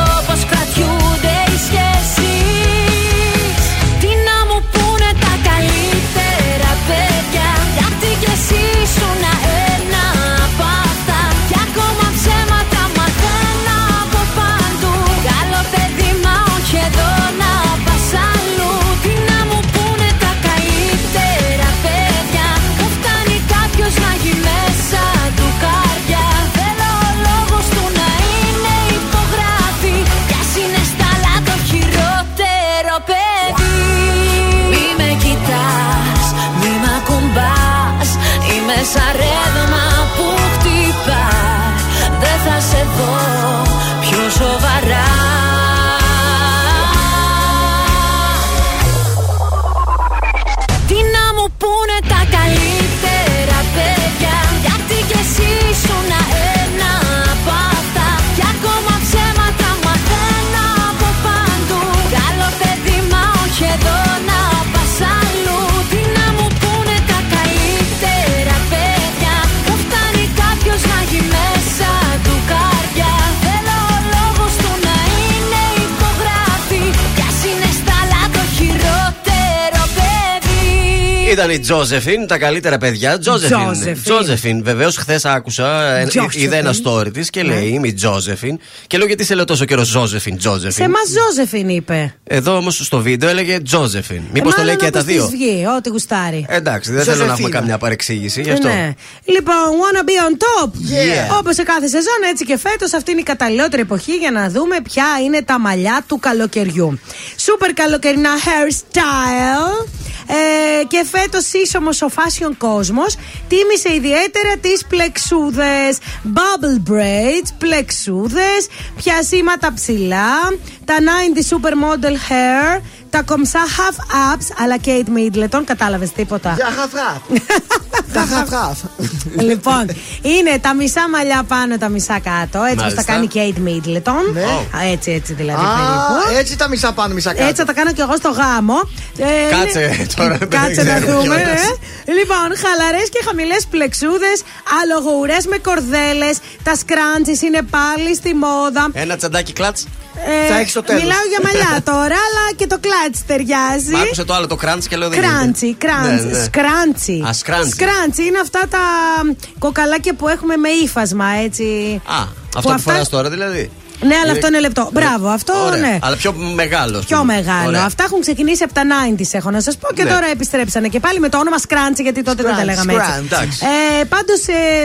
Είμαι Ήταν η Τζόζεφιν, τα καλύτερα παιδιά. Τζόζεφιν. Τζόζεφιν. Τζόζεφιν. Βεβαίως, χθες άκουσα, ε, Τζόζεφιν. είδα ένα story της και λέει: Είμαι η Τζόζεφιν. Και λέω: Γιατί σε λέω τόσο καιρό Τζόζεφιν, Σε Τζόζεφιν. μας Ζώζεφιν είπε. Εδώ όμως στο βίντεο έλεγε Τζόζεφιν. Μήπως Ε, το λέει μάλλον και τα όπως της δύο. βγει, ό,τι γουστάρει. Εντάξει, δεν θέλω να έχουμε Ζωζεφίνα. καμιά παρεξήγηση γι' Ε, αυτό. Ναι. Λοιπόν, wanna be on top. Yeah. Όπως σε κάθε σεζόν, έτσι και φέτος, αυτή είναι η καταλληλότερη εποχή για να δούμε ποια είναι τα μαλλιά του καλοκαιριού. Σούπερ καλοκαιρινά hairstyle. Ε, και φέτος ίσομο ο fashion κόσμος τίμησε ιδιαίτερα τις πλεξούδες. Bubble braids, πλεξούδες, πιασίματα ψηλά, τα 90 supermodel hair, τα κομψά half ups, αλλά Kate Middleton, κατάλαβες τίποτα. Για χαφράφ. Τα χαφράφ. λοιπόν, είναι τα μισά μαλλιά πάνω, τα μισά κάτω. Έτσι όπως Μάλιστα. τα κάνει η Kate Middleton. Ναι. Α, Έτσι, έτσι δηλαδή Α, περίπου. έτσι τα μισά πάνω, μισά κάτω. Έτσι θα τα κάνω κι εγώ στο γάμο. Ε, Κάτσε είναι- τώρα, δεν Κάτσε να ξέρω δούμε. κιόλας. ε. Λοιπόν, χαλαρές και χαμηλές πλεξούδες, αλογοουρέ με κορδέλες. Τα σκράντζι είναι πάλι στη μόδα. Ένα τσαντάκι κλατς. Ε, Θα έχεις το τέλος. Μιλάω για μαλλιά [laughs] τώρα, αλλά και το κλάτ ταιριάζει. Μ' άκουσε το άλλο το κράντ και λέω δεν Κράντσι, γίνεται. κράντσι, Ναι, ναι. σκράντσι. Α, σκράντσι. Σκράντσι είναι αυτά τα κοκαλάκια που έχουμε με ύφασμα, έτσι. Α, αυτό που αυτά- φοράς τώρα δηλαδή. Ναι, αλλά αυτό είναι λεπτό. Μπράβο, αυτό Ωραία. ναι. Αλλά πιο μεγάλο. ας Πιο πούμε. μεγάλο. Ωραία. Αυτά έχουν ξεκινήσει από τα 90s, έχω να σας πω. Και Ναι. τώρα επιστρέψανε και πάλι με το όνομα Scrunch, γιατί τότε δεν τα Scrunch, λέγαμε Scrunch, έτσι. εντάξει. Ε, Πάντως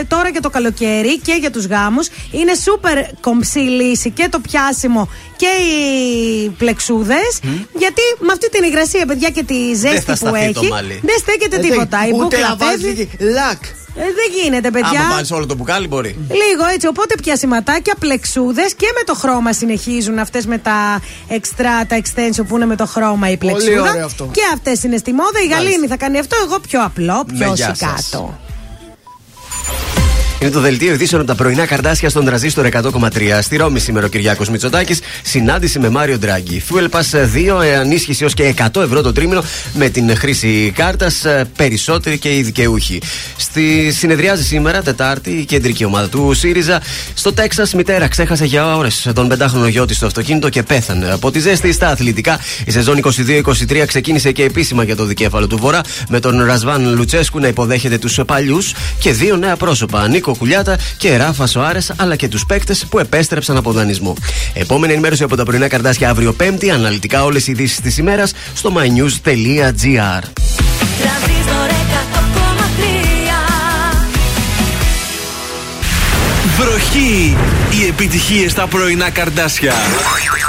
τώρα και το καλοκαίρι και για τους γάμους είναι σούπερ κομψή λύση και το πιάσιμο και οι πλεξούδες. Γιατί με αυτή την υγρασία, παιδιά, και τη ζέστη θα που σταθεί το έχει, μαλλί. δεν στέκεται Ε, τίποτα. Η Ούτε μπούκλα να βάζει φεύγει. λακ. Ε, δεν γίνεται, παιδιά. Άμα βάλει όλο το μπουκάλι, μπορεί. Λίγο έτσι. Οπότε πιασηματάκια, πλεξούδες και με το χρώμα συνεχίζουν αυτές με τα εξτρά, τα extension που είναι με το χρώμα η πλεξούδα. ωραίο αυτό. Και αυτές είναι στη μόδα. Η Γαλήνη θα κάνει αυτό. Εγώ πιο απλό, Ναι, πιο γεια σας. σικάτο. Είναι το δελτίο ειδήσεων από τα πρωινά καρδάσια στον τραζίστορ 100,3. Στη Ρώμη σήμερα ο Κυριάκος Μητσοτάκης. Συνάντηση με Μάριο Ντράγκη. Fuel Pass 2, ε, ανίσχυση ως και 100 ευρώ το τρίμηνο με την χρήση κάρτας. Περισσότεροι και οι δικαιούχοι. Στη συνεδριάζει σήμερα, Τετάρτη, η κεντρική ομάδα του ΣΥΡΙΖΑ. Στο Τέξας, μητέρα ξέχασε για ώρες τον πεντάχρονο γιο της στο αυτοκίνητο και πέθανε. Από τη ζέστη στα αθλητικά, η σεζόν 22-23 ξεκίνησε και επίσημα για το δικέφαλο του Βορρά με τον Ρασβάν Λουτσέσκου να υποδέχεται τους παλιούς και δύο νέα πρόσωπα, Νίκο Κουλιάτα και Ράφα Σοάρες, αλλά και τους παίκτες που επέστρεψαν από δανεισμό. Επόμενη ενημέρωση από τα πρωινά καρδάσια αύριο Πέμπτη, αναλυτικά όλες οι ειδήσεις της ημέρας στο mynews.gr. Τρανζίστορ 100,3 Βροχή! Οι επιτυχίες στα πρωινά καρδάσια.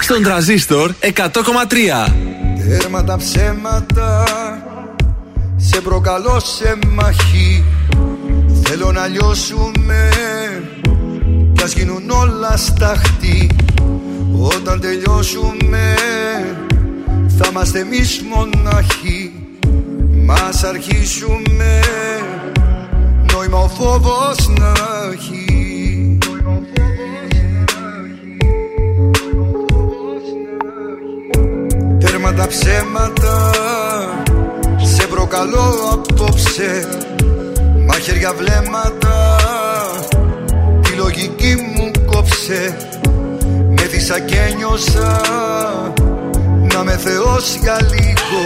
Στον τραζίστορ 100,3. Τέρμα τα ψέματα Σε προκαλώ σε μαχή Θέλω να λιώσουμε Κι ας γίνουν όλα σταχτή Όταν τελειώσουμε Θα είμαστε εμείς μοναχοί Μας αρχίσουμε Νόημα ο φόβος να έχει. Τέρμα τα ψέματα Σε προκαλώ απόψε Μαχαίρια βλέμματα. Τη λογική μου κόψε. Με δίσα και νιώσα. Να με θεός για λίγο.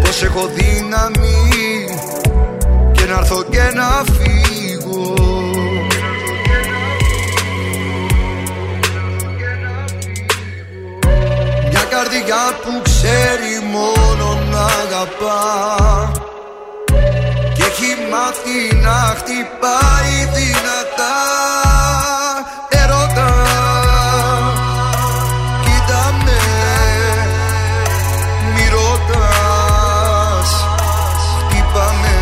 Πως έχω δύναμη. Και να έρθω και να φύγω. Μια καρδιά που ξέρει μόνο να αγαπά. Και έχει μάθει να χτυπάει δυνατά. Ερώτα Κοίτα με Μη ρωτάς Χτύπα με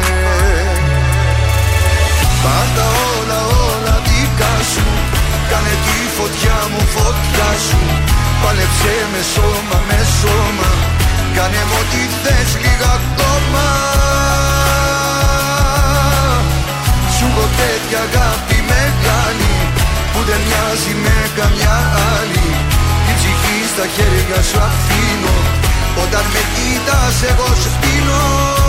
Πάντα όλα όλα δικά σου. Κάνε τη φωτιά μου φωτιά σου. Πάλεψε με σώμα με σώμα. Κάνε μου ό,τι θες λίγα ακόμα Σου έχω τέτοια αγάπη μεγάλη Που δεν μοιάζει με καμιά άλλη. Την ψυχή στα χέρια σου αφήνω Όταν με κοίτας εγώ σε πίνω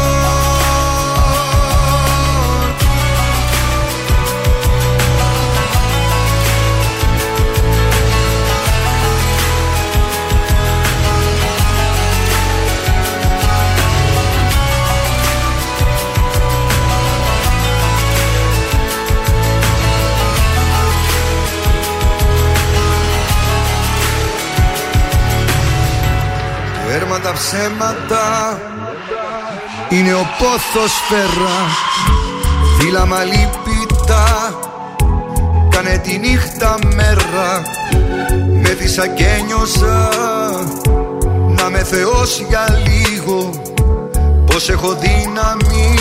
Τέρμα τα ψέματα. Είναι ο πόθος φέρα. Φύλαμα λυπητά Κάνε τη νύχτα μέρα. Με δίσα και νιώσα Να με θεός για λίγο. Πως έχω δύναμη.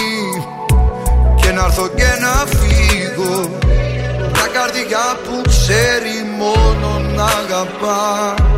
Και να έρθω και να φύγω. Μια καρδιά που ξέρει μόνο να αγαπά. και έχει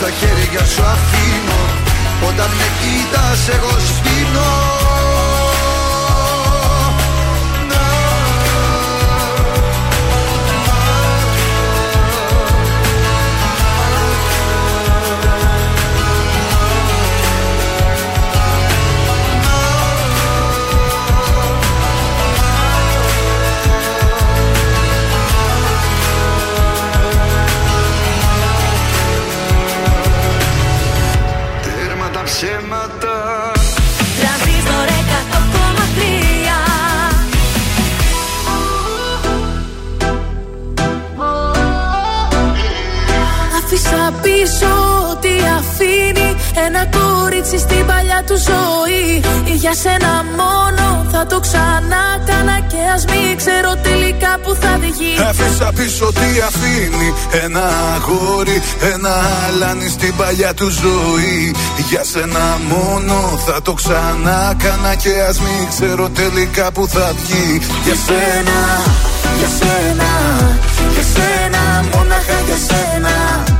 στα χέρια σου αφήνω. Όταν με κοίτας εγώ σβήνω πίσω ό,τι αφήνει Ένα κόριτσι στην παλιά του ζωή. Για σένα μόνο θα το ξανά κάνα Και ας μην ξέρω τελικά που θα βγει. Άφησα πίσω τι αφήνει Ένα αγόρι, ένα αλάνι στην παλιά του ζωή. Για σένα μόνο θα το ξανά κάνα Και ας μην ξέρω τελικά που θα βγει. Για σένα, για σένα, για σένα Μόναχα για σένα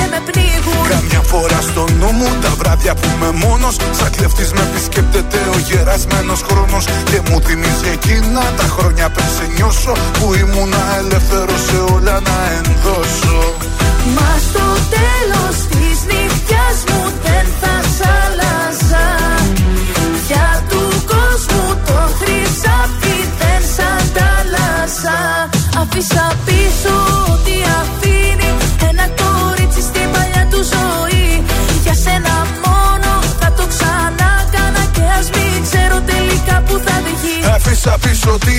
με πνίγουν Καμιά φορά στο νου μου τα βράδια που είμαι μόνος Σαν κλεφτής με επισκέπτεται ο γερασμένος χρόνος. Και μου θυμίζει εκείνα τα χρόνια πριν σε νιώσω Που ήμουνα ελεύθερος σε όλα να ενδώσω. Μα στο τέλος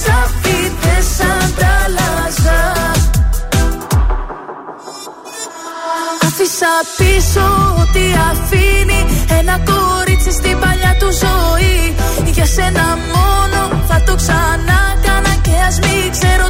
χρυσάφι δεν σ' αντάλλαζα Άφησα πίσω ό,τι αφήνει Ένα κόριτσι στην παλιά του ζωή. Για σένα μόνο θα το ξανά κάνα Και ας μην ξέρω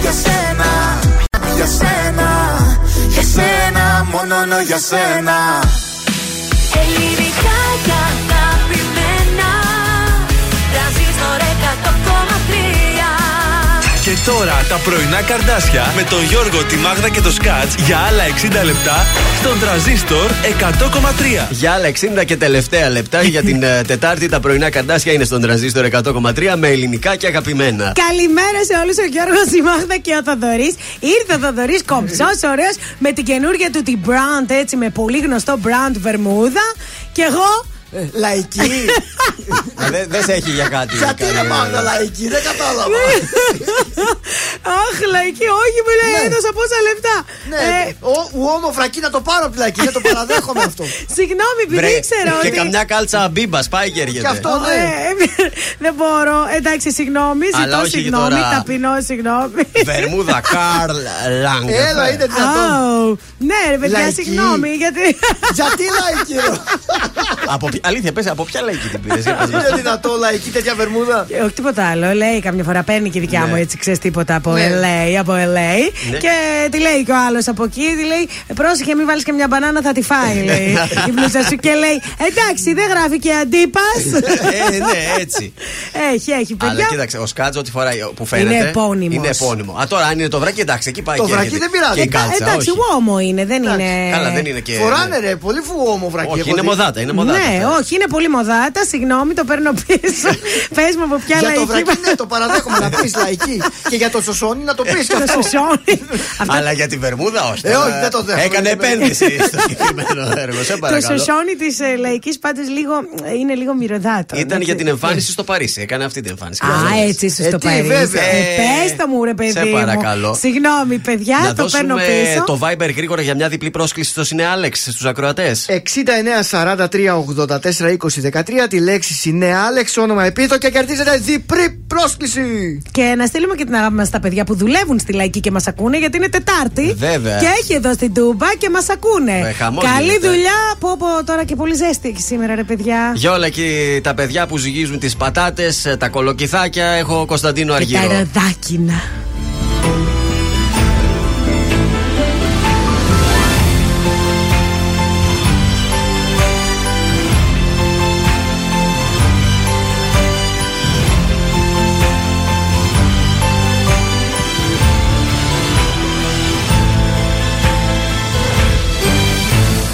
για σένα Για σένα, για σένα Μόνο για σένα. Ελληνικά και αγαπημένα Τρανζίστορ 100,3 Και τώρα τα πρωινά καρδάσια με τον Γιώργο, τη Μάγδα και το Σκάτς για άλλα 60 λεπτά στον τραζίστορ 100,3. Για άλλα 60 και τελευταία λεπτά για την ε, Τετάρτη τα πρωινά καρδάσια είναι στον τραζίστορ 100,3 με ελληνικά και αγαπημένα. Καλημέρα σε όλους. Ο Γιώργος, η Μάγδα και ο Θοδωρής. Ήρθε ο Θοδωρής κομψός, ωραίος, με την καινούργια του την brand, έτσι, με πολύ γνωστό brand βερμούδα. Και εγώ. Ε, Λαϊκή. Δεν δεν σε έχει για κάτι. Γιατί κάνει, είναι ε, πάντα λαϊκή, δεν κατάλαβα. Αχ, λαϊκή, όχι, μου λέει, Ναι. έδωσα πόσα λεφτά. Ναι, Ε, ο- ουόμο φρακή να το πάρω από τη λαϊκή, δεν το παραδέχομαι αυτό. Συγγνώμη, επειδή βρε, ήξερα Και ότι. καμιά κάλτσα μπίμπας πάει και έρχεται. Και αυτό ναι. Ε, δεν μπορώ. Εντάξει, συγγνώμη. Αλλά Ζητώ όχι συγγνώμη. τώρα. Ταπεινώ, συγγνώμη. Βερμούδα Καρλ Λάγκ. Έλα, είναι δυνατόν. Αου. Ναι, ρε παιδιά, Λαϊκή. συγγνώμη. Γιατί. Γιατί λαϊκή, ρε. Από αλήθεια, πες από ποια λαϊκή την πήρες. [laughs] Είναι δυνατό λαϊκή τέτοια βερμούδα. Ε, Όχι τίποτα άλλο. Λέει καμιά φορά παίρνει και η δικιά Ναι. μου έτσι, ξέρεις τίποτα από Ναι. LA. Από LA. Ναι. Και τη λέει και ο άλλος από εκεί, τη λέει Πρόσεχε, μην βάλεις και μια μπανάνα, θα τη φάει. [laughs] Λέει η μπλούζα σου. Και λέει Εντάξει, δεν γράφει και αντίπας. Ε, ναι, έτσι. [laughs] έχει, έχει, Αλλά παιδιά. κοίταξε, ο Σκάτζο ό,τι φοράει που φαίνεται. Είναι επώνυμος. Είναι επώνυμο. Α, τώρα αν είναι το βράκι, εντάξει, εκεί πάει Το και βράκι έρχεται. δεν πειράζει. Και η Ε, κάλτσα, Εντάξει, όχι. γόμο είναι, δεν είναι. Καλά, δεν είναι και. Φοράνε ρε, πολύ φουόμο βρακί. Όχι, έχω είναι δει. μοδάτα, είναι μοδάτα. Ναι, όχι, είναι πολύ μοδάτα. Συγγνώμη, το παίρνω πίσω. [laughs] Πες μου από ποια Για το λαϊκή. βρακί, [laughs] ναι, το παραδέχομαι να πεις λαϊκή. Και για το σωσόνι να το πεις και Το αυτό. σωσόνι. Αυτό [laughs] Αλλά για τη Βερμούδα, όχι. Ε, τώρα όχι, δεν το δέχομαι. Έκανε επένδυση στο συγκεκριμένο έργο. Σε Το παρακαλώ. σωσόνι της λαϊκής πάντω λίγο είναι λίγο μυρωδάτο. Ήταν για την εμφάνιση στο Παρίσι. Έκανε αυτή την εμφάνιση. Α, έτσι ίσω Ε, το τι, πάρει. βέβαια. Πες το μου, ρε παιδί. σε μου. παρακαλώ. Συγγνώμη, παιδιά, Να το παίρνω δώσουμε πίσω. το Viber γρήγορα για μια διπλή πρόσκληση στο Σινέ Άλεξ στους ακροατές. 69 43 84 20 13 τη λέξη είναι Άλεξ, όνομα επίθετο και κερδίζετε διπλή πρόσκληση. Και να στείλουμε και την αγάπη μας στα παιδιά που δουλεύουν στη λαϊκή και μας ακούνε, γιατί είναι Τετάρτη. Βέβαια. Και έχει εδώ στην Τούμπα και μας ακούνε. Ε, χαμός Καλή γίνεται. δουλειά. Πω, πω, τώρα και πολύ ζέστη έχει σήμερα, ρε παιδιά. Για όλα εκεί τα παιδιά που ζυγίζουν τις πατάτες, τα κολοκυθάκια, έχω Κωνσταντίνο Και τα Αργύρο. ροδάκινα.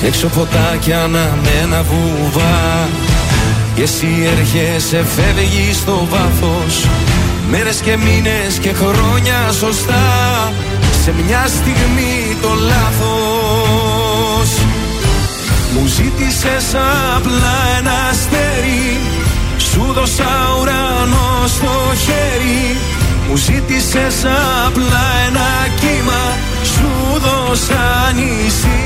Έξω φωτάκια αναμένα βουβά Και εσύ έρχεσαι φεύγει στο βάθος. Μέρες και μήνες και χρόνια σωστά. Σε μια στιγμή το λάθος. Μου ζήτησες απλά ένα αστέρι. Σου δώσα ουρανό στο χέρι. Μου ζήτησες απλά ένα κύμα. Σου δώσα νησί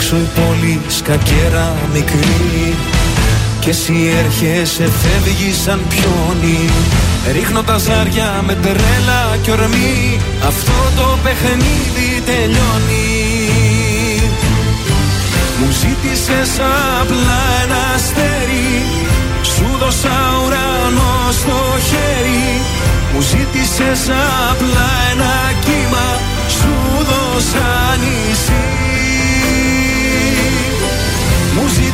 Έξω η πόλη σκακέρα μικρή. Και εσύ έρχεσαι φεύγεις σαν πιόνι. Ρίχνω τα ζάρια με τρέλα και ορμή. Αυτό το παιχνίδι τελειώνει. Μου ζήτησες απλά ένα αστέρι. Σου δώσα ουρανό στο χέρι. Μου ζήτησες απλά ένα κύμα. Σου δώσα νησί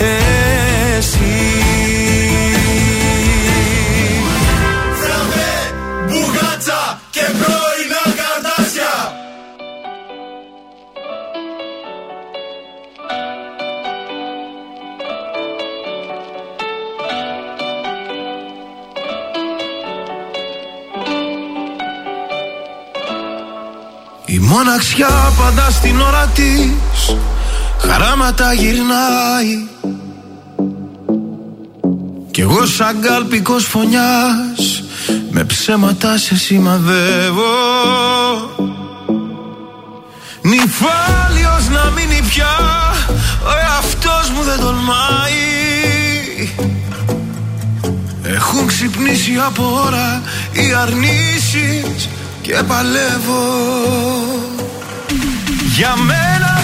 εσύ. Φραβέ, μπουγάτσα και πρώινα καρτάσια Η μοναξιά πάντα στην ώρα της. Χαράματα γυρνάει. Κι εγώ σαν κάλπικος φωνιάς Με ψέματα σε σημαδεύω. Νυφάλιος να μείνει πια Ο εαυτός μου δεν τολμάει. Έχουν ξυπνήσει από ώρα οι αρνήσεις και παλεύω. Για μένα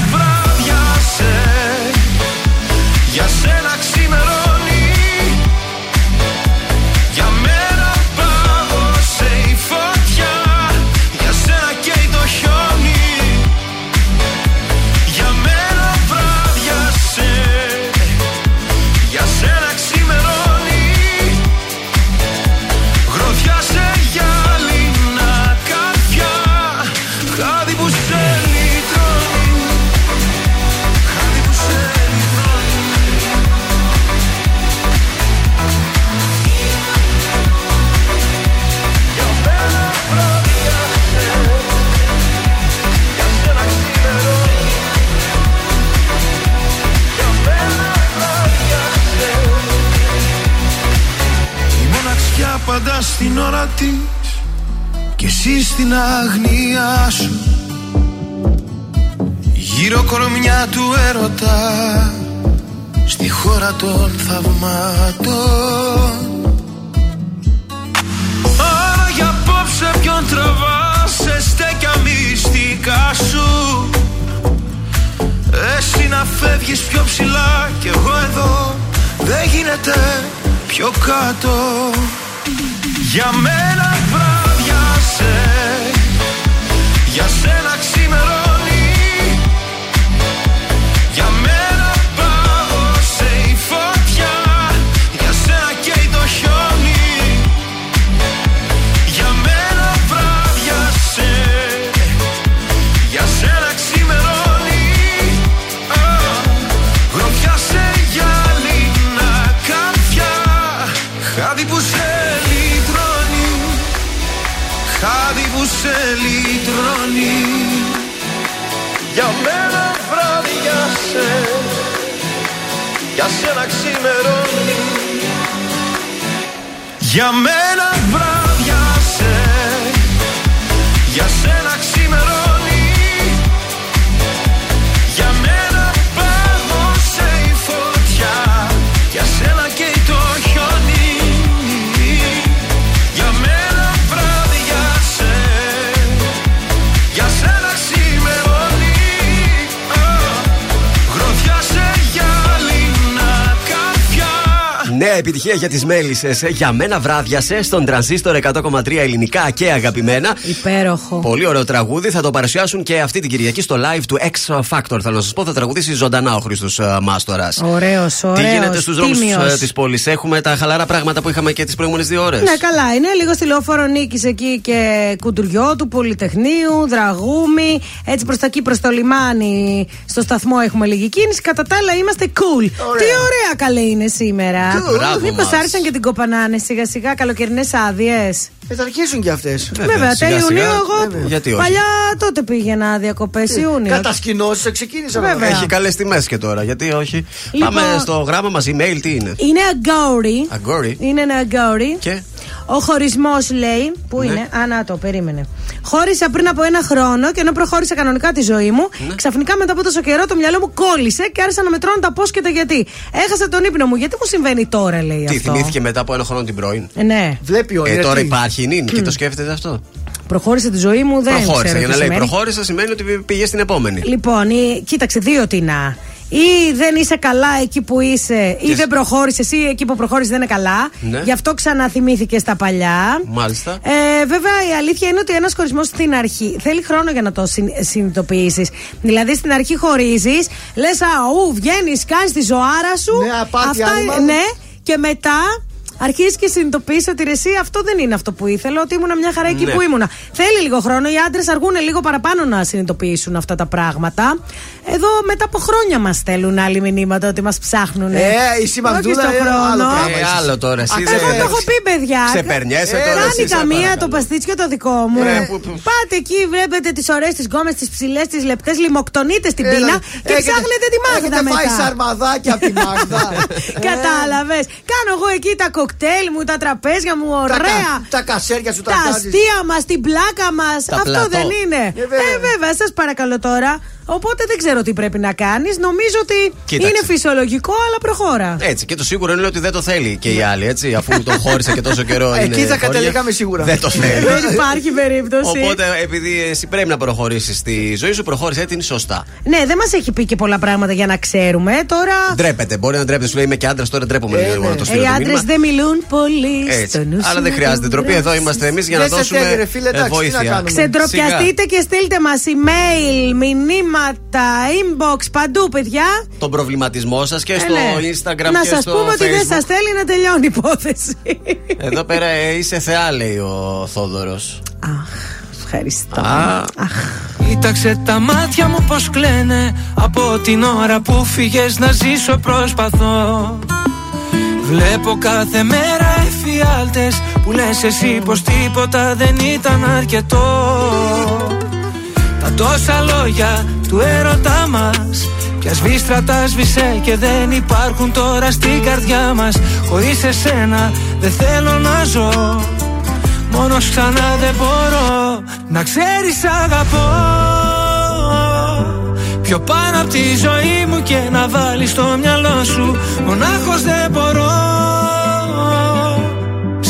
στην αγνία σου. Γύρω κορμιά του έρωτα στη χώρα των θαυμάτων. Άρα για απόψε ποιον τραβάς σε στέκια μυστικά σου. Εσύ να φεύγεις πιο ψηλά κι εγώ εδώ δεν γίνεται πιο κάτω. Για μένα βράδιασε Για σένα Για μένα επιτυχία για τις μέλισσες. Για μένα βράδιασε στον τρανζίστορ 100,3 ελληνικά και αγαπημένα. Υπέροχο. Πολύ ωραίο τραγούδι. Θα το παρουσιάσουν και αυτή την Κυριακή στο live του X Factor. Θέλω να σας πω, θα τραγουδήσει ζωντανά ο Χρήστος Μάστορας. Ωραίος, ωραίος. Τι γίνεται στους δρόμους της πόλης, Έχουμε τα χαλαρά πράγματα που είχαμε και τις προηγούμενες δύο ώρες. Ναι, καλά. Είναι λίγο στη λεωφόρο νίκης εκεί και κουντουριό του Πολυτεχνείου, Δραγούμη. Έτσι προς τα εκεί, προς το λιμάνι, στο σταθμό έχουμε λίγη κίνηση. Κατά τα άλλα είμαστε cool. Τι ωραία καλέ είναι σήμερα. Μπράβο Μήπως μας. άρχισαν και την κοπανάνε σιγά σιγά καλοκαιρινές άδειες. Ε, θα αρχίσουν κι αυτές. Βέβαια, σιγά τέλη σιγά. Ιουνίου εγώ. Βέβαια. Γιατί όχι; Παλιά τότε πήγαινα διακοπές Ιούνιος. Κατασκηνώσεις ξεκίνησαν. Βέβαια. Έχει καλές τιμές και τώρα, γιατί όχι. Λοιπόν- Πάμε στο γράμμα μας, email, τι είναι; Είναι αγκόρι. Αγκόρι. Είναι ένα αγκόρι. Και; Ο χωρισμός λέει. Πού Ναι. είναι, Α, να το, περίμενε. Χώρισα πριν από ένα χρόνο και ενώ προχώρησα κανονικά τη ζωή μου, Ναι. ξαφνικά μετά από τόσο καιρό το μυαλό μου κόλλησε και άρχισα να μετρώνω τα πώς και τα γιατί. Έχασα τον ύπνο μου. Γιατί μου συμβαίνει τώρα, λέει Τι αυτό; θυμήθηκε μετά από ένα χρόνο την πρώην; Ε, Ναι. Βλέπει ο Ε, είναι τώρα τι. υπάρχει η νυν και το σκέφτεται αυτό; Προχώρησε τη ζωή μου, δεν Προχώρησε. ξέρω Για τι να λέει σημαίνει. προχώρησε σημαίνει ότι πήγε στην επόμενη. Λοιπόν, ή, κοίταξε, δύο τεινά. Ή δεν είσαι καλά εκεί που είσαι, ή Και- δεν προχώρησες, ή εκεί που προχώρησες δεν είναι καλά. Ναι. Γι' αυτό ξαναθυμήθηκε στα παλιά. Μάλιστα. Ε, βέβαια, η αλήθεια είναι ότι ένας χωρισμός στην αρχή θέλει χρόνο για να το συνειδητοποιήσεις. Δηλαδή, στην αρχή χωρίζεις, λες, Α, ου, βγαίνεις, κάνεις τη ζωάρα σου. Ναι, απάτη, Αυτά, άνοιγμα. ναι, και μετά αρχίζεις και συνειδητοποιείς ότι ρε, εσύ αυτό δεν είναι αυτό που ήθελα, ότι ήμουνα μια χαρά εκεί Ναι. που ήμουνα. Θέλει λίγο χρόνο. Οι άντρες αργούν λίγο παραπάνω να συνειδητοποιήσουν αυτά τα πράγματα. Εδώ μετά από χρόνια μας στέλνουν άλλοι μηνύματα ότι μας ψάχνουν. Ε, η Σιμαγδούλα Όχι στο είναι χρόνο. άλλο πράγμα. Ε, άλλο τώρα. Εσύ Εγώ δεν- το έχω πει, παιδιά. Ξεπερνιέσαι τώρα, Κάνει εσύ, σε καμία παρακαλώ. το παστίτσιο το δικό μου. Ε, που- που- Πάτε εκεί, βλέπετε τις ωραίες, τις γκόμες, τις ψηλές, τις λεπτές, λιμοκτονείτε στην Έλα, πείνα και έχετε- ψάχνετε τη Μάγδα Έχετε φάει μετά. σαρμαδάκια από τη Μάγδα. [laughs] Κατάλαβες. Κάνω εγώ εκεί τα κοκτέιλ μου, τα τραπέζια μου, Τα κα- ωραία. Τα κασέρια σου τα Τα κάνεις. αστεία μας, την πλάκα μας. Τα Αυτό πλατό. δεν είναι. Ε, βέβαια. Ε, βέβαια, σας παρακαλώ τώρα. Οπότε δεν ξέρω τι πρέπει να κάνεις. Νομίζω ότι Κοίταξε. είναι φυσιολογικό, αλλά προχώρα. Έτσι, και το σίγουρο είναι ότι δεν το θέλει και η άλλη, έτσι, αφού τον χώρισε και τόσο καιρό. Εκεί είναι θα χώρια. καταλήγαμε σίγουρα. Δεν το θέλει. Δεν υπάρχει περίπτωση. Οπότε, επειδή εσύ πρέπει να προχωρήσεις στη ζωή σου, προχώρησε την σωστά. Ναι, δεν μας έχει πει και πολλά πράγματα για να ξέρουμε. Τώρα. Ντρέπεται. Μπορεί να ντρέπεται. Σου λέει είμαι και άντρας, τώρα ντρέπομαι Ε, λίγο ναι. να το Ε, στείλω. οι το άντρες μήνυμα. δεν μιλούν πολύ Έτσι. στο νου Αλλά σου δεν να χρειάζεται τον ντροπή. Εδώ βρέσεις. είμαστε εμείς για να Δεν σε δώσουμε θέλει, ρε φίλε, ε, εντάξει, τι να βοήθεια. κάνουμε; Ξεντροπιαστείτε και στείλτε μας email, μηνύματα, inbox, παντού, παιδιά. Σιγά τον προβληματισμό σας και Ε, στο ναι. Instagram Να και σας στο πούμε ότι δεν Facebook. σας θέλει να τελειώνει η υπόθεση. Εδώ πέρα ε, είσαι θεά, λέει ο Θόδωρος. Ευχαριστώ. Κοίταξε τα μάτια μου πως κλαίνε Από την ώρα που φύγες να ζήσω προσπαθώ Βλέπω κάθε μέρα εφιάλτες Που λες εσύ πως τίποτα δεν ήταν αρκετό Τα τόσα λόγια του έρωτά μας. Πια σβήστρα τα σβήσε και δεν υπάρχουν τώρα στην καρδιά μας. Χωρίς εσένα δεν θέλω να ζω. Μόνος ξανά δεν μπορώ να ξέρεις αγαπώ. Πιο πάνω από τη ζωή μου και να βάλεις στο μυαλό σου. Μονάχος δεν μπορώ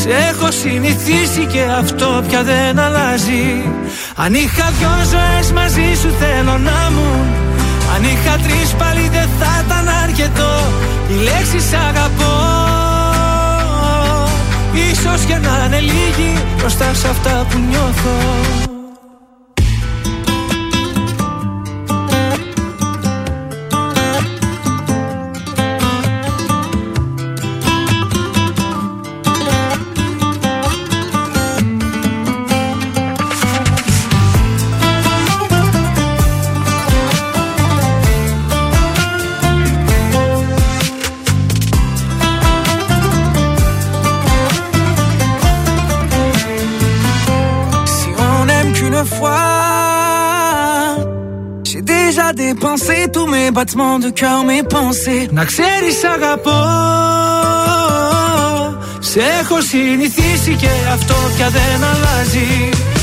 Σε έχω συνηθίσει και αυτό πια δεν αλλάζει. Αν είχα δυο ζωές μαζί σου θέλω να μου. Αν είχα τρεις πάλι δεν θα ήταν αρκετό. Η λέξη σ' αγαπώ. Ίσως και να είναι λίγη μπροστά σε αυτά που νιώθω battements de cœur, mes pensées. Να ξέρεις αγαπώ Σε έχω συνηθίσει και αυτό πια δεν αλλάζει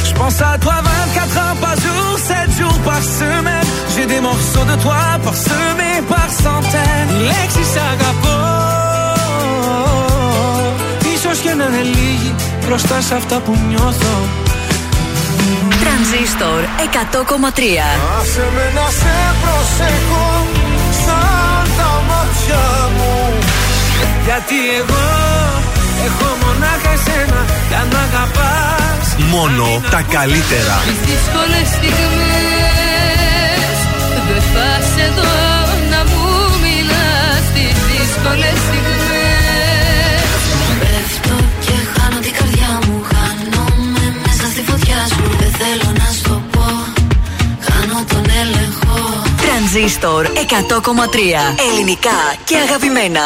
Je pense à toi 24 heures par jour, 7 jours par semaine J'ai des morceaux de toi parsemés par centaines Οι λέξεις αγαπώ Ίσως και να είναι λίγοι μπροστά σε αυτά που νιώθω Τρανζίστορ 100,3 Άσε με να σε προσέχω σαν τα μάτια μου. Γιατί εγώ έχω μονάχα εσένα για να αγαπάς. Μόνο τα καλύτερα. Τις δύσκολες στιγμές Δεν θα σε δω να μου μιλάς. Τις δύσκολες στιγμές θέλω να σου το πω. Χάνω τον έλεγχο. Τρανζίστορ 100,3 Ελληνικά και αγαπημένα.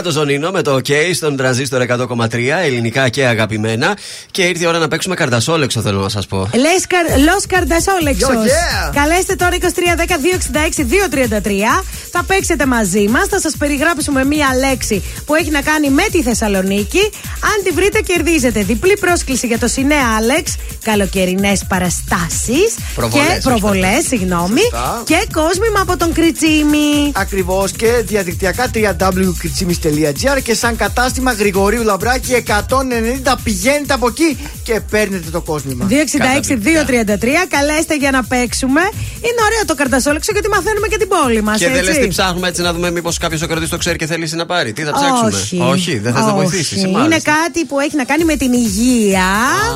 Να το ζωνίνο με το OK στον τρανζίστορ 100,3 ελληνικά και αγαπημένα. Και ήρθε η ώρα να παίξουμε καρτασόλεξο, θέλω να σας πω. Λος Καρντασόλεξο. Yo, yeah. Καλέστε τώρα 2310-266-233. Θα παίξετε μαζί μας. Θα σας περιγράψουμε μία λέξη που έχει να κάνει με τη Θεσσαλονίκη. Αν τη βρείτε, κερδίζετε διπλή πρόσκληση για το Σινέα Άλεξ. Καλοκαιρινές παραστάσει. Προβολές, Και όχι προβολές, παραστάσεις. συγγνώμη. Σωστά. Και κόσμημα από τον Κριτσίμη. Ακριβώς και διαδικτυακά www.kritsimis.gr και σαν κατάστημα Γρηγορίου Λαμπράκη 190 πηγαίνετε από εκεί και παίρνετε το κόσμημα. 266-233. Καλέστε για να παίξουμε. Είναι ωραίο το καρτασόλεξο γιατί μαθαίνουμε και την πόλη μας. Και δεν λες τι ψάχνουμε έτσι να δούμε μήπως κάποιος ο κρατής το ξέρει και θέλει να πάρει. Τι θα ψάξουμε; Όχι. δεν θε να Όχι. βοηθήσει. Είναι κάτι που έχει να κάνει με την υγεία.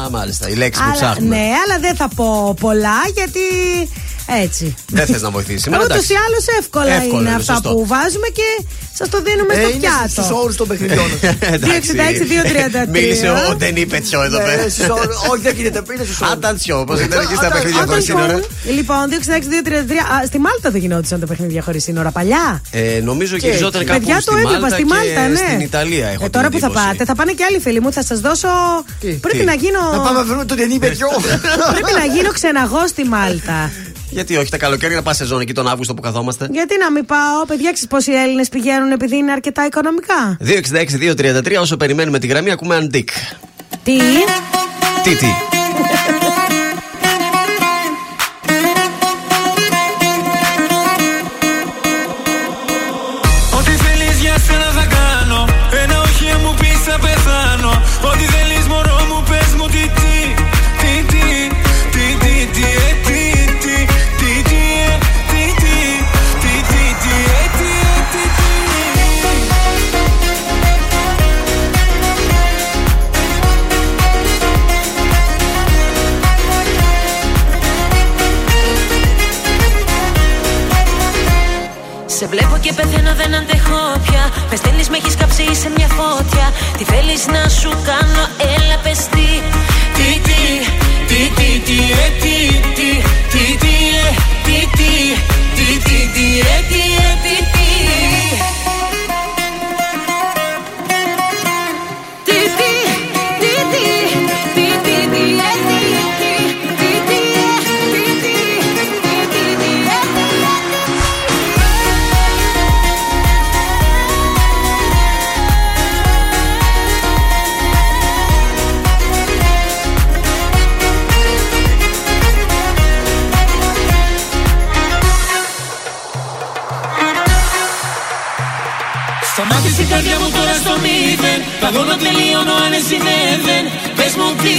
Α, μάλιστα, η λέξη που Αλλά- ψάχνουμε. Ναι, αλλά δεν θα πω πολλά γιατί έτσι. Δεν θες να βοηθήσεις. Μα Ούτως εντάξει. ή άλλως εύκολα, Εύκολα είναι είναι, αυτά σωστό. που βάζουμε και σας το δίνουμε Ε, στο είναι πιάτο. στους όρους των παιχνιδιών. [laughs] 266-233. [laughs] Μίλησε ο Ντενί Πετσιό εδώ Ναι, πέρα. στους όρους. [laughs] Όχι, δεν γίνεται. Είναι στους όρους. Αταντσιό, όπως ήταν εκεί στα Αταν- παιχνίδια χωρίς σύνορα. Λοιπόν, 266-233. Α, Στη Μάλτα δεν γινόντουσαν τα παιχνίδια χωρίς σύνορα παλιά. Ε, νομίζω Και γυριζόταν κάπου Παιδιά στη το έβλεπα Μάλτα στη Μάλτα, και ναι. στην Ιταλία. Έχω Ε, τώρα την που θα εντύπωση. πάτε, θα πάνε και άλλοι φίλοι μου. Θα σας δώσω. Πρέπει Τι; να γίνω. Να πάμε να βρούμε τον Ντενί Πετσιό. Πρέπει να γίνω ξεναγό στη Μάλτα. Γιατί όχι τα καλοκαίρια να πας σε ζώνη εκεί τον Αύγουστο που καθόμαστε. Γιατί να μην πάω, παιδιά, ξέρεις πόσοι Έλληνες πηγαίνουν επειδή είναι αρκετά οικονομικά. 266-233, όσο περιμένουμε τη γραμμή, ακούμε αντίκ. Τι; Τι, τι; Τι θέλεις να σου κάνω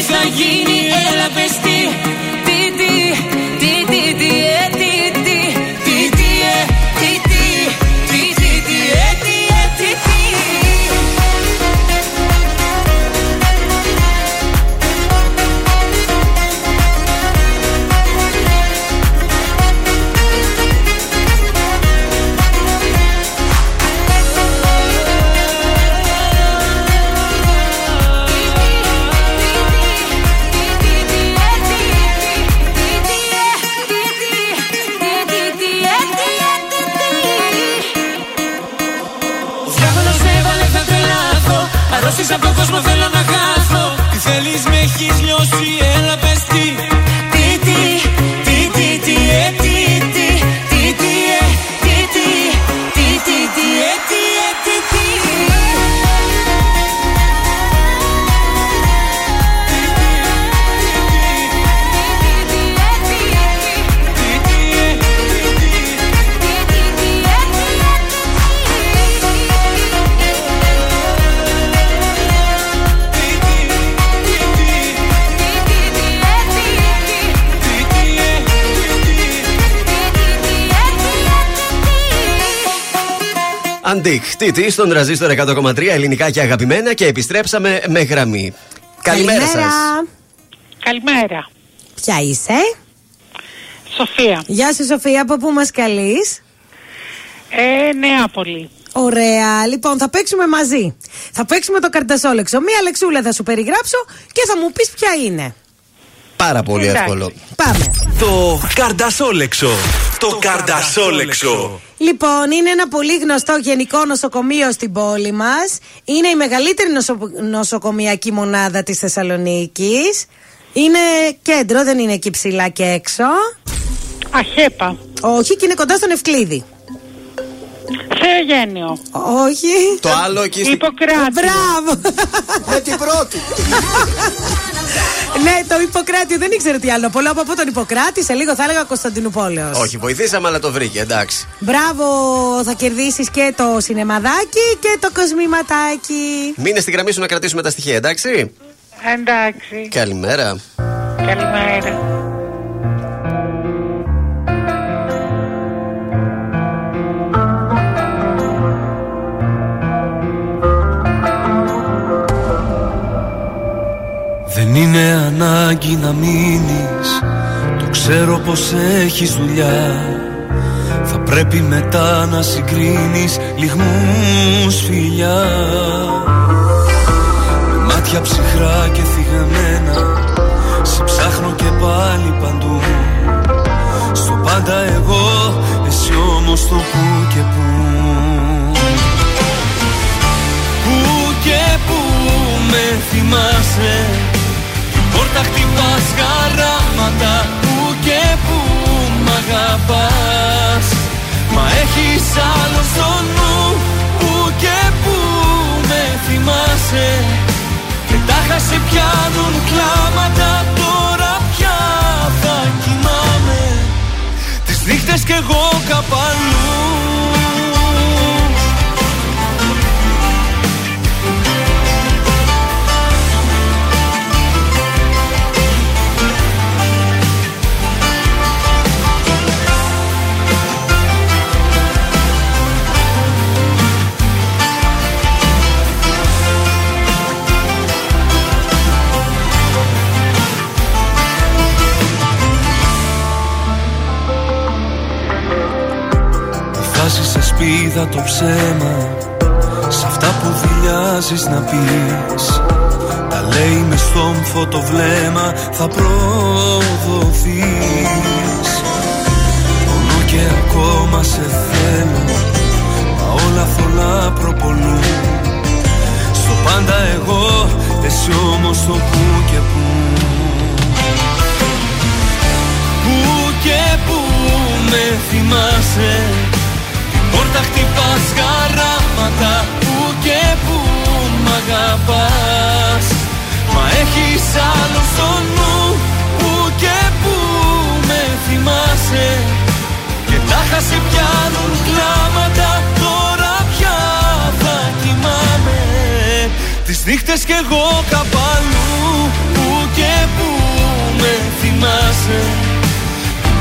θα γίνει Αντίκ, τίτη στον τραζίστορ 100,3 ελληνικά και αγαπημένα και επιστρέψαμε με γραμμή. Καλημέρα σας. Καλημέρα. Ποια είσαι; Σοφία. Γεια σου Σοφία, από πού μας καλείς; Ε, Νεάπολη. Ωραία, λοιπόν θα παίξουμε μαζί. Θα παίξουμε το καρτασόλεξο. Μία λεξούλα θα σου περιγράψω και θα μου πεις ποια είναι. Πάρα πολύ Εντάξει. εύκολο. Πάμε. Το καρδασόλεξο. Το καρδασόλεξο. Λοιπόν, είναι ένα πολύ γνωστό γενικό νοσοκομείο στην πόλη μας. Είναι η μεγαλύτερη νοσο... νοσοκομιακή μονάδα της Θεσσαλονίκης. Είναι κέντρο, δεν είναι εκεί ψηλά και έξω. Αχέπα. Όχι, και είναι κοντά στον Ευκλήδη. Θεογένιο. Όχι. Το άλλο εκεί στην. Ιπποκράτη. Μπράβο! Με την πρώτη. ναι, το Ιπποκράτη δεν ήξερε τι άλλο. Πολλά από από τον Ιπποκράτη, σε λίγο θα έλεγα Κωνσταντινούπολεος. Όχι, βοηθήσαμε, αλλά το βρήκε, εντάξει. Μπράβο, θα κερδίσεις και το σινεμαδάκι και το κοσμηματάκι. Μείνε στη γραμμή σου να κρατήσουμε τα στοιχεία, εντάξει. Εντάξει. Καλημέρα. Καλημέρα. Δεν είναι ανάγκη να μείνεις. Το ξέρω πως έχεις δουλειά. Θα πρέπει μετά να συγκρίνεις Λιγμούς φιλιά. Με μάτια ψυχρά και θυγαμένα Σε ψάχνω και πάλι παντού. Στο πάντα εγώ Εσύ όμως το που και που. Πού και πού με θυμάσαι Την πόρτα χτυπάς χαράματα Πού και πού μ' αγαπάς. Μα έχεις άλλο στο νου Πού και πού με θυμάσαι. Και τάχα σε πιάνουν κλάματα Τώρα πια θα κοιμάμαι. Τις νύχτες κι εγώ καπαλού Βάζεις σε σπίδα το ψέμα. Σ' αυτά που δηλιάζεις να πεις. Τα λέει μες στόμφο το βλέμμα Θα προδοθείς. Μόνο και ακόμα σε θέλω Μα όλα θολά προπολούν. Στο πάντα εγώ Εσύ όμως το που και που. Πού και πού με θυμάσαι Την πόρτα χτυπάς χαράματα Πού και πού μ' αγαπάς. Μα έχεις άλλο στο νου Πού και πού με θυμάσαι. Και τάχα σε πιάνουν κλάματα Τώρα πια θα κοιμάμαι. Τις νύχτες κι εγώ καπαλού Πού και πού με θυμάσαι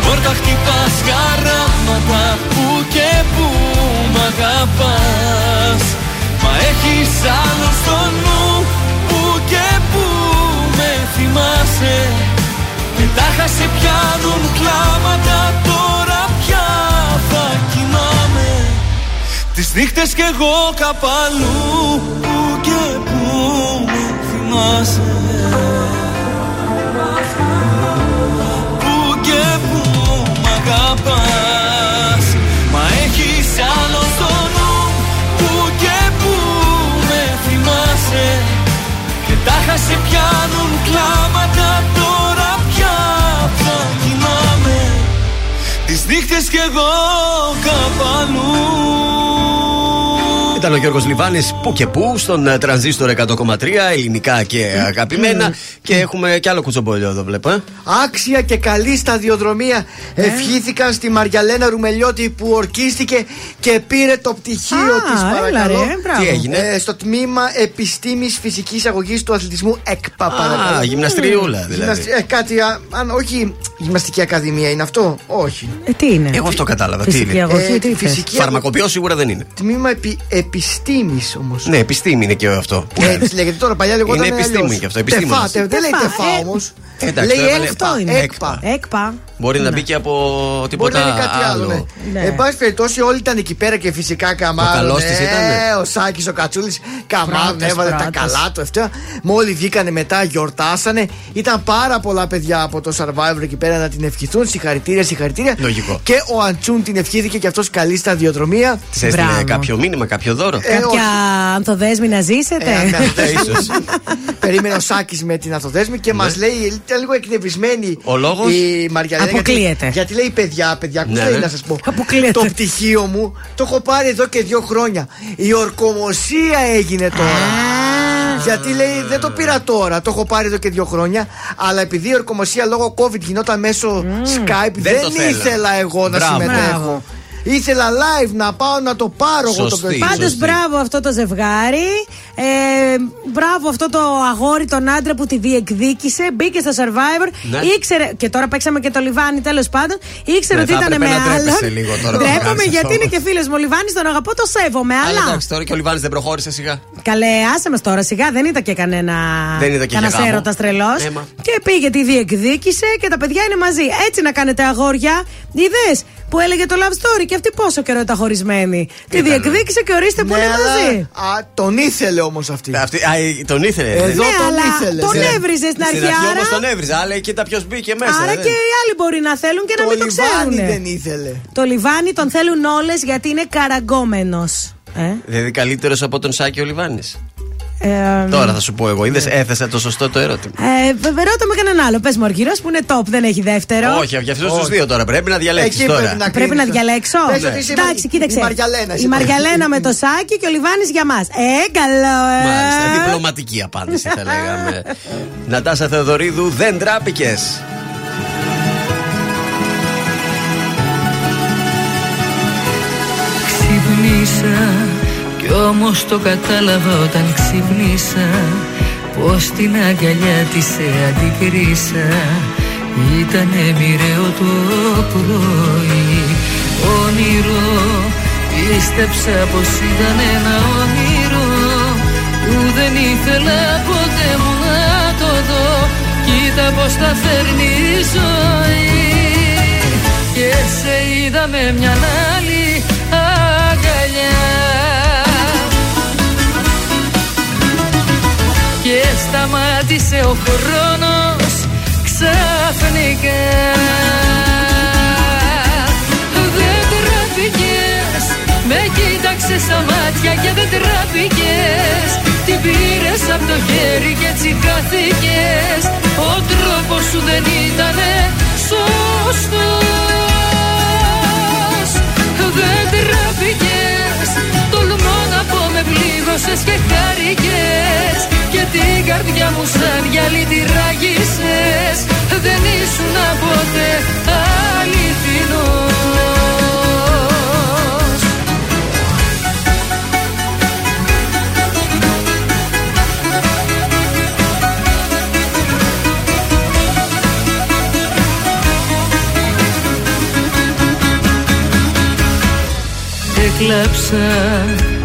Πόρτα χτυπάς χαράματα Πού και πού μ' αγαπάς. Μα έχεις άλλο στο νου Πού και πού με θυμάσαι. Και τάχα σε πιάνουν κλάματα Τώρα πια θα κοιμάμαι. Τις νύχτες κι εγώ καπαλού Πού και πού με θυμάσαι σε πιάνουν κλάματα τώρα πια θα κοιμάμαι Τις νύχτες κι εγώ κάπου αλλού Ήταν ο Γιώργος Λιβάνης που και που στον ε, τρανζίστορ 100,3 ελληνικά και αγαπημένα. Και έχουμε κι άλλο κουτσομπολιό εδώ, βλέπω. ε. Άξια και καλή σταδιοδρομία ευχήθηκαν στη Μαριαλένα Ρουμελιώτη που ορκίστηκε και πήρε το πτυχίο Α, της. έλα, Παρακαλώ. ρε, μπράβο. Τι έγινε; Ε, στο τμήμα Επιστήμης Φυσικής Αγωγής του Αθλητισμού ΕΚΠΑ. παρακαλώ. γυμναστριούλα, δηλαδή. Γυμναστρι- ε, κάτι, α, αν όχι γυμναστική ακαδημία είναι αυτό; Όχι. Ε, τι είναι; Εγώ αυτό κατάλαβα. Τι Φυσική είναι. αγωγή, Ε, τι θες; φυσική Φαρμακοποιός σίγουρα δεν είναι. Τμήμα επι, επιστήμης όμως. Ναι, επιστήμη είναι και αυτό. που Έτσι λένε. λέγεται τώρα, παλιά λεγόταν Είναι επιστήμη αλλιώς. και αυτό, επιστήμονας. Τεφά, τε- δεν λέει Τεφά, τεφά ε, όμως. εντάξει, Λέει το έβαλε- έκπα. Αυτό είναι. έκπα. Έκπα. Μπορεί να μπει και από Μπορεί τίποτα να είναι κάτι άλλο. ναι. Ναι. Εν πάση περιπτώσει, όλοι ήταν εκεί πέρα και φυσικά καμάρουν. καλός της ήτανε. Ε, ο Σάκης, ο Κατσούλης, καμάρουν, Πρώτος, έβαλε τα πρώτος. καλά του. Αυτά. Μόλι βγήκανε μετά, γιορτάσανε. Ήταν πάρα πολλά παιδιά από το survivor εκεί πέρα να την ευχηθούν. Συγχαρητήρια, συγχαρητήρια. Λογικό. Και ο Αντσούν την ευχήθηκε και αυτός καλή σταδιοδρομία. Της έστειλε Μπράβο. κάποιο μήνυμα, κάποιο δώρο. Ε, Κάποια ανθοδέσμη να ζήσετε; Ε, ναι, Ε, ίσως. Περίμενε ο Σάκης με την Αθοδέσμη και μας λέει, ήταν λίγο εκνευρισμένη Ναι. Ο λόγος; η Μαριαλένα. Αποκλείεται. Γιατί, γιατί λέει παιδιά, παιδιά, ακούστε Ναι, ναι. να σας πω. Αποκλείεται. Το πτυχίο μου το έχω πάρει εδώ και δύο χρόνια. Η ορκομοσία έγινε τώρα. Γιατί λέει δεν το πήρα τώρα, το έχω πάρει εδώ και δύο χρόνια. Αλλά επειδή η ορκομοσία λόγω COVID γινόταν μέσω Skype, δεν, το θέλω. ήθελα εγώ να Μπράβο. συμμετέχω. Μπράβο. Ήθελα live να πάω να το πάρω εγώ το Σωστή. παιδί. Πάντως Σωστή. μπράβο αυτό το ζευγάρι. Ε, μπράβο αυτό το αγόρι, τον άντρα που τη διεκδίκησε. Μπήκε στο survivor. Ναι. Ήξερε. Και τώρα παίξαμε και το Λιβάνι τέλος πάντων. Ήξερε Ναι, ότι θα ήταν έπρεπε με να άλλον. τρέπεσαι λίγο τώρα που Ντρέπομαι κάνεις γιατί αυτό. είναι και φίλος μου. Ο Λιβάνι τον αγαπώ, το σέβομαι. Αλλά Αλλά. εντάξει, τώρα και ο Λιβάνη δεν προχώρησε σιγά. Καλέ, άσε μας τώρα σιγά. Δεν ήταν και κανένα. Δεν ήταν και για κανένας γάμο. έρωτας τρελός. Ε, μα. Και πήγε, τη διεκδίκησε και τα παιδιά είναι μαζί. Έτσι να κάνετε αγόρια. Είδε που έλεγε το love story και αυτή πόσο καιρό ήταν χωρισμένη. Τη Ήταν. διεκδίκησε και ορίστε που Ναι, είναι αλλά, μαζί. α, τον ήθελε όμως αυτή. Αυτή, α, ε, τον ήθελε. Εδώ ναι, τον αλλά ήθελε. τον Ναι. έβριζε στην αρχή. Στην αρχή άρα, όμως τον έβριζε. Αλλά κοίτα ποιος μπήκε μέσα. άρα δεν- και οι άλλοι μπορεί να θέλουν και να Το μην το Λιβάνι ξέρουν. δεν ήθελε. Το λιβάνι τον θέλουν όλες γιατί είναι καραγκόμενος. Ε, Δηλαδή καλύτερος από τον Σάκη ο Λιβάνης. Ε, Τώρα θα σου πω εγώ. Είδες, έθεσα το σωστό το ερώτημα. Ε, βέβαια, ρώτα με κανέναν άλλο. Πες μου, Αργυρό που είναι top, δεν έχει δεύτερο. Όχι, για αυτούς τους Όχι. δύο τώρα πρέπει να διαλέξεις Εκεί τώρα. πρέπει να Πρέπει να κρίνεις. διαλέξω. Πες Ναι. ότι είσαι Εντάξει, η- κοίταξε. Η Μαριαλένα. εσύ Η τώρα. Μαριαλένα με το σάκι και ο Λιβάνης για μας. Ε, καλό, ε. Μάλιστα, διπλωματική απάντηση θα λέγαμε. [laughs] Νατάσα Θεοδωρίδου, δεν τράπηκες. Ξυπνήσα κι όμως το κατάλαβα όταν ξυπνήσα Πως την αγκαλιά της σε αντικρίσα. Ήτανε μοιραίο το πρωί. Όνειρο Πίστεψα πως ήταν ένα όνειρο Που δεν ήθελα ποτέ μου να το δω. Κοίτα πως τα φέρνει η ζωή. Και σε είδα με μια άλλη Και σταμάτησε ο χρόνος ξαφνικά. Δεν τραπήκες Με κοίταξες στα μάτια και δεν τραπήκες. Την πήρες από το χέρι και έτσι χάθηκες Ο τρόπος σου δεν ήτανε σωστός. Δεν τραπήκες Τολμώ να πω με πλήγωσες και χάρηκες Και την καρδιά μου σαν γυαλί τη ράγισες Δεν ήσουν ποτέ αληθινός. Έκλαψα,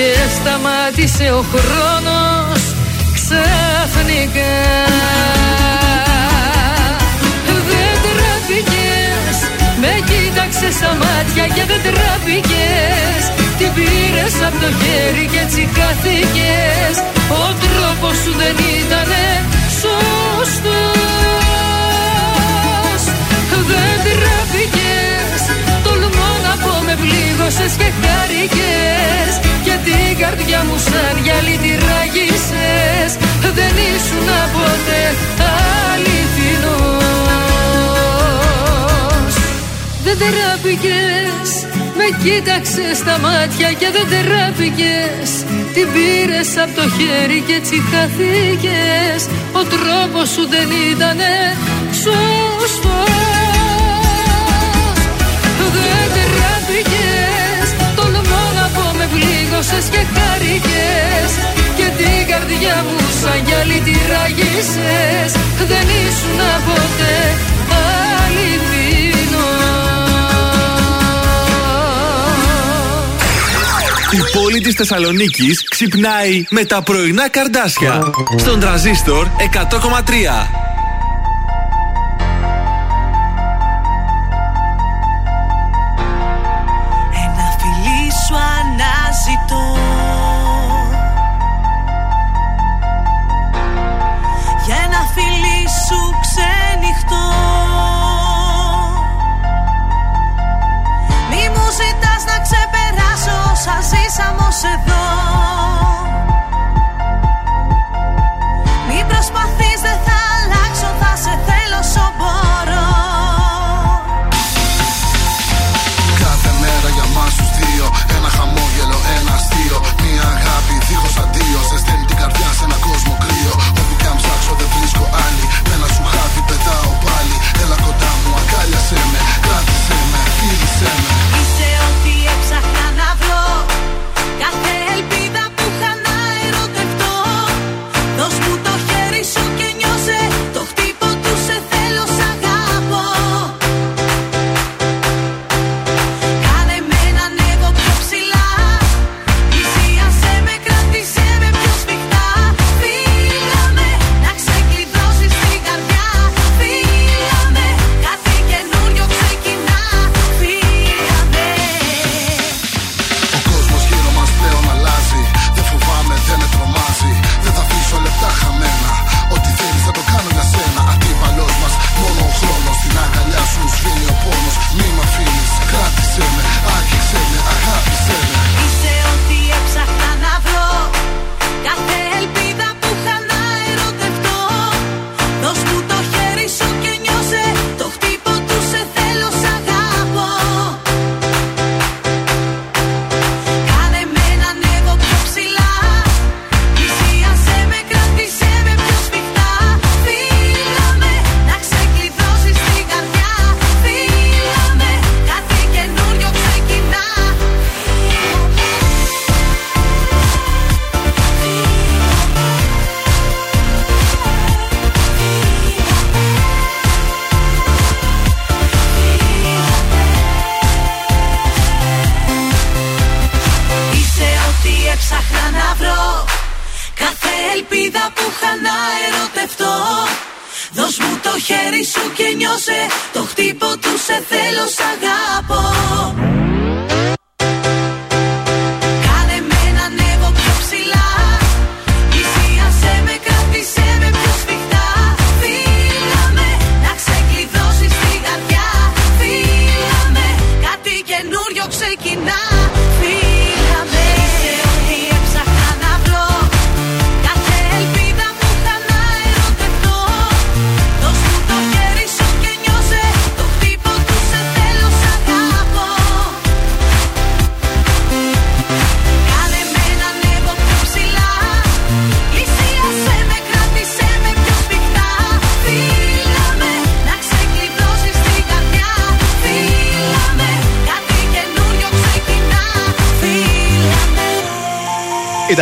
και σταμάτησε ο χρόνος ξαφνικά. Δεν τραπηγες, με κοίταξες στα μάτια και δεν τραπηγες, Την πήρες από το χέρι και έτσι χάθηκες. Ο τρόπος σου δεν ήτανε σωστός. Δεν με και χάρηκες Και την καρδιά μου σαν γυαλί τη ράγισες Δεν ήσουν ποτέ αληθινός Δεν τεράπηκες με κοίταξες στα μάτια και δεν τεράπηκε. Την πήρες από το χέρι και έτσι χαθήκες Ο τρόπος σου δεν ήταν σωστός. Γλίτωσες και χάρηκες Και την καρδιά μου σαν γυαλί τη ράγισες Δεν ήσουν ποτέ αληθινό Η πόλη της Θεσσαλονίκης ξυπνάει με τα πρωινά καρδάσια. Στον τραζίστορ 100,3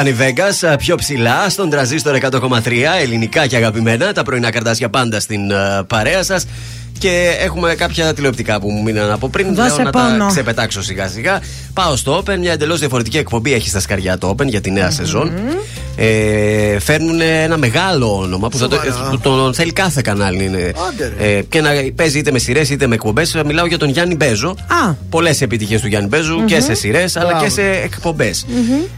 ήταν η Vegas, ε, πιο ψηλά, στον τραζίστορ 100,3, ελληνικά και αγαπημένα. Τα πρωινά καρτάσια πάντα στην ε, παρέα σας. Και έχουμε κάποια τηλεοπτικά που μου μείναν από πριν. Δώσε Λέω να τα ξεπετάξω σιγά σιγά. Πάω στο Open, μια εντελώς διαφορετική εκπομπή έχει στα σκαριά το Open για τη νέα σεζόν. Ε, φέρνουν ένα μεγάλο όνομα που θα το, Σοβαρά. που τον θέλει κάθε κανάλι. Είναι, Άντε, ρε. ε, και να παίζει είτε με σειρές είτε με εκπομπές. Μιλάω για τον Γιάννη Μπέζο. Α. Πολλές επιτυχίες του Γιάννη Μπέζου και σε σειρές αλλά Μπράβο. και σε εκπομπές.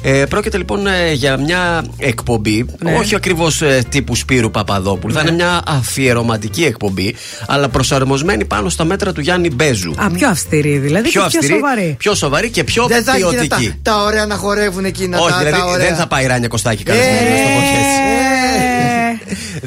Ε, πρόκειται λοιπόν ε, για μια εκπομπή, Ναι. όχι ακριβώς τύπου Σπύρου Παπαδόπουλου. Θα είναι μια αφιερωματική εκπομπή, αλλά προσαρμοσμένη πάνω στα μέτρα του Γιάννη Μπέζου. Α, πιο αυστηρή δηλαδή. πιο και πιο αυστηρή, σοβαρή. πιο σοβαρή και πιο Δεν θα έχει και ποιοτική. τα, τα ωραία να χορεύουν εκείνα. Όχι, τα, δηλαδή τα ωραία. δεν θα πάει Ράνια Κωστάκη καλεσμένη, να το πω και έτσι.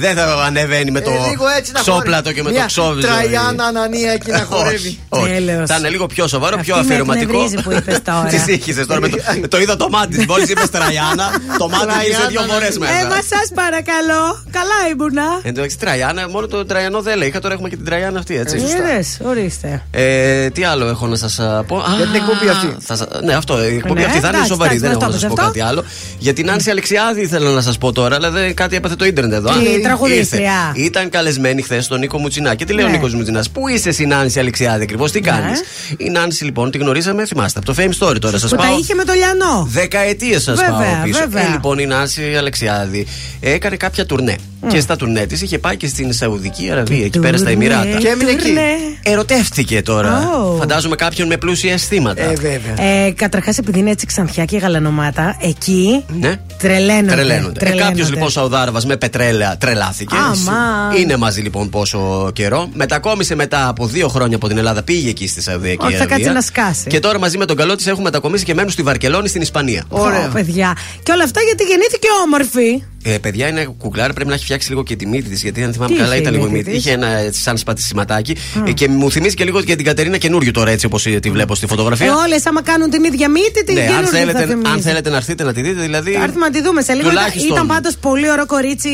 Ε, Δεν θα ανεβαίνει με το Ε, λίγο έτσι να ξόπλατο χορεύει. και με Μια το ξόβιζο. Τραγιάννα Ανανία εκεί να χορεύει. Όχι, όχι. Τέλος. Θα είναι λίγο πιο σοβαρό, πιο Αυτή με αφιερωματικό. εκνευρίζει που είπες [laughs] τώρα. Τις σύγχυσε τώρα. με το, με το είδα το μάτι της. Μόλις είπες Τραγιάννα, το μάτι γύρισε δύο φορές Ε, μέσα. μα σας παρακαλώ. Καλά ήμουνα. Εν τω μεταξύ, Τραγιάννα, μόνο το Τραγιανό δεν λέει. Είχα τώρα έχουμε και την Τραγιάννα αυτή, έτσι. Είδες, ορίστε. Ε, τι άλλο έχω να σας πω; Α, Για την εκπομπή αυτή. θα σα- ναι, αυτό. Η εκπομπή Ναι, αυτή θα είναι εντάξει, σοβαρή. εντάξει, Δεν έχω μας να το σα πω είπες κάτι άλλο. Για την Άνση Αλεξιάδη ήθελα να σας πω τώρα, αλλά δεν, κάτι έπαθε το ίντερνετ εδώ. Τι, Α, τραγουδίστρια. ήρθε. Ήταν καλεσμένη χθες στον Νίκο Μουτσινά. Και τι λέει ο Ναι. Νίκος Μουτσινάς, Πού είσαι η Νάνση Αλεξιάδη ακριβώς, τι κάνεις; Η Νάνση λοιπόν τη γνωρίσαμε, θυμάστε, από το Fame Story τώρα σας Που τα πάω. είχε με το λιανό. Δεκαετίες σας Βέβαια, πάω πίσω. βέβαια. Ε, λοιπόν, η Νάνση Αλεξιάδη έκανε κάποια τουρνέ. Και στα τουρνέ της είχε πάει και στην Σαουδική Αραβία, εκεί πέρα στα τουρνέ, Εμμυράτα. Και έμεινε εκεί. τουρνέ. Ερωτεύτηκε τώρα. Oh. Φαντάζομαι κάποιον με πλούσια αισθήματα. Ε, βέβαια. Ε, Καταρχάς, επειδή είναι έτσι ξανθιά και γαλανομάτα, εκεί Ναι. τρελαίνονται. Τρελαίνονται. Ε, Κάποιος λοιπόν Σαουδάραβας με πετρέλαια τρελάθηκε. Αμάν. Είναι μαζί λοιπόν πόσο καιρό. Μετακόμισε μετά από δύο χρόνια από την Ελλάδα, πήγε εκεί στη Σαουδιακή Όχι, θα Αραβία. κάτσει να σκάσει. Και τώρα μαζί με τον καλό της έχουν μετακομίσει και μένουν στη Βαρκελόνη στην Ισπανία. Ωραία. παιδιά. Και όλα αυτά γιατί γεννήθηκε όμορφη. Ε, παιδιά είναι κουκλάρα, πρέπει να έχει φτιάξει λίγο και τη μύτη της. Γιατί αν θυμάμαι Τι καλά είχε ήταν η λίγο μύτη μύτη. της; Είχε ένα έτσι, σαν σπατισματάκι. Ε, και μου θυμίζει και λίγο και την Κατερίνα καινούριου τώρα έτσι όπως τη βλέπω στη Ε, φωτογραφία. Όλες άμα κάνουν την ίδια μύτη, την ναι, αν καινούργια θα θέλετε, θυμίζει. αν θέλετε να έρθετε να τη δείτε, δηλαδή. Θα έρθουμε να τη δούμε σε λίγο. Ήταν, Τουλάχιστον. ήταν πάντως πολύ ωραίο κορίτσι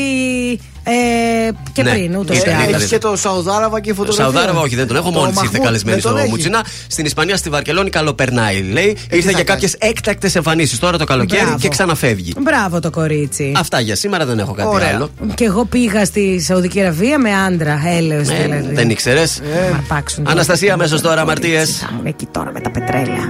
ε, και Ναι, πριν, ούτως ή ήταν, άλλως. ήταν. Έχεις και το Σαουδάραβα και φωτογραφία. Σαουδάραβα, όχι, δεν τον έχω. Το Μόλι ήρθε Μαχμούτ, καλεσμένη δεν τον στο έχεις. Μουτσινά. Στην Ισπανία, στη Βαρκελόνη, καλό περνάει. Λέει, ήρθε θα για κάνει. κάποιες έκτακτες εμφανίσεις τώρα το καλοκαίρι Μπράβο. και ξαναφεύγει. Μπράβο το κορίτσι. Αυτά για σήμερα δεν έχω κάτι Ωραία. άλλο. Και εγώ πήγα στη Σαουδική Αραβία με άντρα, έλεος Ε, δηλαδή. δεν ήξερες; Μ' αρπάξουν τώρα. Αναστασία, αμέσως τώρα, αμαρτίες. Θα μου εκεί τώρα με τα πετρέλαια.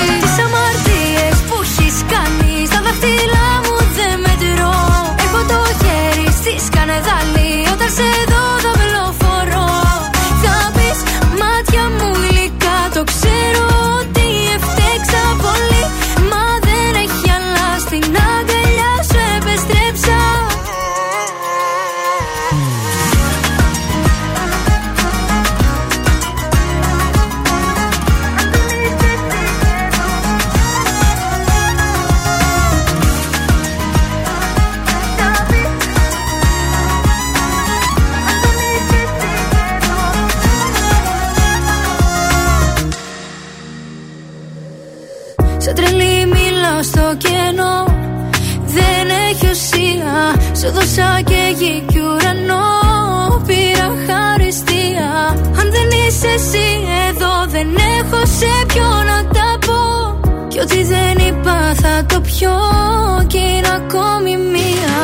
Σου δώσα και γη κι ουρανό. Πήρα χαριστία. Αν δεν είσαι εσύ εδώ Δεν έχω σε ποιο να τα πω. Κι ό,τι δεν είπα θα το πιω. Κι είναι ακόμη μία.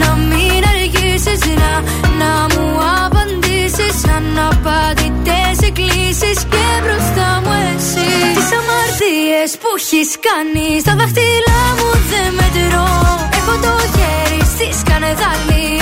Να μην αργήσεις να, να μου απαντήσεις. Αναπαντητές εκκλήσεις και μπροστά μου εσύ. Τις αμαρτίες που έχεις κάνει Στα δάχτυλά μου δεν μετρώ. Έχω το χέρι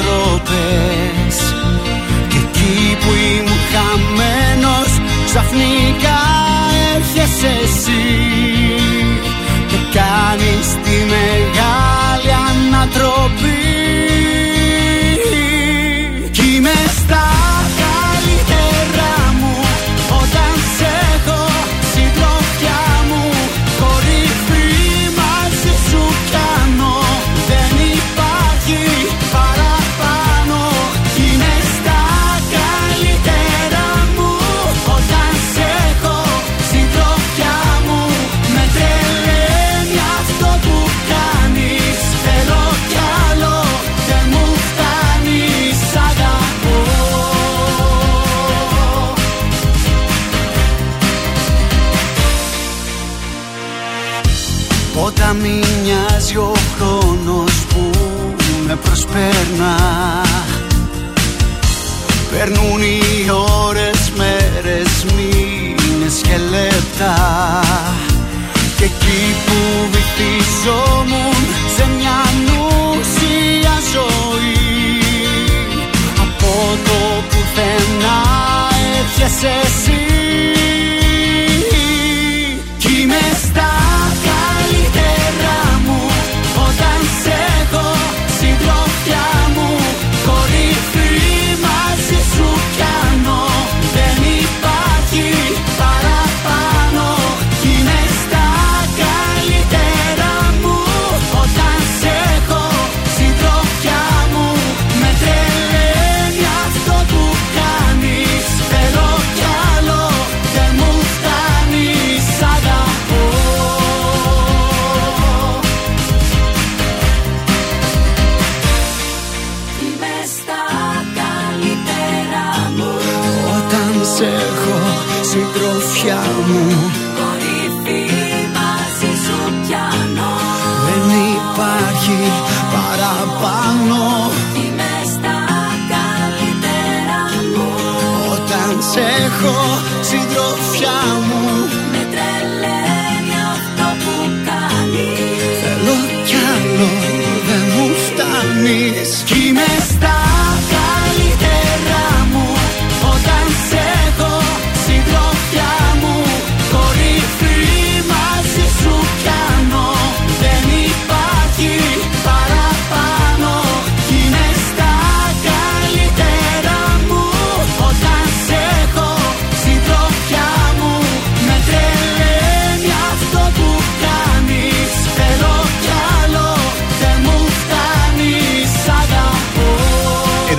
ανατροπές Και εκεί που ήμουν χαμένος ξαφνικά έρχεσαι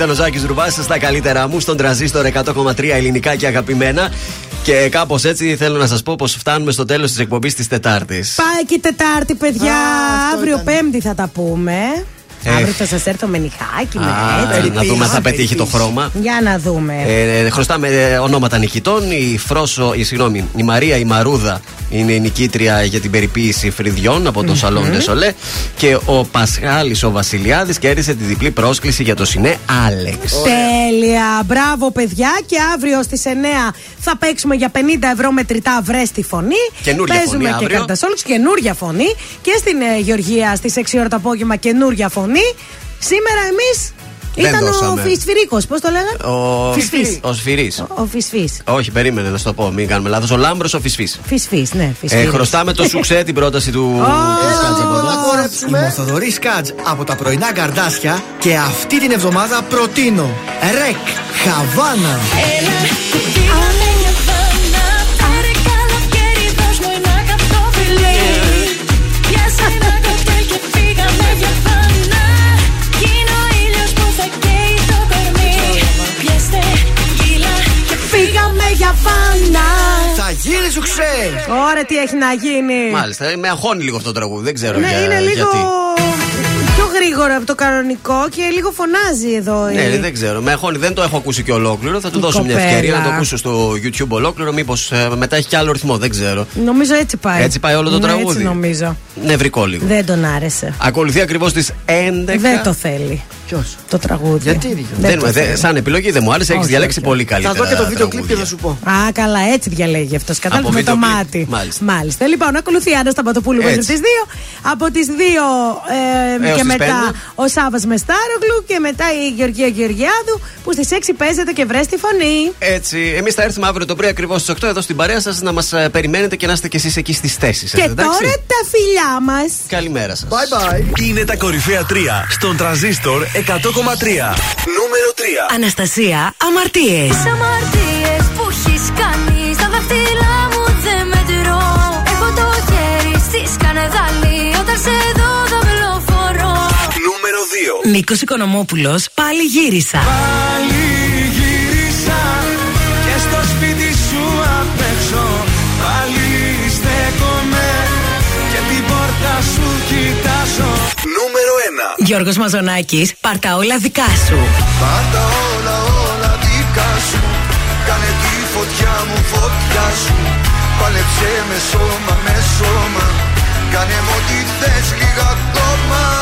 Ήταν ο Ζάκη Ρουβάς στα καλύτερά μου στον τραζίστορ 100,3 ελληνικά και αγαπημένα. Και κάπως έτσι θέλω να σας πω πως φτάνουμε στο τέλος της εκπομπής της Τετάρτης. Πάει και Τετάρτη, παιδιά. Αύριο Πέμπτη θα τα πούμε. Ε. Αύριο θα σας έρθω με νυχάκι, με Α, έτσι. να δούμε αν θα πετύχει το χρώμα. Για να δούμε. Ε, χρωστάμε ε, ονόματα νικητών. Η Φρόσο, η, συγγνώμη, η Μαρία η Μαρούδα είναι η νικήτρια για την περιποίηση φρυδιών από το Σαλόν Ντεσολέ. Και ο Πασχάλης ο Βασιλιάδης κέρδισε τη διπλή πρόσκληση για το Σινέ Άλεξ. Τέλεια. Μπράβο, παιδιά. Και αύριο στις 9 θα παίξουμε για 50 ευρώ μετρητά βρε τη φωνή. Καινούρια Παίζουμε φωνή και αύριο. καρτασόλου. Καινούρια φωνή. Και στην ε, Γεωργία στις 6 ώρα το απόγευμα καινούρια φωνή. Σήμερα εμείς Δεν ήταν ο δώσαμε. Φυσφυρίκος. Πώς το λέγανε; Ο Φυσφύς. Ο Σφυρί. Ο Φυσφή. Όχι, περίμενε να σου το πω, μην κάνουμε λάθος. Ο Λάμπρος ο Φυσφή. Φυσφή, ναι. Ε, Φυσφύρης. χρωστάμε το σουξέ την πρόταση του. Η Μορθοδορή Σκάτζ από τα πρωινά καρδάσια και αυτή την εβδομάδα προτείνω Ρεκ Χαβάνα. Φύγαμε για φάνα. Θα γίνει σου ξέ. Ωραία, τι έχει να γίνει. Μάλιστα, με αγχώνει λίγο αυτό το τραγούδι, δεν ξέρω Ναι, για, είναι λίγο γιατί. Πιο γρήγορα από το κανονικό και λίγο φωνάζει εδώ. η- Ναι, δεν ξέρω. Με χώνει, δεν το έχω ακούσει και ολόκληρο. Θα του Η δώσω μια κοπέλα. ευκαιρία να το ακούσω στο YouTube ολόκληρο. Μήπως μετά έχει και άλλο ρυθμό, δεν ξέρω. Νομίζω έτσι πάει. Έτσι πάει όλο το Ναι, τραγούδι. Έτσι νομίζω. Νευρικό λίγο. Δεν τον άρεσε. Ακολουθεί ακριβώς τις 11. Δεν το θέλει. Ποιος; Το τραγούδι. Γιατί Δεν, το δεν- θέλει. σαν επιλογή δεν μου άρεσε, έχεις Όχι, διαλέξει όχι. πολύ καλύτερα. Θα δω και το βίντεο κλιπ και τραγούδια. θα σου πω. Α, καλά, έτσι διαλέγει αυτός. Κατάλαβες Από με το βίντεο κλιπ. μάτι. Μάλιστα. Λοιπόν, ακολουθεί η Άννα Σταματοπούλου μέχρι Έτσι. τι 2. Από τις 2 ε, Έως και τις μετά πέντε. ο Σάβα Μεστάρογλου και μετά η Γεωργία Γεωργιάδου που στις 6 παίζεται και βρες τη φωνή. Έτσι, εμείς θα έρθουμε αύριο το πρωί ακριβώς στις 8 εδώ στην παρέα σας να μας περιμένετε και να είστε κι εσείς εκεί στις θέσεις σας. Και τώρα τα φιλιά μας. Καλημέρα σας. Bye bye. Είναι τα κορυφαία 3 στον τραζίστορ 100,3. Νούμερο 3. Αναστασία, αμαρτίες. Τις αμαρτίες που έχεις κάνει στα δάχτυλά Νούμερο 2. Νίκος Οικονομόπουλος, πάλι γύρισα. Πάλι γύρισα και στο σπίτι σου απ' έξω Πάλι στέκομαι και την πόρτα σου κοιτάζω Νούμερο 1. Γιώργος Μαζονάκης, πάρτα όλα δικά σου. Πάντα όλα όλα δικά σου Κάνε τη φωτιά μου φωτιά σου Πάλεψε με σώμα με σώμα Κάνε μου ό,τι θες λίγα ακόμα